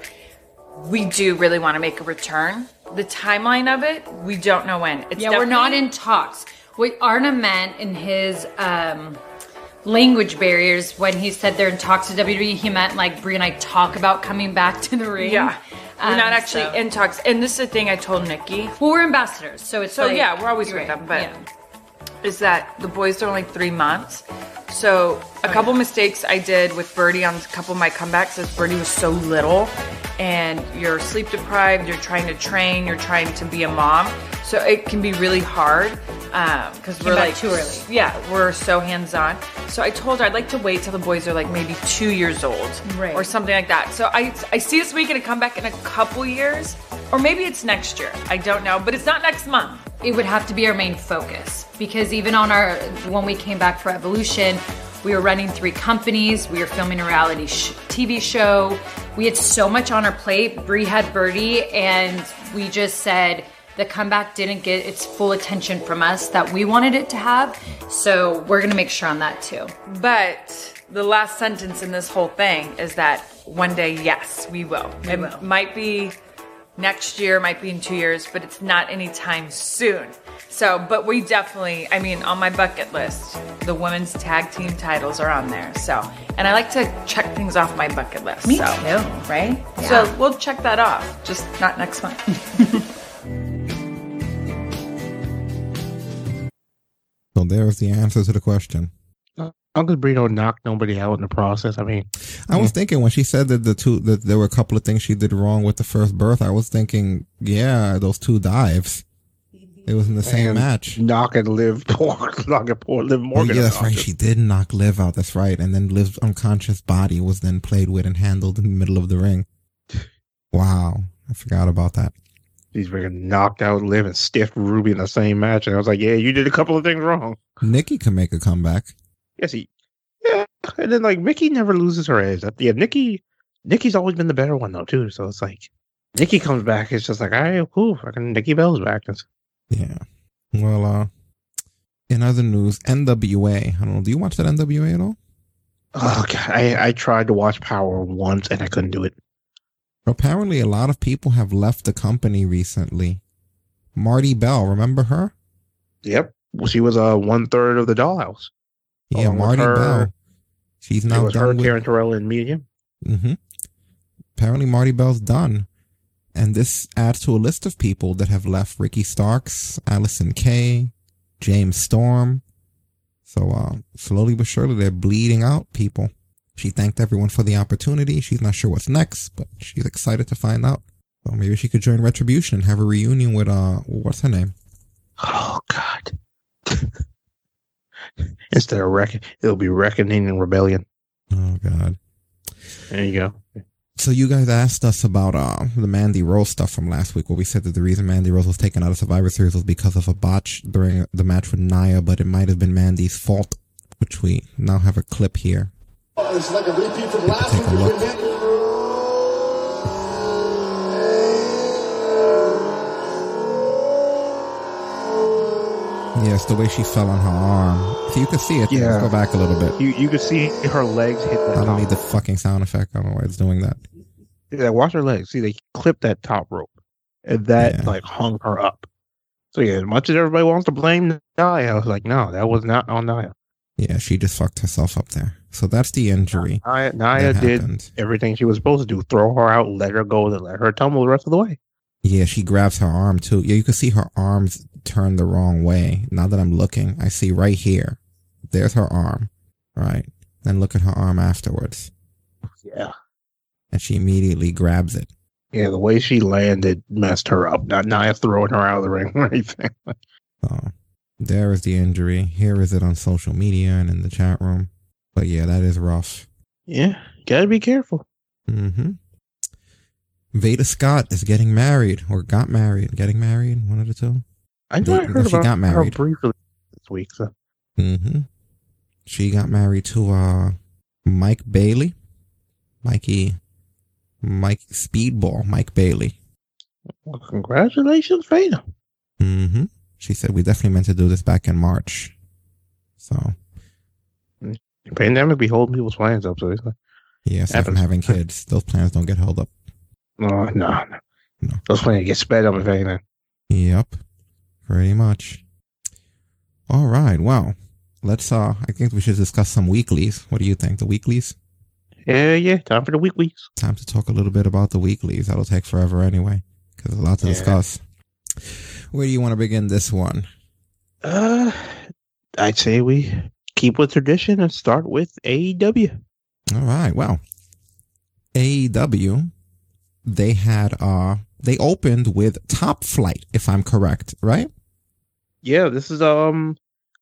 We do really want to make a return. The timeline of it, we don't know when. It's yeah, we're not in talks. What Arna meant in his um, language barriers when he said they're in talks to WWE, he meant like Brie and I talk about coming back to the ring. Yeah. We're Um, not actually so- in talks. And this is the thing I told Nikki. Well, we're ambassadors, so it's so like- yeah, we're always with right, them. But yeah. Is that the boys are only three months? So a oh, couple mistakes I did with Birdie on a couple of my comebacks is Birdie was so little, and you're sleep deprived. You're trying to train. You're trying to be a mom. So it can be really hard. Um, because Came we're like too early. Yeah, we're so hands on. So I told her I'd like to wait till the boys are like maybe two years old, Right. or something like that. So I I see us making a comeback in a couple years, or maybe it's next year. I don't know, but it's not next month. It would have to be our main focus because even on our when we came back for Evolution, we were running three companies. We were filming a reality sh- TV show. We had so much on our plate. Brie had Birdie, and we just said the comeback didn't get its full attention from us that we wanted it to have. So we're gonna make sure on that too. But the last sentence in this whole thing is that one day, yes, we will. it might be next year, might be in two years, but it's not anytime soon. So, but we definitely, I mean, on my bucket list, the women's tag team titles are on there. So, and I like to check things off my bucket list. Me so, too. Right? Yeah. So we'll check that off, just not next month. *laughs* So there's the answer to the question. Uncle Brito knocked nobody out in the process. I mean, I was thinking when she said that the two that there were a couple of things she did wrong with the first birth. I was thinking, yeah, those two dives. It was in the same and match. Knock and live poor, *laughs* knock and poor, live Oh, Morgan. yeah, that's right. She did knock Liv out. That's right. And then Liv's unconscious body was then played with and handled in the middle of the ring. Wow, I forgot about that. She's freaking knocked out Liv and stiffed Ruby in the same match. And I was like, yeah, you did a couple of things wrong. Nikki can make a comeback. Yes, he. Yeah, and then like Mickey never loses her edge. Yeah, Nikki. Nikki's always been the better one though too. So it's like Nikki comes back. It's just like, all right, cool. Fucking Nikki Bell's back. Yeah. Well, uh, in other news, NWA. I don't know. Do you watch that NWA at all? oh god, I I tried to watch Power once and I couldn't do it. Apparently, a lot of people have left the company recently. Marti Belle, remember her? Yep, well, she was uh one third of the Dollhouse. Yeah, Marti her- Belle. She's It now was her, done with. Taryn Terrell, and Medium. hmm Apparently, Marti Belle's done. And this adds to a list of people that have left Ricky Starks, Allysin Kay, James Storm. So, uh, slowly but surely, they're bleeding out people. She thanked everyone for the opportunity. She's not sure what's next, but she's excited to find out. So maybe she could join Retribution and have a reunion with, uh, what's her name? Oh God! *laughs* Instead of reckon, it'll be reckoning and rebellion. Oh, God. There you go. So you guys asked us about uh, the Mandy Rose stuff from last week, where we said that the reason Mandy Rose was taken out of Survivor Series was because of a botch during the match with Nia, but it might have been Mandy's fault, which we now have a clip here. It's like a repeat from last week. Yes, the way she fell on her arm. So you can see it. Yeah. Let's go back a little bit. You you could see her legs hit that. I don't top. need the fucking sound effect. I don't know why it's doing that. Yeah, watch her legs. See, they clipped that top rope, and that like hung her up. So yeah, as much as everybody wants to blame Nia, I was like, no, that was not on Nia. Yeah, she just fucked herself up there. So that's the injury. Nia, Nia that did happened. everything she was supposed to do: throw her out, let her go, then let her tumble the rest of the way. Yeah, she grabs her arm too. Yeah, you can see her arms turn the wrong way. Now that I'm looking, I see right here. There's her arm, right? Then look at her arm afterwards, Yeah, and she immediately grabs it. yeah, the way she landed messed her up. Not Nia throwing her out of the ring or *laughs* anything. So there is the injury. Here is it on social media and in the chat room. But yeah, that is rough. yeah, gotta be careful. Mm-hmm. Veda Scott is getting married or got married, getting married, one of the two. I know I heard she about got her married. briefly this week. So Mm-hmm. She got married to uh Mike Bailey. Mikey Mike Speedball, Mike Bailey. well, congratulations, Veda. Mm-hmm. She said we definitely meant to do this back in March. So Pandemic be holding people's plans up. So it's like, yeah, aside from having kids, those plans don't get held up. no, no, no. Those plans get sped up if anything. Yep. Pretty much. All right, well, let's uh I think we should discuss some weeklies. What do you think? The weeklies? Yeah, yeah. Time for the weeklies. Time to talk a little bit about the weeklies. That'll take forever anyway, because there's a lot to Yeah. discuss. Where do you want to begin this one? Uh, I'd say we keep with tradition and start with AEW. All right. Well, AEW, they had uh they opened with Top Flight, if I'm correct, right? Yeah, this is um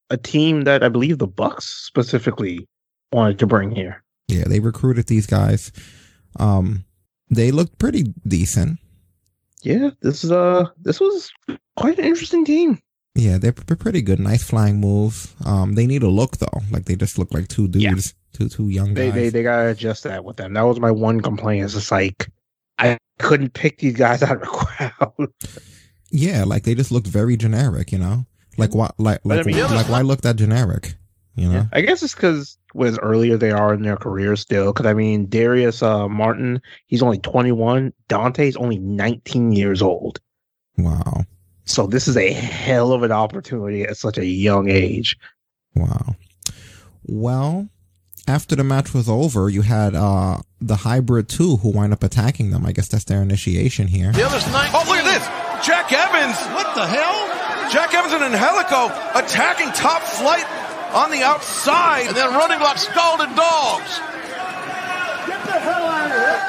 a team that I believe the Bucks specifically wanted to bring here. Yeah, they recruited these guys. Um, they looked pretty decent. Yeah, this is uh this was quite an interesting team. Yeah, they're pretty good. Nice flying moves. Um, they need a look though. Like they just look like two dudes, two two young They guys. they they gotta adjust that with them. That was my one complaint. It's just like I couldn't pick these guys out of the *laughs* crowd. yeah, like they just looked very generic. You know, like why like But I like, mean, the like why look that generic? You know. I guess it's because was earlier they are in their career still. Because I mean, Darius uh, Martin, he's only 21. Dante's only 19 years old. Wow. So this is a hell of an opportunity at such a young age. Wow. Well, after the match was over, you had uh the hybrid two who wind up attacking them. I guess that's their initiation here. The other's nine. Oh, look at this. Jack Evans. What the hell? Jack Evans and Angélico attacking top flight on the outside. And then running like scalded dogs.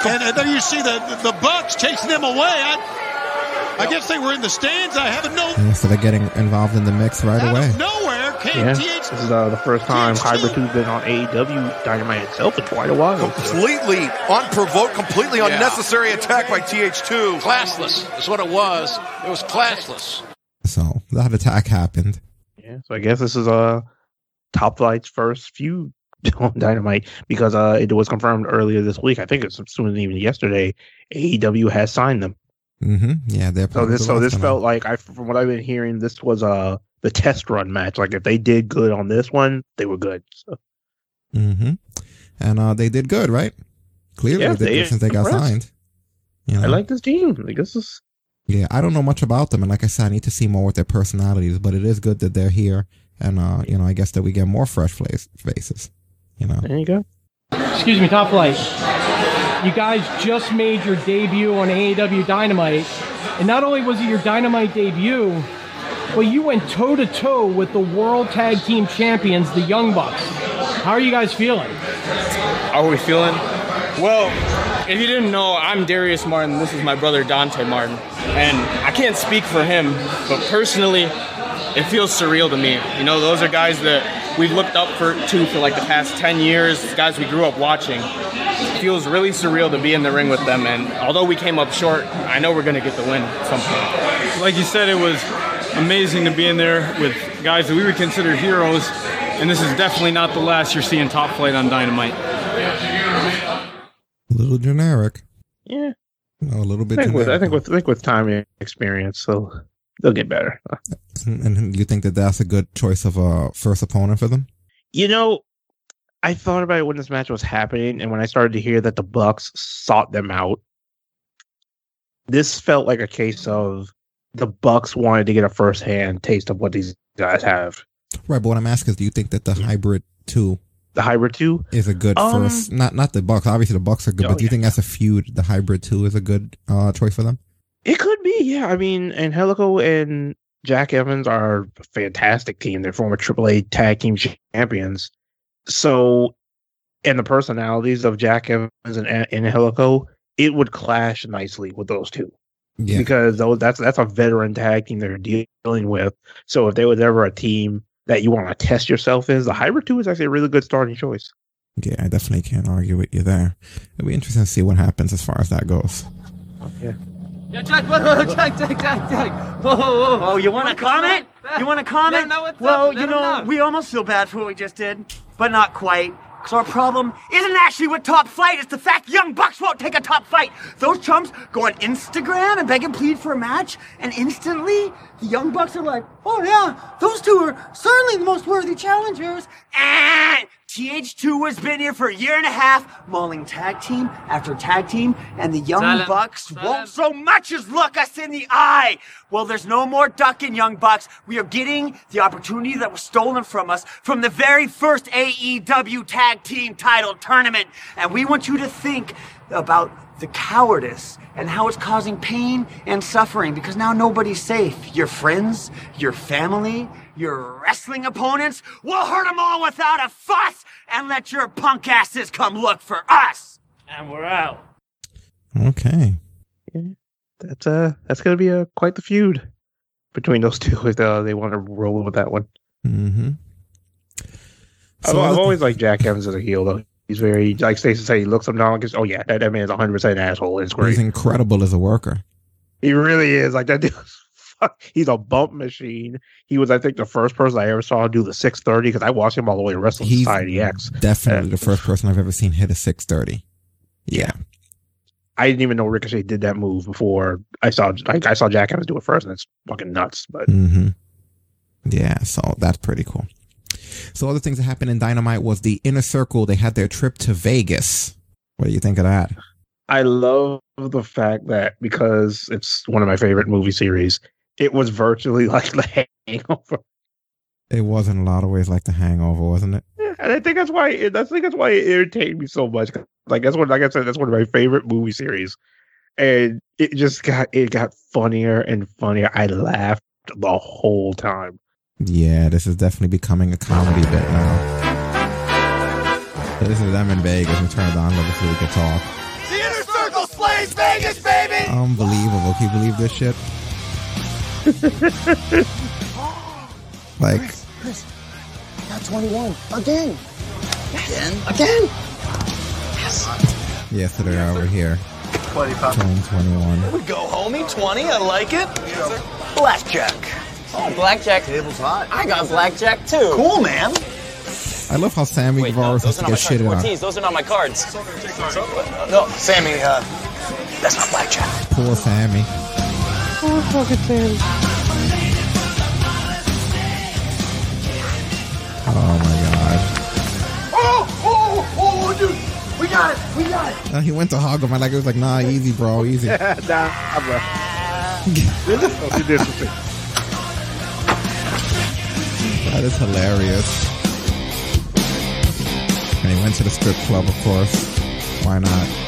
And, and then you see the the Bucks chasing them away. I, I guess they were in the stands. I haven't no Yeah, so they're getting involved in the mix right away. nowhere came Yeah, TH. this is uh, the first time Hybrid 2's been on AEW Dynamite itself in quite a while. Completely unprovoked, completely Yeah. unnecessary attack by TH2. Classless is what it was. It was classless. So that attack happened. Yeah, so I guess this is uh Top Flight's first feud *laughs* on Dynamite because uh it was confirmed earlier this week. I think it's than even yesterday. AEW has signed them. Mm-hmm. Yeah, they're So this so this felt like I from what I've been hearing, this was uh the test run match. Like if they did good on this one, they were good. So, Mm-hmm. And uh, they did good, right? Clearly, Yeah, they did they since they got impressed. signed. You I like this team. Like this is Yeah, I don't know much about them, and like I said, I need to see more with their personalities. But it is good that they're here, and uh, you know, I guess that we get more fresh faces. You know, there you go. Excuse me, Top Flight. You guys just made your debut on AEW Dynamite, and not only was it your Dynamite debut, but you went toe to toe with the World Tag Team Champions, the Young Bucks. How are you guys feeling? How are we feeling? Well, if you didn't know, I'm Darius Martin. This is my brother Dante Martin. And I can't speak for him, but personally, it feels surreal to me. You know, those are guys that we've looked up for to for like the past 10 years, guys we grew up watching. It feels really surreal to be in the ring with them. And although we came up short, I know we're going to get the win at some point. Like you said, it was amazing to be in there with guys that we would consider heroes, and this is definitely not the last you're seeing top flight on Dynamite. A little generic. Yeah. Know, a little bit I think with I think with I think with time and experience, so they'll get better. and, and you think that that's a good choice of a first opponent for them? You know, I thought about it when this match was happening, and when I started to hear that the Bucks sought them out, this felt like a case of the Bucks wanted to get a first-hand taste of what these guys have. Right, but what I'm asking is, do you think that the hybrid two, the hybrid two, is a good Um, first? Not not the Bucks. Obviously, the Bucks are good, Oh, but do you think that's a feud? The hybrid two is a good uh, choice for them. It could be, yeah. I mean, Angélico and Jack Evans are a fantastic team. They're former AAA tag team champions. So, and the personalities of Jack Evans and, and Angélico, it would clash nicely with those two. Yeah. Because those that's that's a veteran tag team they're dealing with. So if there was ever a team that you want to test yourself is, the hybrid two is actually a really good starting choice. Yeah, I definitely can't argue with you there. It'll be interesting to see what happens as far as that goes. Yeah. Yeah, Jack, whoa, whoa, Jack, Jack, Jack, Jack. Whoa, whoa, whoa. Oh, you want to comment? You want to comment? No, no, what's well, up? You know, know. we almost feel bad for what we just did, but not quite. Because our problem isn't actually with top flight, it's the fact Young Bucks won't take a top fight. Those chumps go on Instagram and beg and plead for a match, and instantly, the Young Bucks are like, oh yeah, those two are certainly the most worthy challengers. And TH2 has been here for a year and a half, mauling tag team after tag team, and the Young Silent. Bucks won't so much as look us in the eye. Well, there's no more ducking, Young Bucks. We are getting the opportunity that was stolen from us from the very first AEW Tag Team Title Tournament. And we want you to think about the cowardice and how it's causing pain and suffering because now nobody's safe. Your friends, your family, your wrestling opponents, we'll hurt them all without a fuss and let your punk asses come look for us. And we're out. Okay. That's uh that's gonna be a quite the feud. between those two, If uh, they want to roll with that one. Mm-hmm. I've, I've always liked Jack Evans as a heel, though. He's very, like Stacey said, he looks him down like, oh yeah, that, that man's 100% asshole. It's great. He's incredible as a worker. He really is. Like that dude. *laughs* He's a bump machine. He was, I think, the first person I ever saw do the 630 because I watched him all the way to Wrestling He's Society X. Definitely the first person I've ever seen hit a 630. Yeah. I didn't even know Ricochet did that move before I saw like, I saw Jack Evans do it first, and it's fucking nuts. But Mm-hmm. Yeah, so that's pretty cool. So other things that happened in Dynamite was the Inner Circle. They had their trip to Vegas. What do you think of that? I love the fact that because it's one of my favorite movie series, it was virtually *laughs* like the Hangover. It was in a lot of ways like The Hangover, wasn't it? And I think that's why it, I think that's why it irritated me so much. Like that's what, like I said, that's one of my favorite movie series, and it just got it got funnier and funnier. I laughed the whole time. Yeah, this is definitely becoming a comedy bit now. So this is them in Vegas and turn it on level so we can talk. The inner circle slays Vegas, baby! Unbelievable. Can you believe this shit? *laughs* like, Chris, I got 21 again. Again? Again? Yes. so they're over here. 25. Turning 21. Here we go, homie. 20. I like it. Blackjack. Oh, blackjack. Table's hot. I got blackjack too. Cool, man. I love how Sammy Wait, no, Guevara has those to are not get my shitted cards. Ortiz, those are not my cards. No, Sammy, uh, that's not blackjack. Poor Sammy. Oh, fucking Sammy. Oh my god. Oh, oh, oh, dude. We got it. We got it. Uh, he went to hog him. I like it was like, nah, easy, bro, easy. *laughs* nah, bro. You did something. That is hilarious. And he went to the strip club, of course. Why not?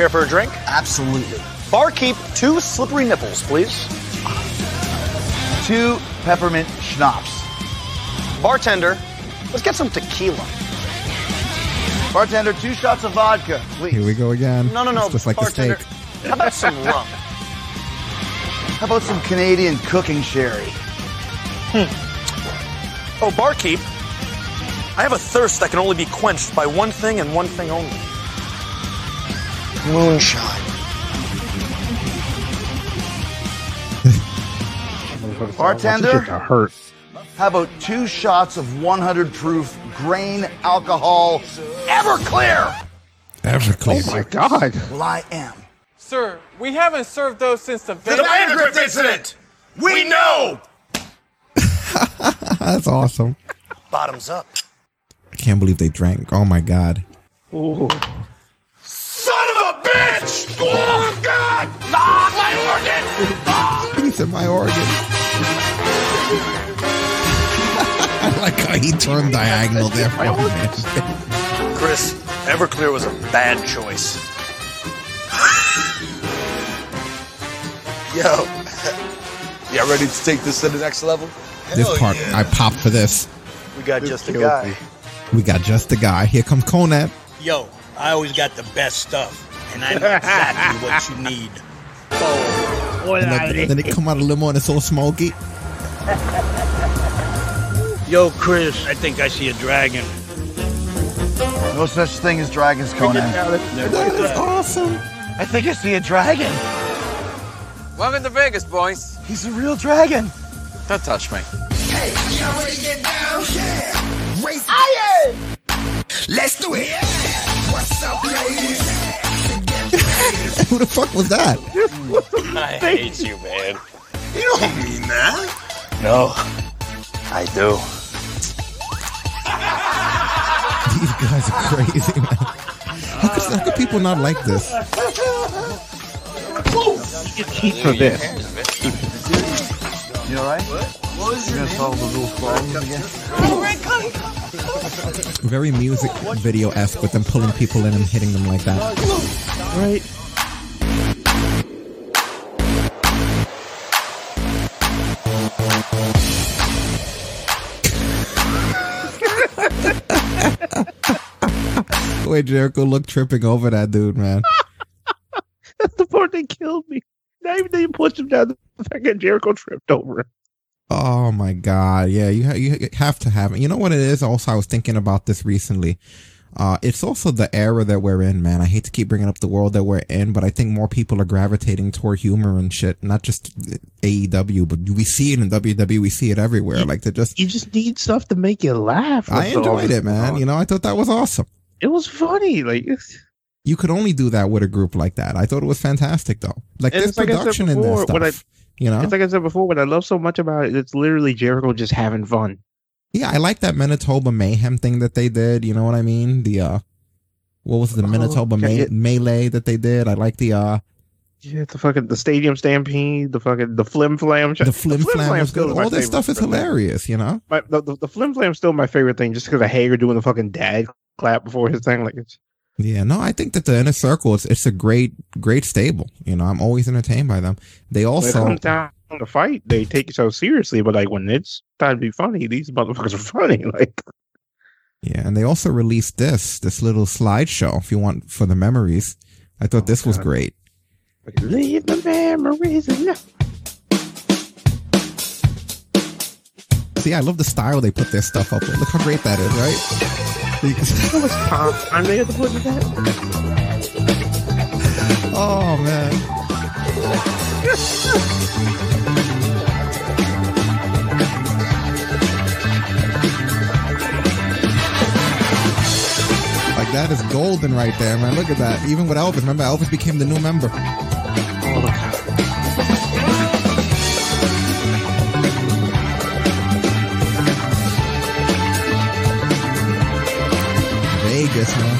Care for a drink? Absolutely. Barkeep, two slippery nipples, please. Two peppermint schnapps. Bartender, let's get some tequila. Bartender, two shots of vodka, please. Here we go again. No, no, no. It's just like bartender, the steak. How about some *laughs* rum? How about some Canadian cooking sherry? Hmm. Oh, barkeep, I have a thirst that can only be quenched by one thing and one thing only. Moonshine. *laughs* Bartender? hurt. How about two shots of 100 proof grain alcohol Everclear? Everclear. Oh my god. Well, I am. Sir, we haven't served those since the The Vandergrift incident! We know! *laughs* That's awesome. Bottoms up. I can't believe they drank. Oh my god. Ooh. Son of a bitch! Oh, God! Ah, my organ! *laughs* He said my organ. *laughs* I like how he turned diagonal there for a minute. Chris, Everclear was a bad choice. *laughs* Yo, y'all ready to take this to the next level? This part, I popped for this. We got just a guy. We got just the guy. Here comes Konnan. Yo, I always got the best stuff, and I know exactly what you *laughs* need. Oh, and then, then it come out of limo and it's all smoky. Yo, Chris, I think I see a dragon. No such thing as dragons, Konnan. That's awesome. I think I see a dragon. Welcome to Vegas, boys. He's a real dragon. Don't touch me. Hey, we are ready to get down. Yeah. Race. Let's do it. What's up, ladies? *laughs* Who the fuck was that? I *laughs* hate you, man. You don't mean that. No, I do. *laughs* These guys are crazy, man. How could, how could people not like this? Keep for this. You alright? What was your solve the little again? Very music video esque with them pulling people in and hitting them like that. Right. *laughs* The way Jericho looked tripping over that dude, man. *laughs* That's the part fucking killed me. Not even they pushed him down. The fucking Jericho tripped over. him. Oh my god, yeah, you ha- you have to have it. You know what it is? Also, I was thinking about this recently. Uh, it's also the era that we're in, man. I hate to keep bringing up the world that we're in, but I think more people are gravitating toward humor and shit. Not just AEW, but we see it in WWE. We see it everywhere. Like they just You just need stuff to make you laugh. I That's enjoyed it, man. You know, I thought that was awesome. It was funny. Like You could only do that with a group like that. I thought it was fantastic, though. Like and there's it's like I said production in this before, stuff. I, you know, it's like I said before. What I love so much about it, it's literally Jericho just having fun. yeah, I like that Manitoba Mayhem thing that they did. You know what I mean? The uh, what was the Manitoba Oh, yeah, me- melee that they did? I like the uh, Yeah, the fucking the stadium stampede, the fucking the flim flam, the flim flam still All this stuff is hilarious. You know. My, the, the, the flim flam's still my favorite thing, just because of Hager doing the fucking dad clap before his thing. Like it's Yeah, no, I think that the inner circle it's it's a great great stable. You know, I'm always entertained by them. They also when it comes down to fight, they take it so seriously. But like when it's time to be funny, these motherfuckers are *laughs* funny. Like yeah, and they also released this this little slideshow if you want for the memories. I thought oh this was great. leave the memories. in- See, I love the style they put their stuff up with. Look how great that is, right? Can- How much time they had to put that? oh man. Like that is golden right there, man. Look at that. Even with Elvis, remember Elvis became the new member. Vegas, man.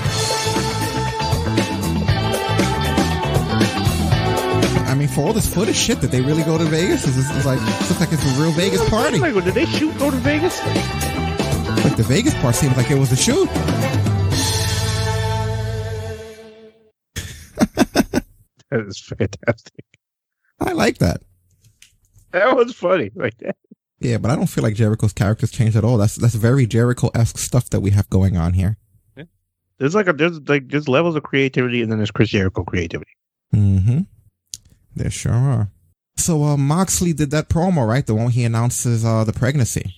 I mean, for all this footage shit, did they really go to Vegas? It's, it's like it looks like it's a real Vegas party. Did they shoot go to Vegas? Like the Vegas part seems like it was a shoot. *laughs* That is fantastic. I like that. That was funny. Like that. Yeah, but I don't feel like Jericho's characters changed at all. That's that's very Jericho esque stuff that we have going on here. There's like a there's like there's levels of creativity, and then there's Chris Jericho creativity. Mm-hmm. There sure are. So uh Moxley did that promo, right? The one he announces uh the pregnancy.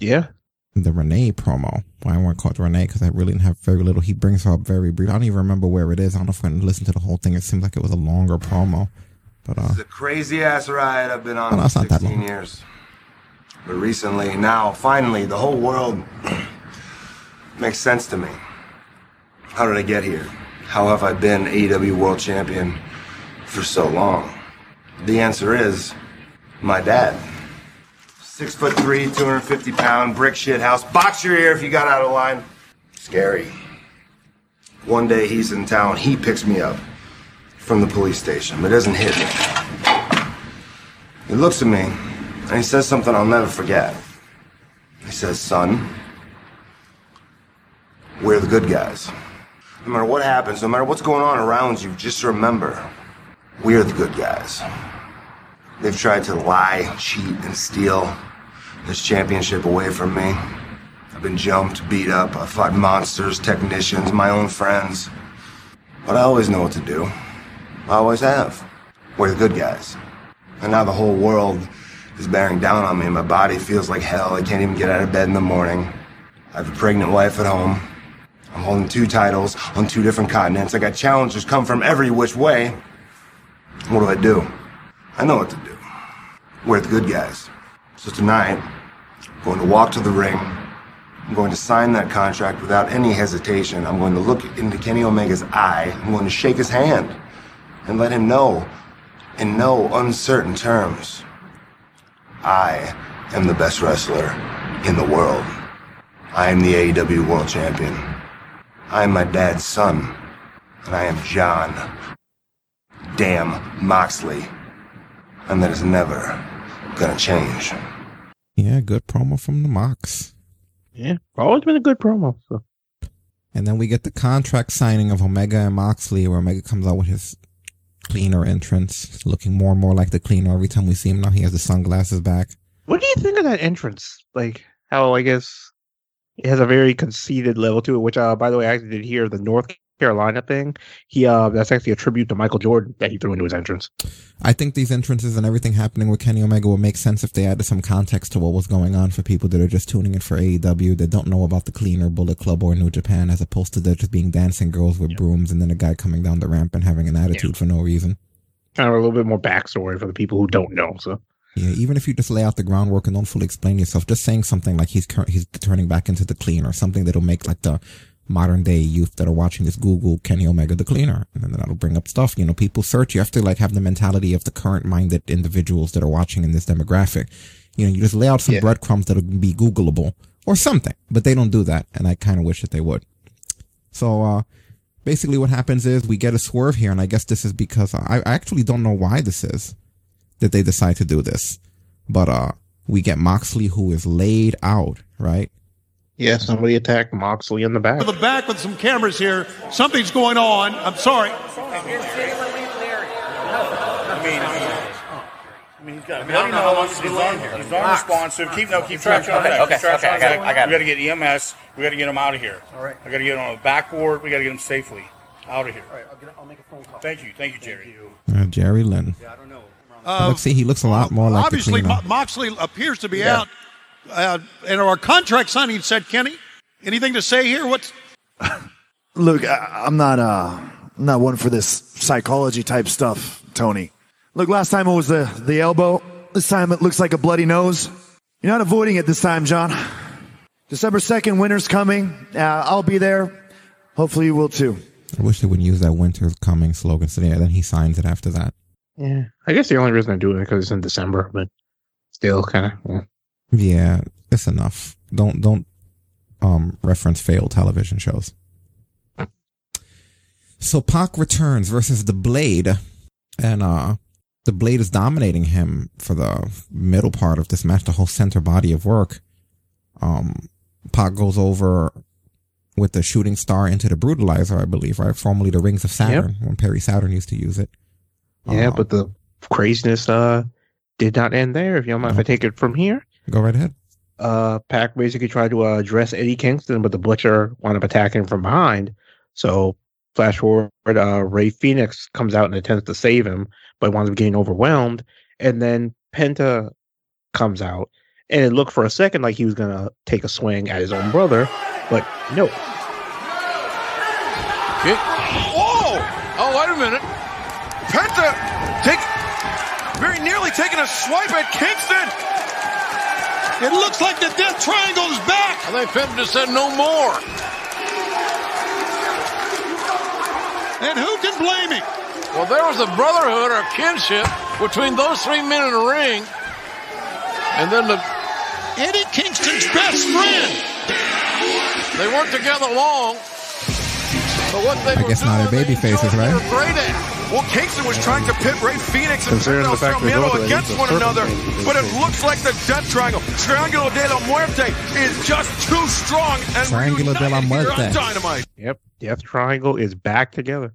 Yeah. The Renee promo. Well, I want to call it Renee because I really didn't have very little. He brings her up very brief. I don't even remember where it is. I don't know if I'm going to listen to the whole thing. It seems like it was a longer promo. But uh It's a crazy ass ride I've been on no, it's for not that 16 long. years. But recently, now, finally, the whole world *clears throat* makes sense to me. How did I get here? How have I been AEW World Champion for so long? The answer is my dad. Six foot three, 250 pound, brick shit house. Box your ear if you got out of line. Scary. One day he's in town, he picks me up from the police station, but doesn't hit me. He looks at me and he says something I'll never forget. He says, Son, we're the good guys. No matter what happens, no matter what's going on around you, just remember, we're the good guys. They've tried to lie, cheat, and steal this championship away from me. I've been jumped, beat up, I've fought monsters, technicians, my own friends. But I always know what to do. I always have. We're the good guys. And now the whole world is bearing down on me. My body feels like hell. I can't even get out of bed in the morning. I have a pregnant wife at home. I'm holding two titles on two different continents. I got challengers come from every which way. What do I do? I know what to do. We're the good guys. So tonight, I'm going to walk to the ring. I'm going to sign that contract without any hesitation. I'm going to look into Kenny Omega's eye. I'm going to shake his hand and let him know, in no uncertain terms, I am the best wrestler in the world. I am the AEW World Champion. I am my dad's son, and I am Jon. Damn Moxley. And that is never gonna change. yeah, good promo from the Mox. Yeah, always been a good promo. So. And then we get the contract signing of Omega and Moxley, where Omega comes out with his cleaner entrance, looking more and more like the cleaner every time we see him. Now he has the sunglasses back. What do you think of that entrance? Like how I guess it has a very conceited level to it. Which, uh, by the way, I actually did hear the North Carolina thing. He uh, that's actually a tribute to Michael Jordan that he threw into his entrance. I think these entrances and everything happening with Kenny Omega would make sense if they added some context to what was going on for people that are just tuning in for AEW that don't know about the Cleaner, Bullet Club, or New Japan, as opposed to there just being dancing girls with brooms and then a guy coming down the ramp and having an attitude for no reason. Kind of a little bit more backstory for the people who don't know. So Yeah, even if you just lay out the groundwork and don't fully explain yourself, just saying something like he's cur- he's turning back into the cleaner, something that'll make like the modern day youth that are watching this Google Kenny Omega the cleaner, and then that'll bring up stuff. You know, people search. You have to like have the mentality of the current minded individuals that are watching in this demographic. You know, you just lay out some breadcrumbs that'll be Googleable or something, but they don't do that, and I kind of wish that they would. So, uh, basically what happens is we get a swerve here, and I guess this is because I, I actually don't know why this is that they decide to do this, but, uh, we get Moxley who is laid out, right? yeah, somebody attacked Moxley in the back. To the back with some cameras here. Something's going on. I'm sorry. I mean, I mean, he's got. I, mean, I don't know how long he's been on here. He's unresponsive. Keep no, keep track of Okay, that. okay, track okay, I of got it, I got We got to get EMS. We got to get him out of here. All right. I got to get him on the backboard. We got to get him safely out of here. All right. I'll, get, I'll make a phone call. Thank you. Thank you, Jerry. Uh, Jerry Lynn. Yeah, I don't know. let's see. He looks a lot more like Obviously, cleaner. Mo- Moxley appears to be Yeah. out. Uh, and our contract signing said, Kenny, anything to say here? What's *laughs* Look, I, I'm not uh not one for this psychology type stuff, Tony. Look, last time it was the the elbow. This time it looks like a bloody nose. You're not avoiding it this time, Jon. December second, winter's coming. Uh, I'll be there. Hopefully, you will too. I wish they would use that winter's coming slogan. So yeah, then he signs it after that. Yeah, I guess the only reason I do it is because it's in December, but still kind of. Yeah. Yeah, it's enough. Don't don't um reference failed television shows. So Pac returns versus the Blade, and uh the Blade is dominating him for the middle part of this match, the whole center body of work. Um, Pac goes over with the shooting star into the brutalizer, I believe, right? Formerly the Rings of Saturn, when Perry Saturn used to use it. Yeah, Um, but the craziness uh did not end there. If you don't mind if I take it from here. Go right ahead. Uh, Pac basically tried to uh, address Eddie Kingston, but the Butcher wound up attacking from behind. So, flash forward, uh, Rey Fenix comes out and attempts to save him, but winds up getting overwhelmed. And then Penta comes out, and it looked for a second like he was gonna take a swing at his own brother, but no. Okay. Whoa! Oh, wait a minute. Penta take very nearly taking a swipe at Kingston. It looks like the Death Triangle is back. I think Penta just said no more. And who can blame him? Well, there was a brotherhood or kinship between those three men in the ring. And then the Eddie Kingston's best friend. they weren't together long. But what they I were guess now they're baby faces, they right? were great at. Well, Kingston was trying to pit Rey Fenix and Considering the fact that Sarmiento against one another, but it looks like the Death Triangle, Triangulo de la Muerte, is just too strong and Triangulo de la reunited here on Muerte. Dynamite. Yep, Death Triangle is back together.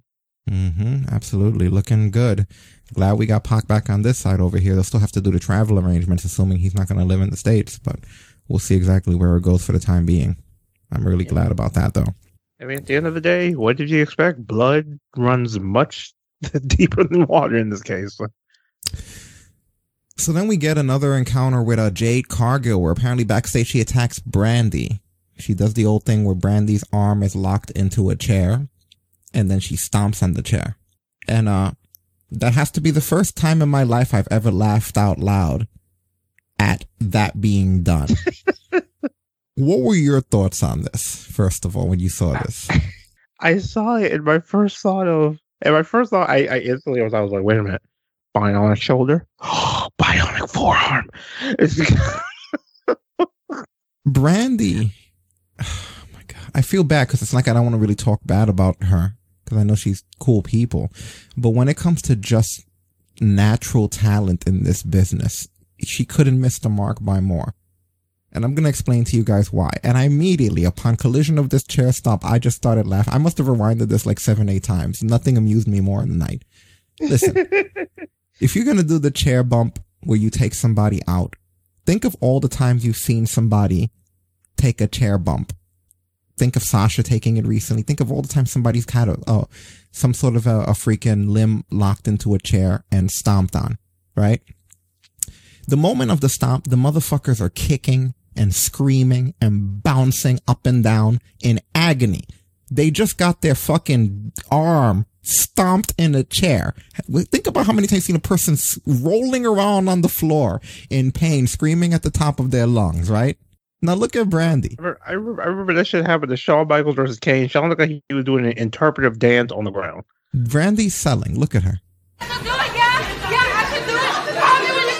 Mm-hmm. absolutely. Looking good. Glad we got Pac back on this side over here. They'll still have to do the travel arrangements, assuming he's not going to live in the States, but we'll see exactly where it goes for the time being. I'm really glad about that, though. I mean, at the end of the day, what did you expect? Blood runs much *laughs* deeper than water in this case. So then we get another encounter with uh, Jade Cargill, where apparently backstage she attacks Brandi. She does the old thing where Brandi's arm is locked into a chair, and then she stomps on the chair. And uh, that has to be the first time in my life I've ever laughed out loud at that being done. *laughs* what were your thoughts on this, first of all, when you saw this? I saw it, and my first thought of, and my first thought, I, I instantly was, I was like, wait a minute, bionic shoulder, *gasps* bionic forearm. *laughs* Brandi. *sighs* Oh my god. I feel bad because it's like I don't want to really talk bad about her because I know she's cool people. But when it comes to just natural talent in this business, she couldn't miss the mark by more. And I'm going to explain to you guys why. And I immediately, upon collision of this chair stop, I just started laughing. I must have rewinded this like seven, eight times. Nothing amused me more in the night. Listen, *laughs* if you're going to do the chair bump where you take somebody out, think of all the times you've seen somebody take a chair bump Think of Sasha taking it recently. Think of all the times somebody's had a, a some sort of a, a freaking limb locked into a chair and stomped on, right? The moment of the stomp, the motherfuckers are kicking and screaming and bouncing up and down in agony. They just got their fucking arm stomped in a chair. Think about how many times you've seen a person rolling around on the floor in pain, screaming at the top of their lungs, right? Now look at Brandi. I remember, I remember, I remember that shit happened to Shawn Michaels versus Kane. Shawn looked like he was doing an interpretive dance on the ground. Brandi's selling. Look at her.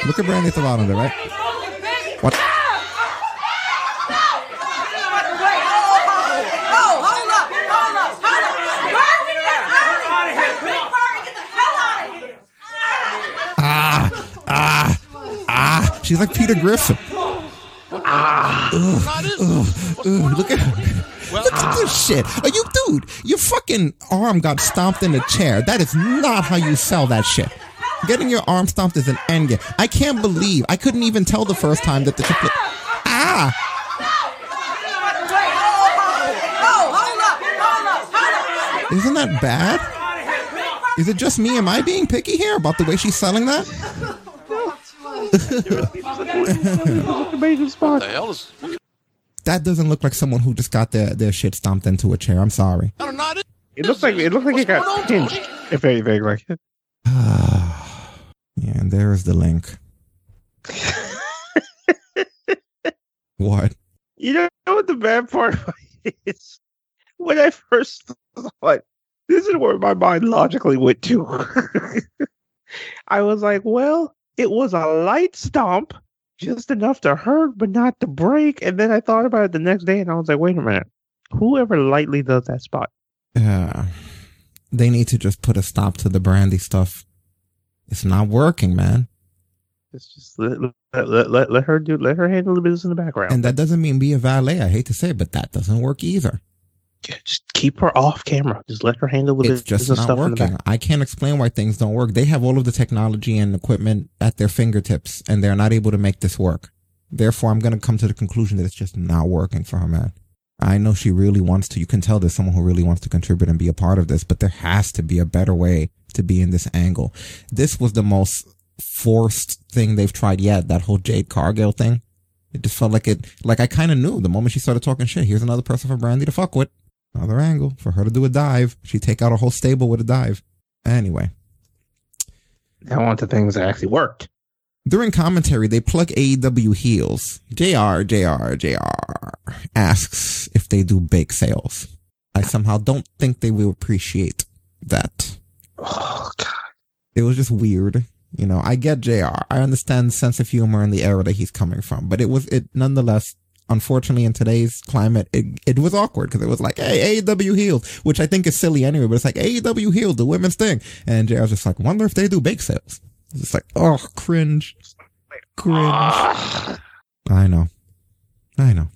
Look at Brandi at the bottom there, right? What? She's like Peter Griffin. Ah, ugh, ugh, ugh. Look at her. Look at this shit. Are you, dude? Your fucking arm got stomped in a chair. That is not how you sell that shit. Getting your arm stomped is an end game. I can't believe I couldn't even tell the first time that the triplet. Ah. Isn't that bad? Is it just me? Am I being picky here about the way she's selling that? Amazing spot. The hell is? That doesn't look like someone who just got their, their shit stomped into a chair. I'm sorry. It looks like it looks like it got pinched. If anything, like *sighs* Yeah, and there is the link. *laughs* what? You know what the bad part *laughs* is? When I first thought, this is where my mind logically went to. *laughs* I was like, well, it was a light stomp, just enough to hurt, but not to break. And then I thought about it the next day and I was like, wait a minute. Whoever lightly does that spot? Yeah. They need to just put a stop to the Brandi stuff. It's not working, man. It's just let, let, let, let, let her do let her handle the business in the background. And that doesn't mean be a valet. I hate to say it, but that doesn't work either. Just keep her off camera. Just let her handle the It's just not stuff in the working. I can't explain why things don't work. They have all of the technology and equipment at their fingertips and they're not able to make this work. Therefore, I'm going to come to the conclusion that it's just not working for her, man. I know she really wants to. You can tell there's someone who really wants to contribute and be a part of this, but there has to be a better way to be in this angle. This was the most forced thing they've tried yet. That whole Jade Cargill thing. It just felt like it, like I kind of knew the moment she started talking shit. Here's another person for Brandi to fuck with. Another angle for her to do a dive. She take out a whole stable with a dive. Anyway. Now on to things that actually worked. During commentary, they plug AEW heels. JR, JR, JR asks if they do bake sales. I somehow don't think they will appreciate that. Oh, God. It was just weird. You know, I get JR. I understand the sense of humor and the era that he's coming from, but it was, it nonetheless, unfortunately in today's climate, it, it was awkward because it was like, hey, AEW heels, which I think is silly anyway, but it's like AEW healed, the women's thing. And JR's just like, wonder if they do bake sales. It's like, oh, cringe. Cringe. Ah. I know. I know.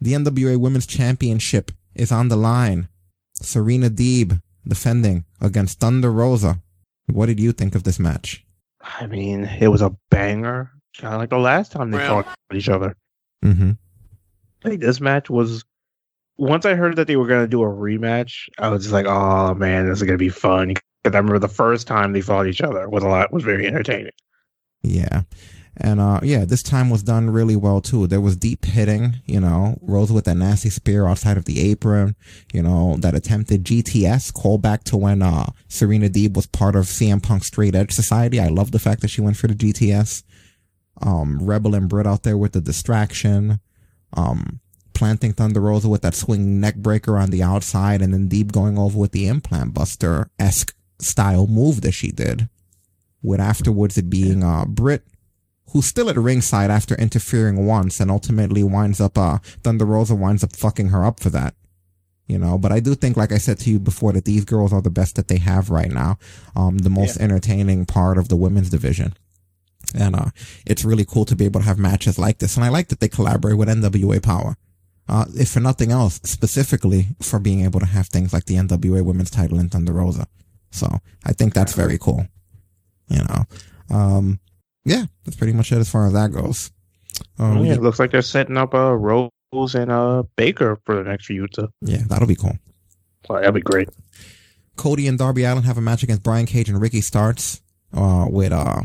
The NWA Women's Championship is on the line. Serena Deeb defending against Thunder Rosa. What did you think of this match? I mean, it was a banger. Kind of like the last time they Well- fought each other. Mm-hmm. I think this match was. Once I heard that they were going to do a rematch, I was just like, "Oh man, this is going to be fun." Because I remember the first time they fought each other was a lot was very entertaining. Yeah. And uh yeah, this time was done really well too. There was Deeb hitting, you know, Rose with that nasty spear outside of the apron, you know, that attempted GTS callback to when uh Serena Deeb was part of CM Punk Straight Edge Society. I love the fact that she went for the GTS. Um Rebel and Britt out there with the distraction. Um planting Thunder Rosa with that swing neck breaker on the outside and then Deeb going over with the implant buster esque style move that she did. With afterwards it being uh Britt who's still at ringside after interfering once and ultimately winds up, uh, Thunder Rosa winds up fucking her up for that. You know, but I do think, like I said to you before, that these girls are the best that they have right now. Um, the most entertaining part of the women's division. And, uh, it's really cool to be able to have matches like this. And I like that they collaborate with NWA Power. Uh, if for nothing else, specifically for being able to have things like the NWA women's title and Thunder Rosa. So I think that's very cool. You know, um, yeah, that's pretty much it as far as that goes. Um, Oh, yeah, it looks like they're setting up a uh, Rose and uh Baker for the next. So Yeah, that'll be cool. that'd be great. Cody and Darby Allin have a match against Brian Cage and Ricky Starks, uh, with, uh,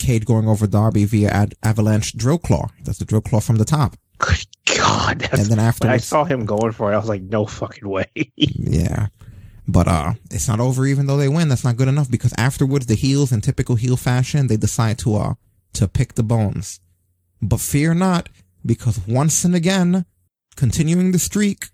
Cage going over Darby via ad- avalanche drill claw. That's the drill claw from the top. Good God, and then after I saw him going for it, I was like, no fucking way. *laughs* yeah. But, uh, it's not over even though they win. That's not good enough because afterwards, the heels in typical heel fashion, they decide to, uh, to pick the bones. But fear not, because once and again, continuing the streak,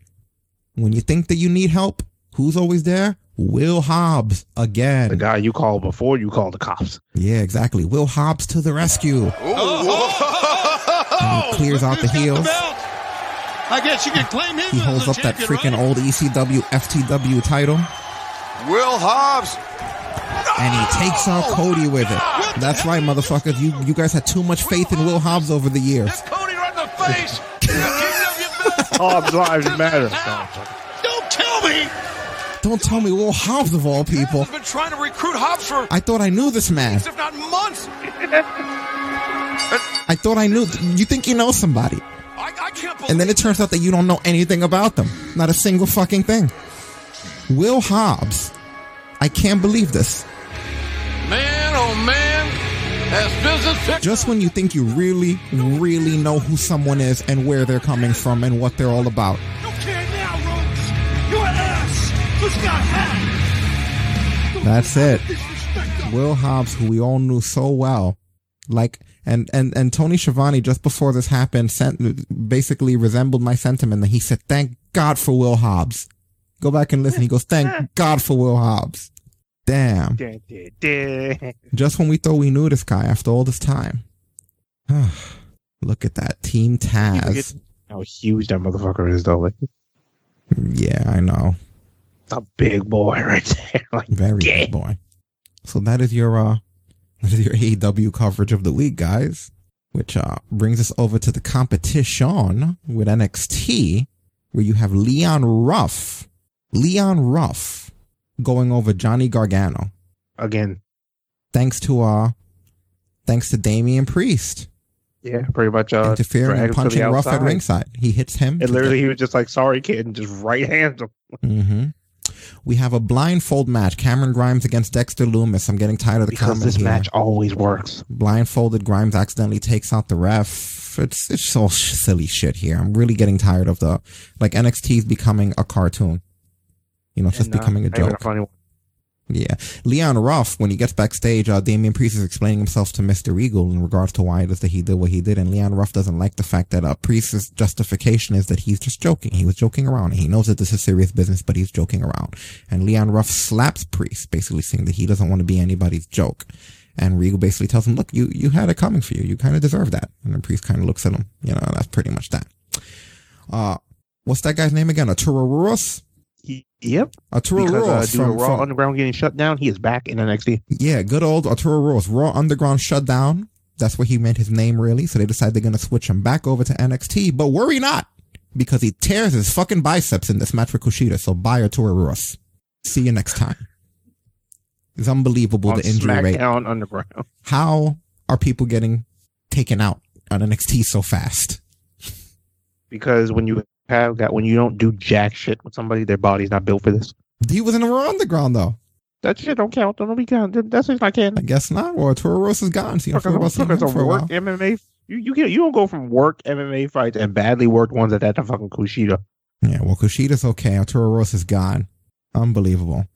when you think that you need help, who's always there? Will Hobbs again. the guy you called before you called the cops. Yeah, exactly. Will Hobbs to the rescue. And oh, oh, oh, he clears out the heels. I guess you can claim him. He holds a up that freaking right? old ECW FTW title. Will Hobbs. And he takes out Cody with it. That's right, motherfuckers. You you guys had too much faith in Will Hobbs over the years. Cody right in the face. *laughs* Hobbs lives matter. Don't tell me. Don't tell me Will Hobbs of all people. I've been trying to recruit Hobbs for I thought I knew this man. if not months. I thought I knew. You think you know somebody. I can't. And then it turns out that you don't know anything about them. Not a single fucking thing. Will Hobbs. I can't believe this. Man, oh man, has business Just when you think you really, really know who someone is and where they're coming from and what they're all about. That's it. Will Hobbs, who we all knew so well, like, and, and, and Tony Schiavone just before this happened sent, basically resembled my sentiment that he said, thank God for Will Hobbs. Go back and listen. He goes, thank God for Will Hobbs. Damn. Just when we thought we knew this guy after all this time. *sighs* Look at that. Team Taz. How huge that motherfucker is, though. Like, Yeah, I know. A big boy *laughs* right there. Like, Very big boy. So that is your uh *laughs* that is your AEW coverage of the week, guys. Which uh brings us over to the competition with NXT, where you have Leon Ruff. Leon Ruff going over Johnny Gargano. Again. Thanks to uh thanks to Damian Priest. Yeah, pretty much. Uh, interfering and punching Ruff at ringside. He hits him. And literally, he was just like, "Sorry, kid," and just right hands him. hmm We have a blindfold match. Cameron Grimes against Dexter Lumis. I'm getting tired of the Because this here. match always works. Blindfolded Grimes accidentally takes out the ref. It's it's all sh- silly shit here. I'm really getting tired of the like NXT is becoming a cartoon. You know, it's just uh, becoming a joke. Yeah. Leon Ruff, when he gets backstage, uh, Damian Priest is explaining himself to Mr. Regal in regards to why it is that he did what he did. And Leon Ruff doesn't like the fact that, uh, Priest's justification is that he's just joking. He was joking around. He knows that this is serious business, but he's joking around. And Leon Ruff slaps Priest, basically saying that he doesn't want to be anybody's joke. And Regal basically tells him, look, you, you had it coming for you. You kind of deserve that. And then Priest kind of looks at him. You know, that's pretty much that. Uh, what's that guy's name again? Arturo Ruas? Yep. Arturo because uh, due to from, Raw from, Underground getting shut down, he is back in NXT. Yeah, good old Arturo Ruas. Raw Underground shut down. That's where he meant his name really. So they decide they're going to switch him back over to NXT. But worry not, because he tears his fucking biceps in this match with Kushida. So bye Arturo Ruas. See you next time. It's unbelievable on the injury rate. SmackDown Underground. How are people getting taken out on NXT so fast? Because when you have got when you don't do jack shit with somebody, their body's not built for this. He was in the Raw Underground though. That shit don't count. Don't be count. That's just not canon. I guess not. Well, Arturo Ruas is gone. So you don't about seeing for a work while. MMA. You you get you don't go from work MMA fights and badly worked ones at that to fucking Kushida. Yeah, well, Kushida's okay. Arturo Ruas is gone. Unbelievable.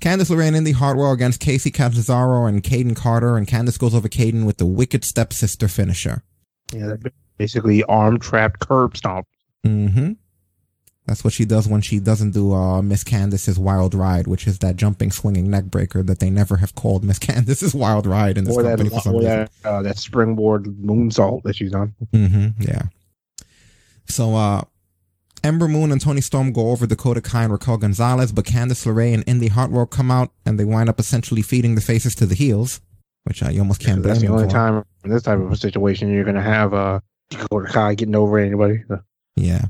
Candice LeRae and Indi Hartwell against Kacy Catanzaro and Kayden Carter, and Candice goes over Kayden with the wicked stepsister finisher. Yeah, basically arm trapped curb stomp. Mm-hmm. That's what she does when she doesn't do uh, Miss Candice's Wild Ride, which is that jumping, swinging neck breaker that they never have called Miss *laughs* Candice's Wild Ride in this Or that, company for some or reason. that, uh, that springboard moonsault that she's on. Mm-hmm. Yeah. So, uh, Ember Moon and Toni Storm go over Dakota Kai and Raquel Gonzalez, but Candice LeRae and Indi Hartwell come out and they wind up essentially feeding the faces to the heels, which uh, you almost can't That's blame the only for. time in this type of a situation you're gonna have uh Dakota Kai getting over anybody. So, Yeah.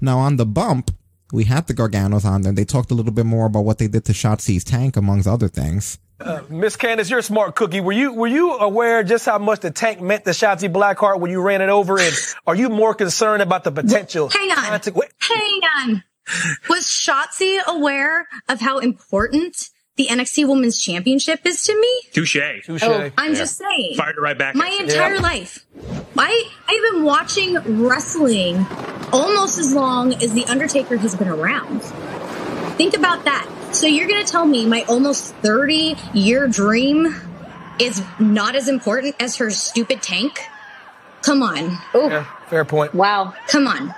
Now on the bump, we had the Garganos on there. They talked a little bit more about what they did to Shotzi's tank, amongst other things. Uh, Miss Candice, you're a smart cookie. Were you were you aware just how much the tank meant to Shotzi Blackheart when you ran it over? And *laughs* are you more concerned about the potential? Hang on. conse- Hang on. Was Shotzi aware of how important the NXT Women's Championship is to me? Touche. Oh, I'm just saying. Fired it right back. My at you. entire life. I I've been watching wrestling almost as long as The Undertaker has been around. Think about that. So you're gonna tell me my almost 30 year dream is not as important as her stupid tank? Come on. Yeah, fair point. Wow. Come on.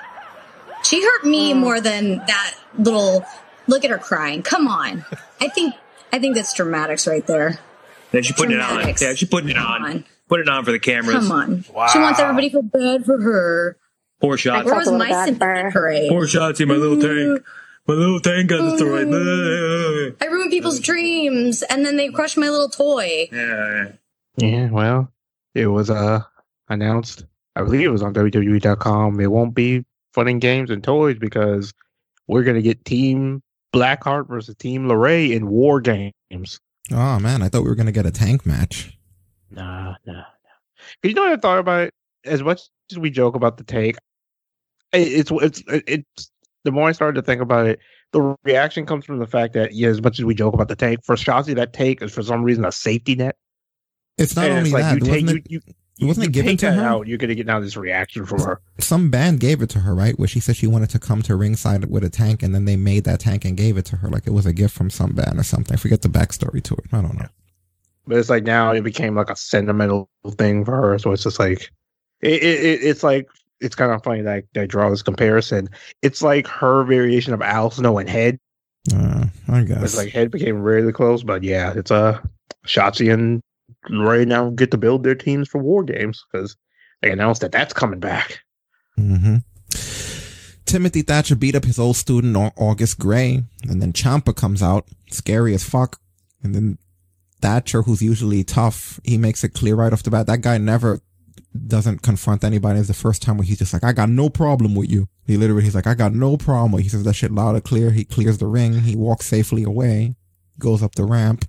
She hurt me more than that little look at her crying. Come on. *laughs* I think I think that's dramatics right there. Then she putting it on. Yeah, she putting it on. Put it on for the cameras. Come on. She wants everybody to feel bad for her. Poor shot. Where was my sympathy parade? Poor Shotzi, my little tank. My little tank got destroyed. I ruined people's dreams and then they crushed my little toy. Yeah. Yeah, well, it was uh announced. I believe it was on WWE.com. It won't be fun and games and toys because we're gonna get Team Blackheart versus Team LeRae in War Games. Oh man, I thought we were gonna get a tank match. Nah, nah, nah. You know what I thought about it? As much as we joke about the tank, it's it's it's the more I started to think about it, the reaction comes from the fact that yeah, as much as we joke about the tank, for Shotzi, that tank is for some reason a safety net. It's not And only it's like that. you take wasn't you, you, wasn't it given to her? Out, you're gonna get now this reaction from her. Some band gave it to her, right? Where she said she wanted to come to ringside with a tank, and then they made that tank and gave it to her, like it was a gift from some band or something. I forget the backstory to it. I don't know. But it's like now it became like a sentimental thing for her. So it's just like it, it, it- it's like it's kind of funny that I, I draw this comparison. It's like her variation of Al Snow and Head. Uh, I guess. It's like Head became really close, but yeah, it's a Shotzi and Ray now get to build their teams for war games because they announced that that's coming back. hmm Timothy Thatcher beat up his old student August Grey, and then Ciampa comes out, scary as fuck. And then Thatcher, who's usually tough, he makes it clear right off the bat. That guy never doesn't confront anybody. It's the first time where he's just like, I got no problem with you. He literally, he's like, I got no problem. He says that shit loud and clear. He clears the ring. He walks safely away, goes up the ramp,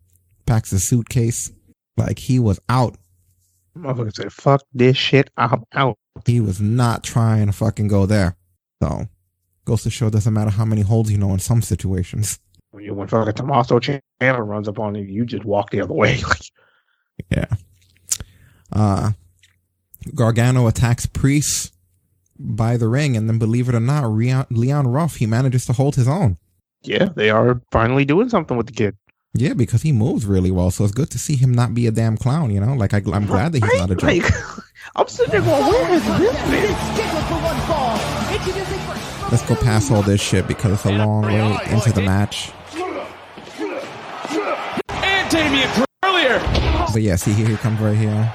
packs his suitcase. Like he was out. Motherfucker said, "Fuck this shit, I'm out." He was not trying to fucking go there. So, goes to show doesn't matter how many holes you know in some situations. When you when fucking Tommaso Ciampa runs up on you, you just walk the other way. *laughs* Yeah. Uh, Gargano attacks Priest by the ring, and then believe it or not, Leon, Leon Ruff, he manages to hold his own. yeah, they are finally doing something with the kid. Yeah, because he moves really well. So it's good to see him not be a damn clown, you know? Like, I, I'm glad that he's not a joke. Like, *laughs* I'm sitting there going, where has this been? Let's go past all this shit because it's a long way into the match. And Damian earlier, But yeah, see here, he comes right here.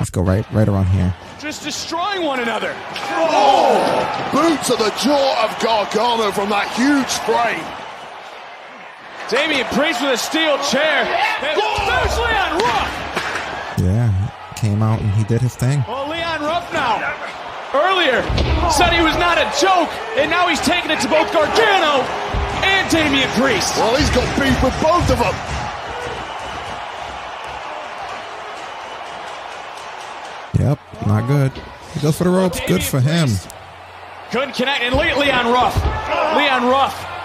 Let's go right, right around here. just destroying one another. Oh! Boot to the jaw of Gargano from that huge frame. Damian Priest with a steel chair. And there's Leon Ruff. Yeah, came out and he did his thing. Well, Leon Ruff now. Earlier said he was not a joke, and now he's taking it to both Gargano and Damian Priest. Well, he's got beef with both of them. Yep, not good. He goes for the ropes. Good for him. Couldn't connect, and Le- Leon Ruff. Leon Ruff.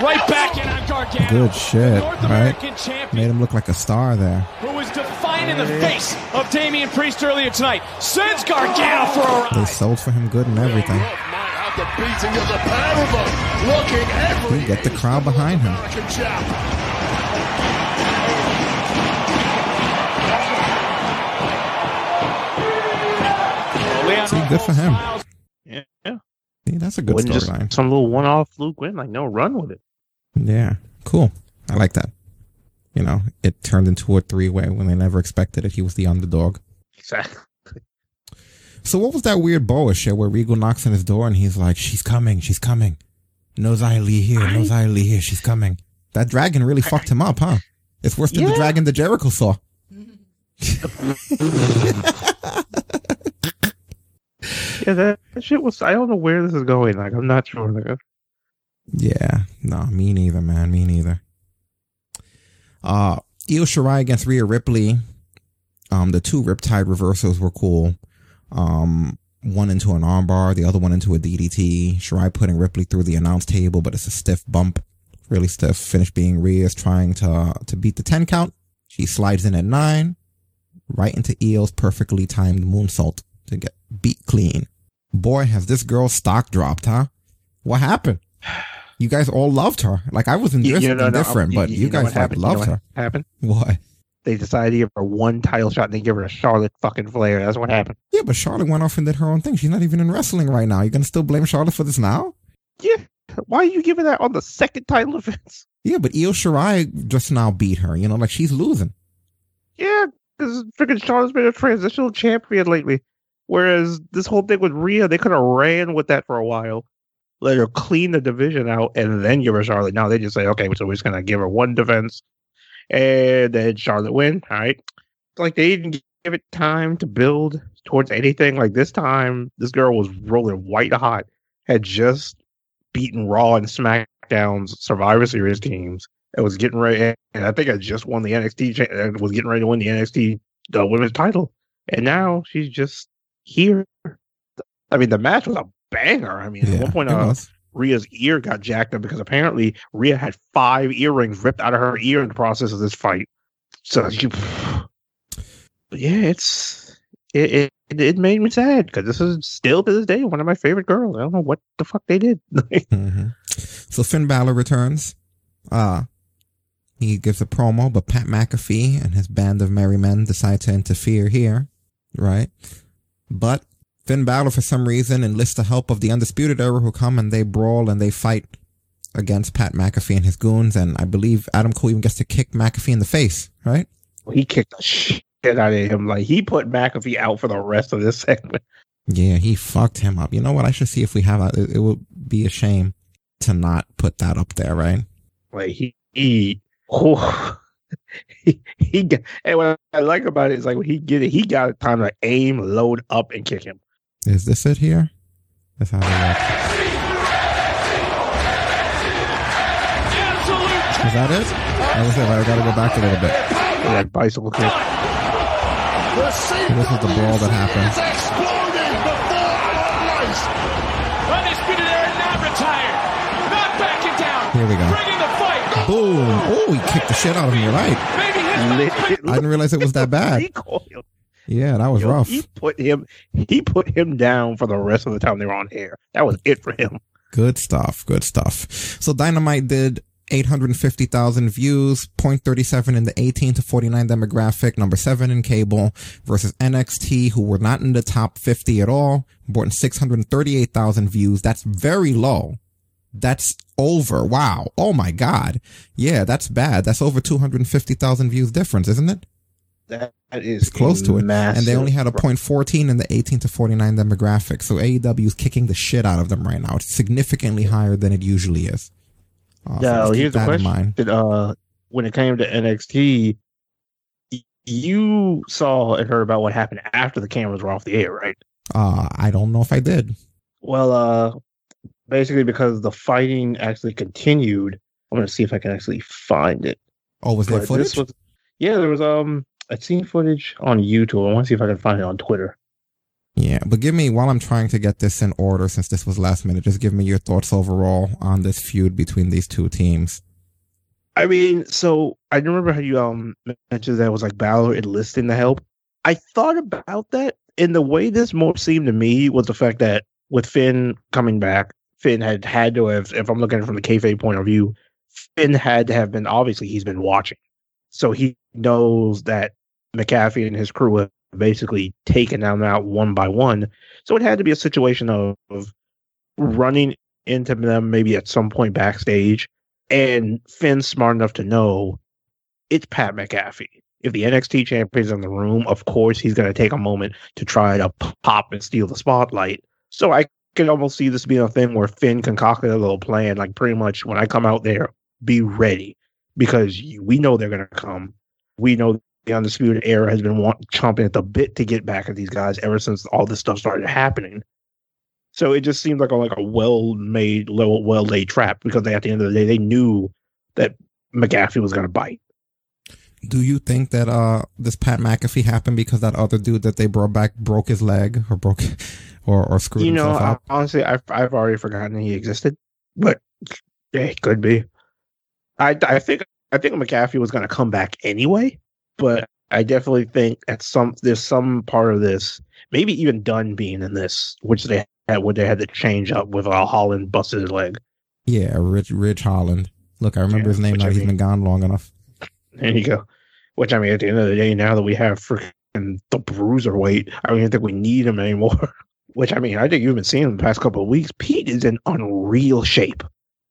Right back in on Gargano. Good shit, North right? Champion Made him look like a star there. who was defined in the face of Damian Priest earlier tonight. Sends Gargano for a ride. They sold for him good and everything. The beating of the pair. Looking every He get the crowd behind him. American champ. Leon See, good for him. Yeah. See, that's a good Wasn't just storyline. some little one-off fluke win. Like, no, run with it. Yeah, cool. I like that. You know, it turned into a three-way when they never expected it. He was the underdog. Exactly. So what was that weird Boa shit where Regal knocks on his door and he's like, "She's coming, she's coming. No Xia Li here, no Xia Li here, she's coming." That dragon really fucked him up, huh? It's worse than the dragon that Jericho saw. *laughs* Yeah, that, that shit was. I don't know where this is going. Like, I'm not sure. Like, Yeah, no, me neither, man, me neither. Uh, Io Shirai against Rhea Ripley. Um, the two Riptide reversals were cool. Um, one into an armbar, the other one into a DDT. Shirai putting Ripley through the announce table, but it's a stiff bump, really stiff. Finish being Rhea's trying to to beat the ten count. She slides in at nine, right into Io's perfectly timed moonsault to get beat clean. Boy, has this girl stock dropped, huh? What happened? *sighs* *sighs* *sighs* You guys all loved her. Like I was You- you know, no, indifferent you- but you you, guys what like happened? You know loved what her. happened? What? They decided to give her one title shot and they give her a Charlotte fucking Flair. That's what happened. Yeah, but Charlotte went off and did her own thing. She's not even in wrestling right now. You're gonna still blame Charlotte for this now? Yeah. Why are you giving that on the second title *laughs* defense? Yeah, but Io Shirai just now beat her. You know, like she's losing. Yeah, because freaking Charlotte's been a transitional champion lately. Whereas this whole thing with Rhea, they could have ran with that for a while. Let her clean the division out and then give her Charlotte. Now they just say, okay, so we're just gonna give her one defense and then Charlotte win. All right. Like they didn't give it time to build towards anything. Like this time, this girl was rolling white hot, had just beaten Raw and SmackDown's Survivor Series teams. It was getting ready, and I think I just won the NXT. Was getting ready to win the NXT uh, Women's title, and now she's just here. I mean, the match was a banger. I mean, at one point, uh. Rhea's ear got jacked up because apparently Rhea had five earrings ripped out of her ear in the process of this fight. So she, yeah, it's it it, it made me sad because this is still to this day one of my favorite girls. I don't know what the fuck they did. *laughs* hmm So Finn Balor returns. Uh, he gives a promo, but Pat McAfee and his band of merry men decide to interfere here, right? But Finn Balor, for some reason, enlists the help of the Undisputed Era who come and they brawl and they fight against Pat McAfee and his goons. And I believe Adam Cole even gets to kick McAfee in the face, right? he kicked the shit out of him. Like he put McAfee out for the rest of this *laughs* segment. Yeah, he fucked him up. You know what? I should see if we have a, it, it would be a shame to not put that up there, right? Like he he oh, *laughs* he, he got, and what I like about it is like when he get it, he got time to aim, load up, and kick him. Is this it here? Let's have a look. Is that it? That was it. I gotta go back a little bit. That bicycle kick. This is the brawl that happened. Undisputed Era not retired. Not backing down. Here we go. Bringing the fight. Boom! Oh, he kicked the shit out of me. Right. I didn't realize it was that bad. *laughs* Yeah, that was Yo, rough. He put him he put him down for the rest of the time they were on air. That was it for him. Good stuff. Good stuff. So Dynamite did 850,000 views, 0.37 in the 18 to 49 demographic, number seven in cable versus NXT, who were not in the top 50 at all, brought in 638,000 views. That's very low. That's over. Wow. Oh my God. Yeah, that's bad. That's over 250,000 views difference, isn't it? That is It's close to it. And they only had a point 14 in the 18 to 49 demographic. So AEW is kicking the shit out of them right now. It's significantly higher than it usually is. Uh, so Now let's here's the question. Did, uh, when it came to NXT, you saw and heard about what happened after the cameras were off the air, right? Uh, I don't know if I did. Well, uh, basically because the fighting actually continued. I'm gonna see if I can actually find it. Oh, was there But footage? this was- yeah, there was um, I'd seen footage on YouTube. I want to see if I can find it on Twitter. Yeah, but give me while I'm trying to get this in order since this was last minute. Just give me your thoughts overall on this feud between these two teams. I mean, so I remember how you um mentioned that it was like Balor enlisting the help. I thought about that, and the way this more seemed to me was the fact that with Finn coming back, Finn had had to have, if I'm looking at it from the kayfabe point of view, Finn had to have been obviously he's been watching, so he knows that McAfee and his crew have basically taken them out one by one. So it had to be a situation of, of running into them maybe at some point backstage and Finn's smart enough to know it's Pat McAfee. If the NXT champion's in the room, of course he's going to take a moment to try to pop and steal the spotlight. So I can almost see this being a thing where Finn concocted a little plan, like pretty much when I come out there, be ready because we know they're going to come. We know the Undisputed Era has been want, chomping at the bit to get back at these guys ever since all this stuff started happening. So it just seemed like a like a well made, well laid trap because they, at the end of the day they knew that McAfee was going to bite. Do you think that uh this Pat McAfee happened because that other dude that they brought back broke his leg or broke *laughs* or or screwed You know, himself I, up? honestly, I've I've already forgotten he existed, but yeah, it could be. I I think I think McAfee was going to come back anyway, but I definitely think at some there's some part of this, maybe even Dunne being in this, which they had what they had to change up with uh, Holland busted his leg. Yeah, Ridge Ridge Holland. Look, I remember his name which now. I He's mean- been gone long enough. There you go. Which I mean, at the end of the day, now that we have freaking the bruiser weight, I don't even think we need him anymore. *laughs* Which I mean, I think you've been seeing him the past couple of weeks. Pete is in unreal shape.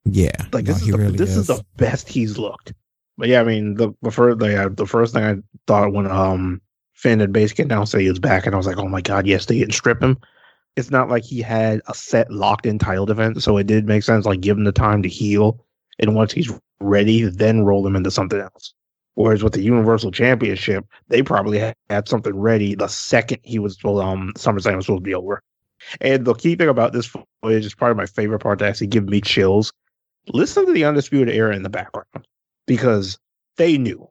Yeah, Like no, this he is the, really this is. is. the best he's looked. But yeah, I mean the the first thing I, the first thing I thought when um Finn had basically announced that he was back, and I was like, oh my god, yes, they didn't strip him. It's not like he had a set locked in title defense, so it did make sense. Like give him the time to heal, and once he's ready, then roll him into something else. Whereas with the Universal Championship, they probably had, something ready the second he was um SummerSlam was supposed to be over. And the key thing about this footage is probably my favorite part to actually give me chills. Listen to the Undisputed Era in the background because they knew.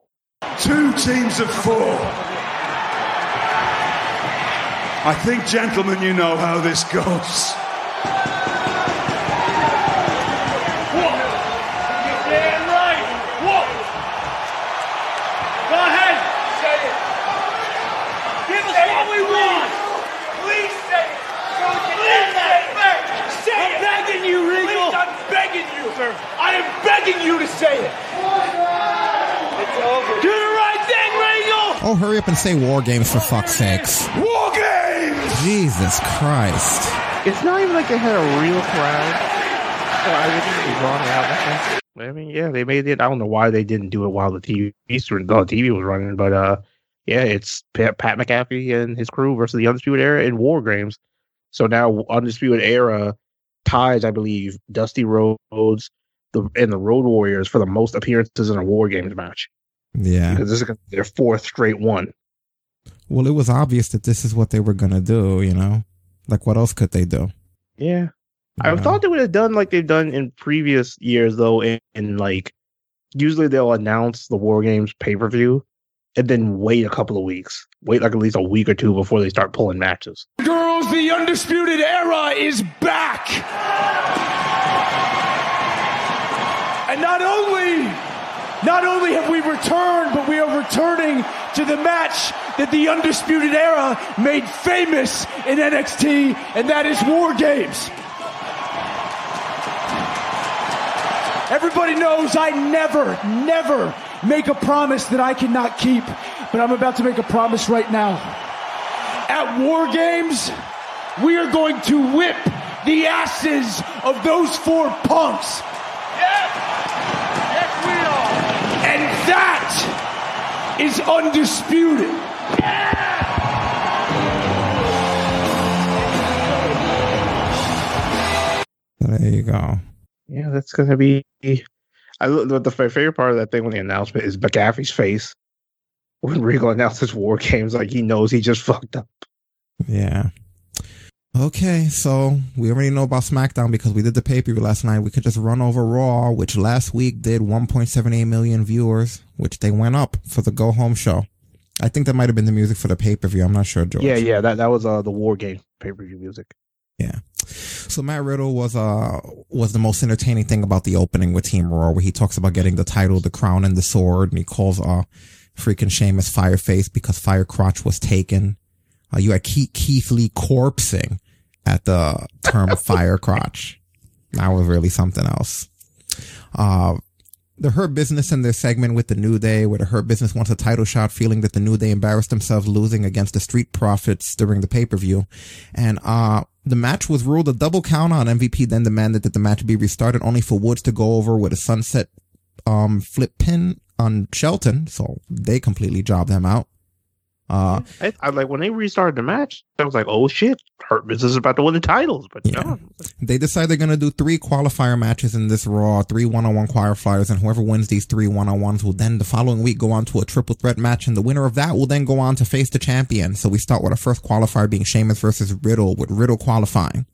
Two teams of four. I think, gentlemen, you know how this goes. Damn right. Whoa. Go ahead. Say it. Give us what we want. Please say it. Please say it. I'm begging you, Regal. Please, I'm begging you, sir. I am begging you to say it. It's over. Do the right thing, Regal. Oh, hurry up and say War Games for fuck's sakes. War Games! Jesus Christ. It's not even like they had a real crowd. So I wouldn't be drawing it out that. I mean, yeah, they made it. I don't know why they didn't do it while the TV, the TV was running, but uh, yeah, it's Pat, Pat McAfee and his crew versus the Undisputed Era in War Games. So now Undisputed Era ties, I believe, Dusty Rhodes the and the Road Warriors for the most appearances in a War Games match Yeah. because this is gonna be their fourth straight one. Well, it was obvious that this is what they were gonna do. You know, like what else could they do? Yeah. I thought they would have done like they've done in previous years, though. And, and like, usually they'll announce the War Games pay per view and then wait a couple of weeks, wait like at least a week or two before they start pulling matches. Girls, the Undisputed Era is back! And not only, not only have we returned, but we are returning to the match that the Undisputed Era made famous in NXT, and that is War Games. Everybody knows I never, never make a promise that I cannot keep, but I'm about to make a promise right now. At War Games, we are going to whip the asses of those four punks. Yes! That is undisputed. There you go. Yeah, that's gonna be. I the, the favorite part of that thing when the announcement is McAfee's face when Regal announces War Games, like he knows he just *laughs* fucked up. Yeah. Okay, so we already know about SmackDown because we did the pay per view last night. We could just run over Raw, which last week did 1.78 million viewers, which they went up for the go home show. I think that might have been the music for the pay per view. I'm not sure, George. Yeah, yeah, that that was uh the War Game pay per view music. Yeah. So Matt Riddle was uh was the most entertaining thing about the opening with Team Raw, where he talks about getting the title, the crown, and the sword, and he calls uh freaking Sheamus Fireface because Fire Crotch was taken. Uh, you had Keith, Keith Lee corpsing at the term *laughs* Fire Crotch. That was really something else. Uh, the Hurt Business and their segment with the New Day, where the Hurt Business wants a title shot, feeling that the New Day embarrassed themselves losing against the Street Profits during the pay per view. And, uh, the match was ruled a double count on. MVP then demanded that the match be restarted only for Woods to go over with a sunset, um, flip pin on Shelton. So they completely jobbed him out. Uh, I, I like when they restarted the match. I was like, "Oh shit, Hurt Business is about to win the titles." But no, they decide they're going to do three qualifier matches in this Raw, three one-on-one qualifiers, and whoever wins these three one-on-ones will then the following week go on to a triple threat match, and the winner of that will then go on to face the champion. So we start with our first qualifier being Sheamus versus Riddle, with Riddle qualifying.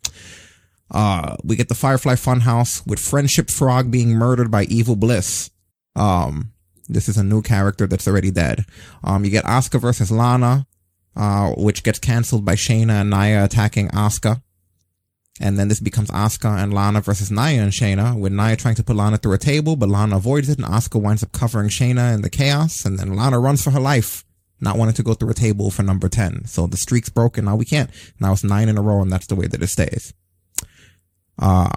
Uh, we get the Firefly Funhouse with Friendship Frog being murdered by Evil Bliss. Um, This is a new character that's already dead. Um, you get Asuka versus Lana, uh, which gets canceled by Shayna and Nia attacking Asuka. And then this becomes Asuka and Lana versus Nia and Shayna, with Nia trying to put Lana through a table, but Lana avoids it, and Asuka winds up covering Shayna in the chaos, and then Lana runs for her life, not wanting to go through a table for number 10. So the streak's broken, now we can't. Now it's nine in a row, and that's the way that it stays. Uh,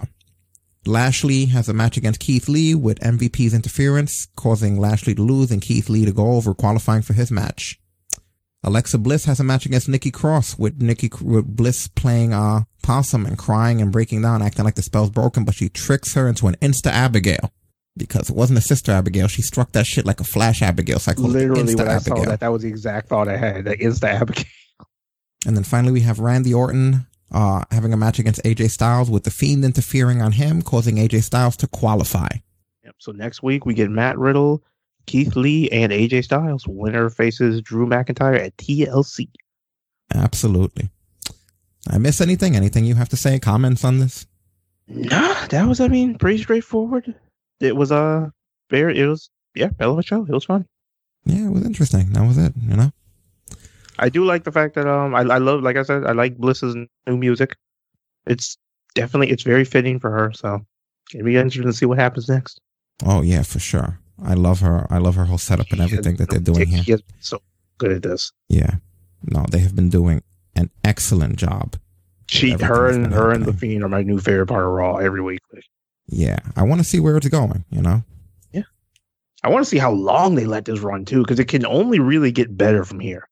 Lashley has a match against Keith Lee with MVP's interference, causing Lashley to lose and Keith Lee to go over, qualifying for his match. Alexa Bliss has a match against Nikki Cross with Nikki with Bliss playing uh possum and crying and breaking down, acting like the spell's broken, but she tricks her into an insta Abigail because it wasn't a sister Abigail. She struck that shit like a flash Abigail. So I called Literally, it insta when I Abigail. saw that, that was the exact thought I had. The Abigail. And then finally we have Randy Orton uh having a match against AJ Styles with the Fiend interfering on him, causing AJ Styles to qualify. Yep. So next week we get Matt Riddle, Keith Lee, and AJ Styles. Winner faces Drew McIntyre at TLC. Absolutely. I miss anything? Anything you have to say? Comments on this? Nah, that was I mean pretty straightforward. It was uh very it was yeah hell of a show. It was fun. Yeah, it was interesting. That was it. You know. I do like the fact that um I, I love like I said I like Bliss's new music. It's definitely it's very fitting for her. So it'll be interesting to see what happens next. Oh yeah, for sure. I love her. I love her whole setup and everything that they're doing here. She so good at this. Yeah. No, they have been doing an excellent job. She, her, and her and the Fiend are my new favorite part of Raw every week. Yeah. I want to see where it's going, you know? Yeah, I want to see how long they let this run too, because it can only really get better from here.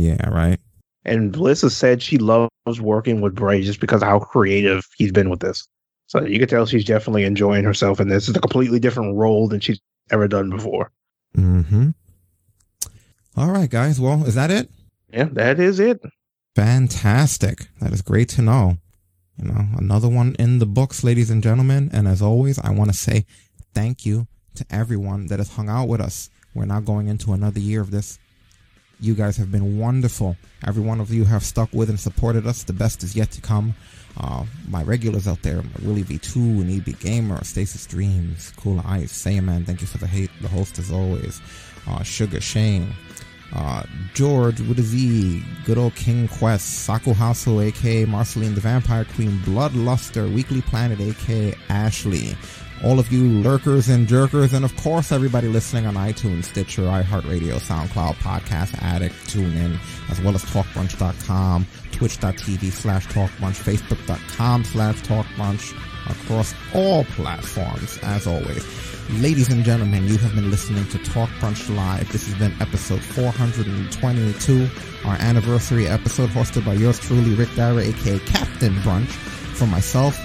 Yeah, right. And Bliss has said she loves working with Bray just because how creative he's been with this. So you can tell she's definitely enjoying herself in this. It's a completely different role than she's ever done before. Mm-hmm. All right, guys. Well, is that it? Yeah, that is it. Fantastic. That is great to know. You know, another one in the books, ladies and gentlemen. And as always, I want to say thank you to everyone that has hung out with us. We're now going into another year of this. You guys have been wonderful. Every one of you have stuck with and supported us. The best is yet to come. Uh, my regulars out there, Willie V2 and EB Gamer, Stasis Dreams, Cool Ice, Say Man, thank you for the hate, the host as always. Uh, Sugar Shane, uh, George with a Z, good old King Quest, Saku Hasu, aka Marceline the Vampire Queen, Bloodluster, Weekly Planet, aka Ashley, all of you lurkers and jerkers, and of course everybody listening on iTunes, Stitcher, iHeartRadio, SoundCloud, Podcast Addict, TuneIn, as well as TalkBrunch.com, Twitch.tv slash TalkBrunch, Facebook.com slash TalkBrunch, across all platforms, as always. Ladies and gentlemen, you have been listening to Talk Brunch Live. This has been episode 422, our anniversary episode hosted by yours truly, Rick Dara, aka Captain Brunch, for myself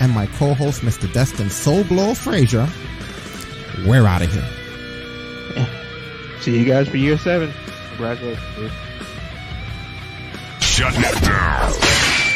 and my co-host, Mr. Destin Soul Blow Frazier. We're out of here. See you guys for year seven. Congratulations. dude. Shut it down.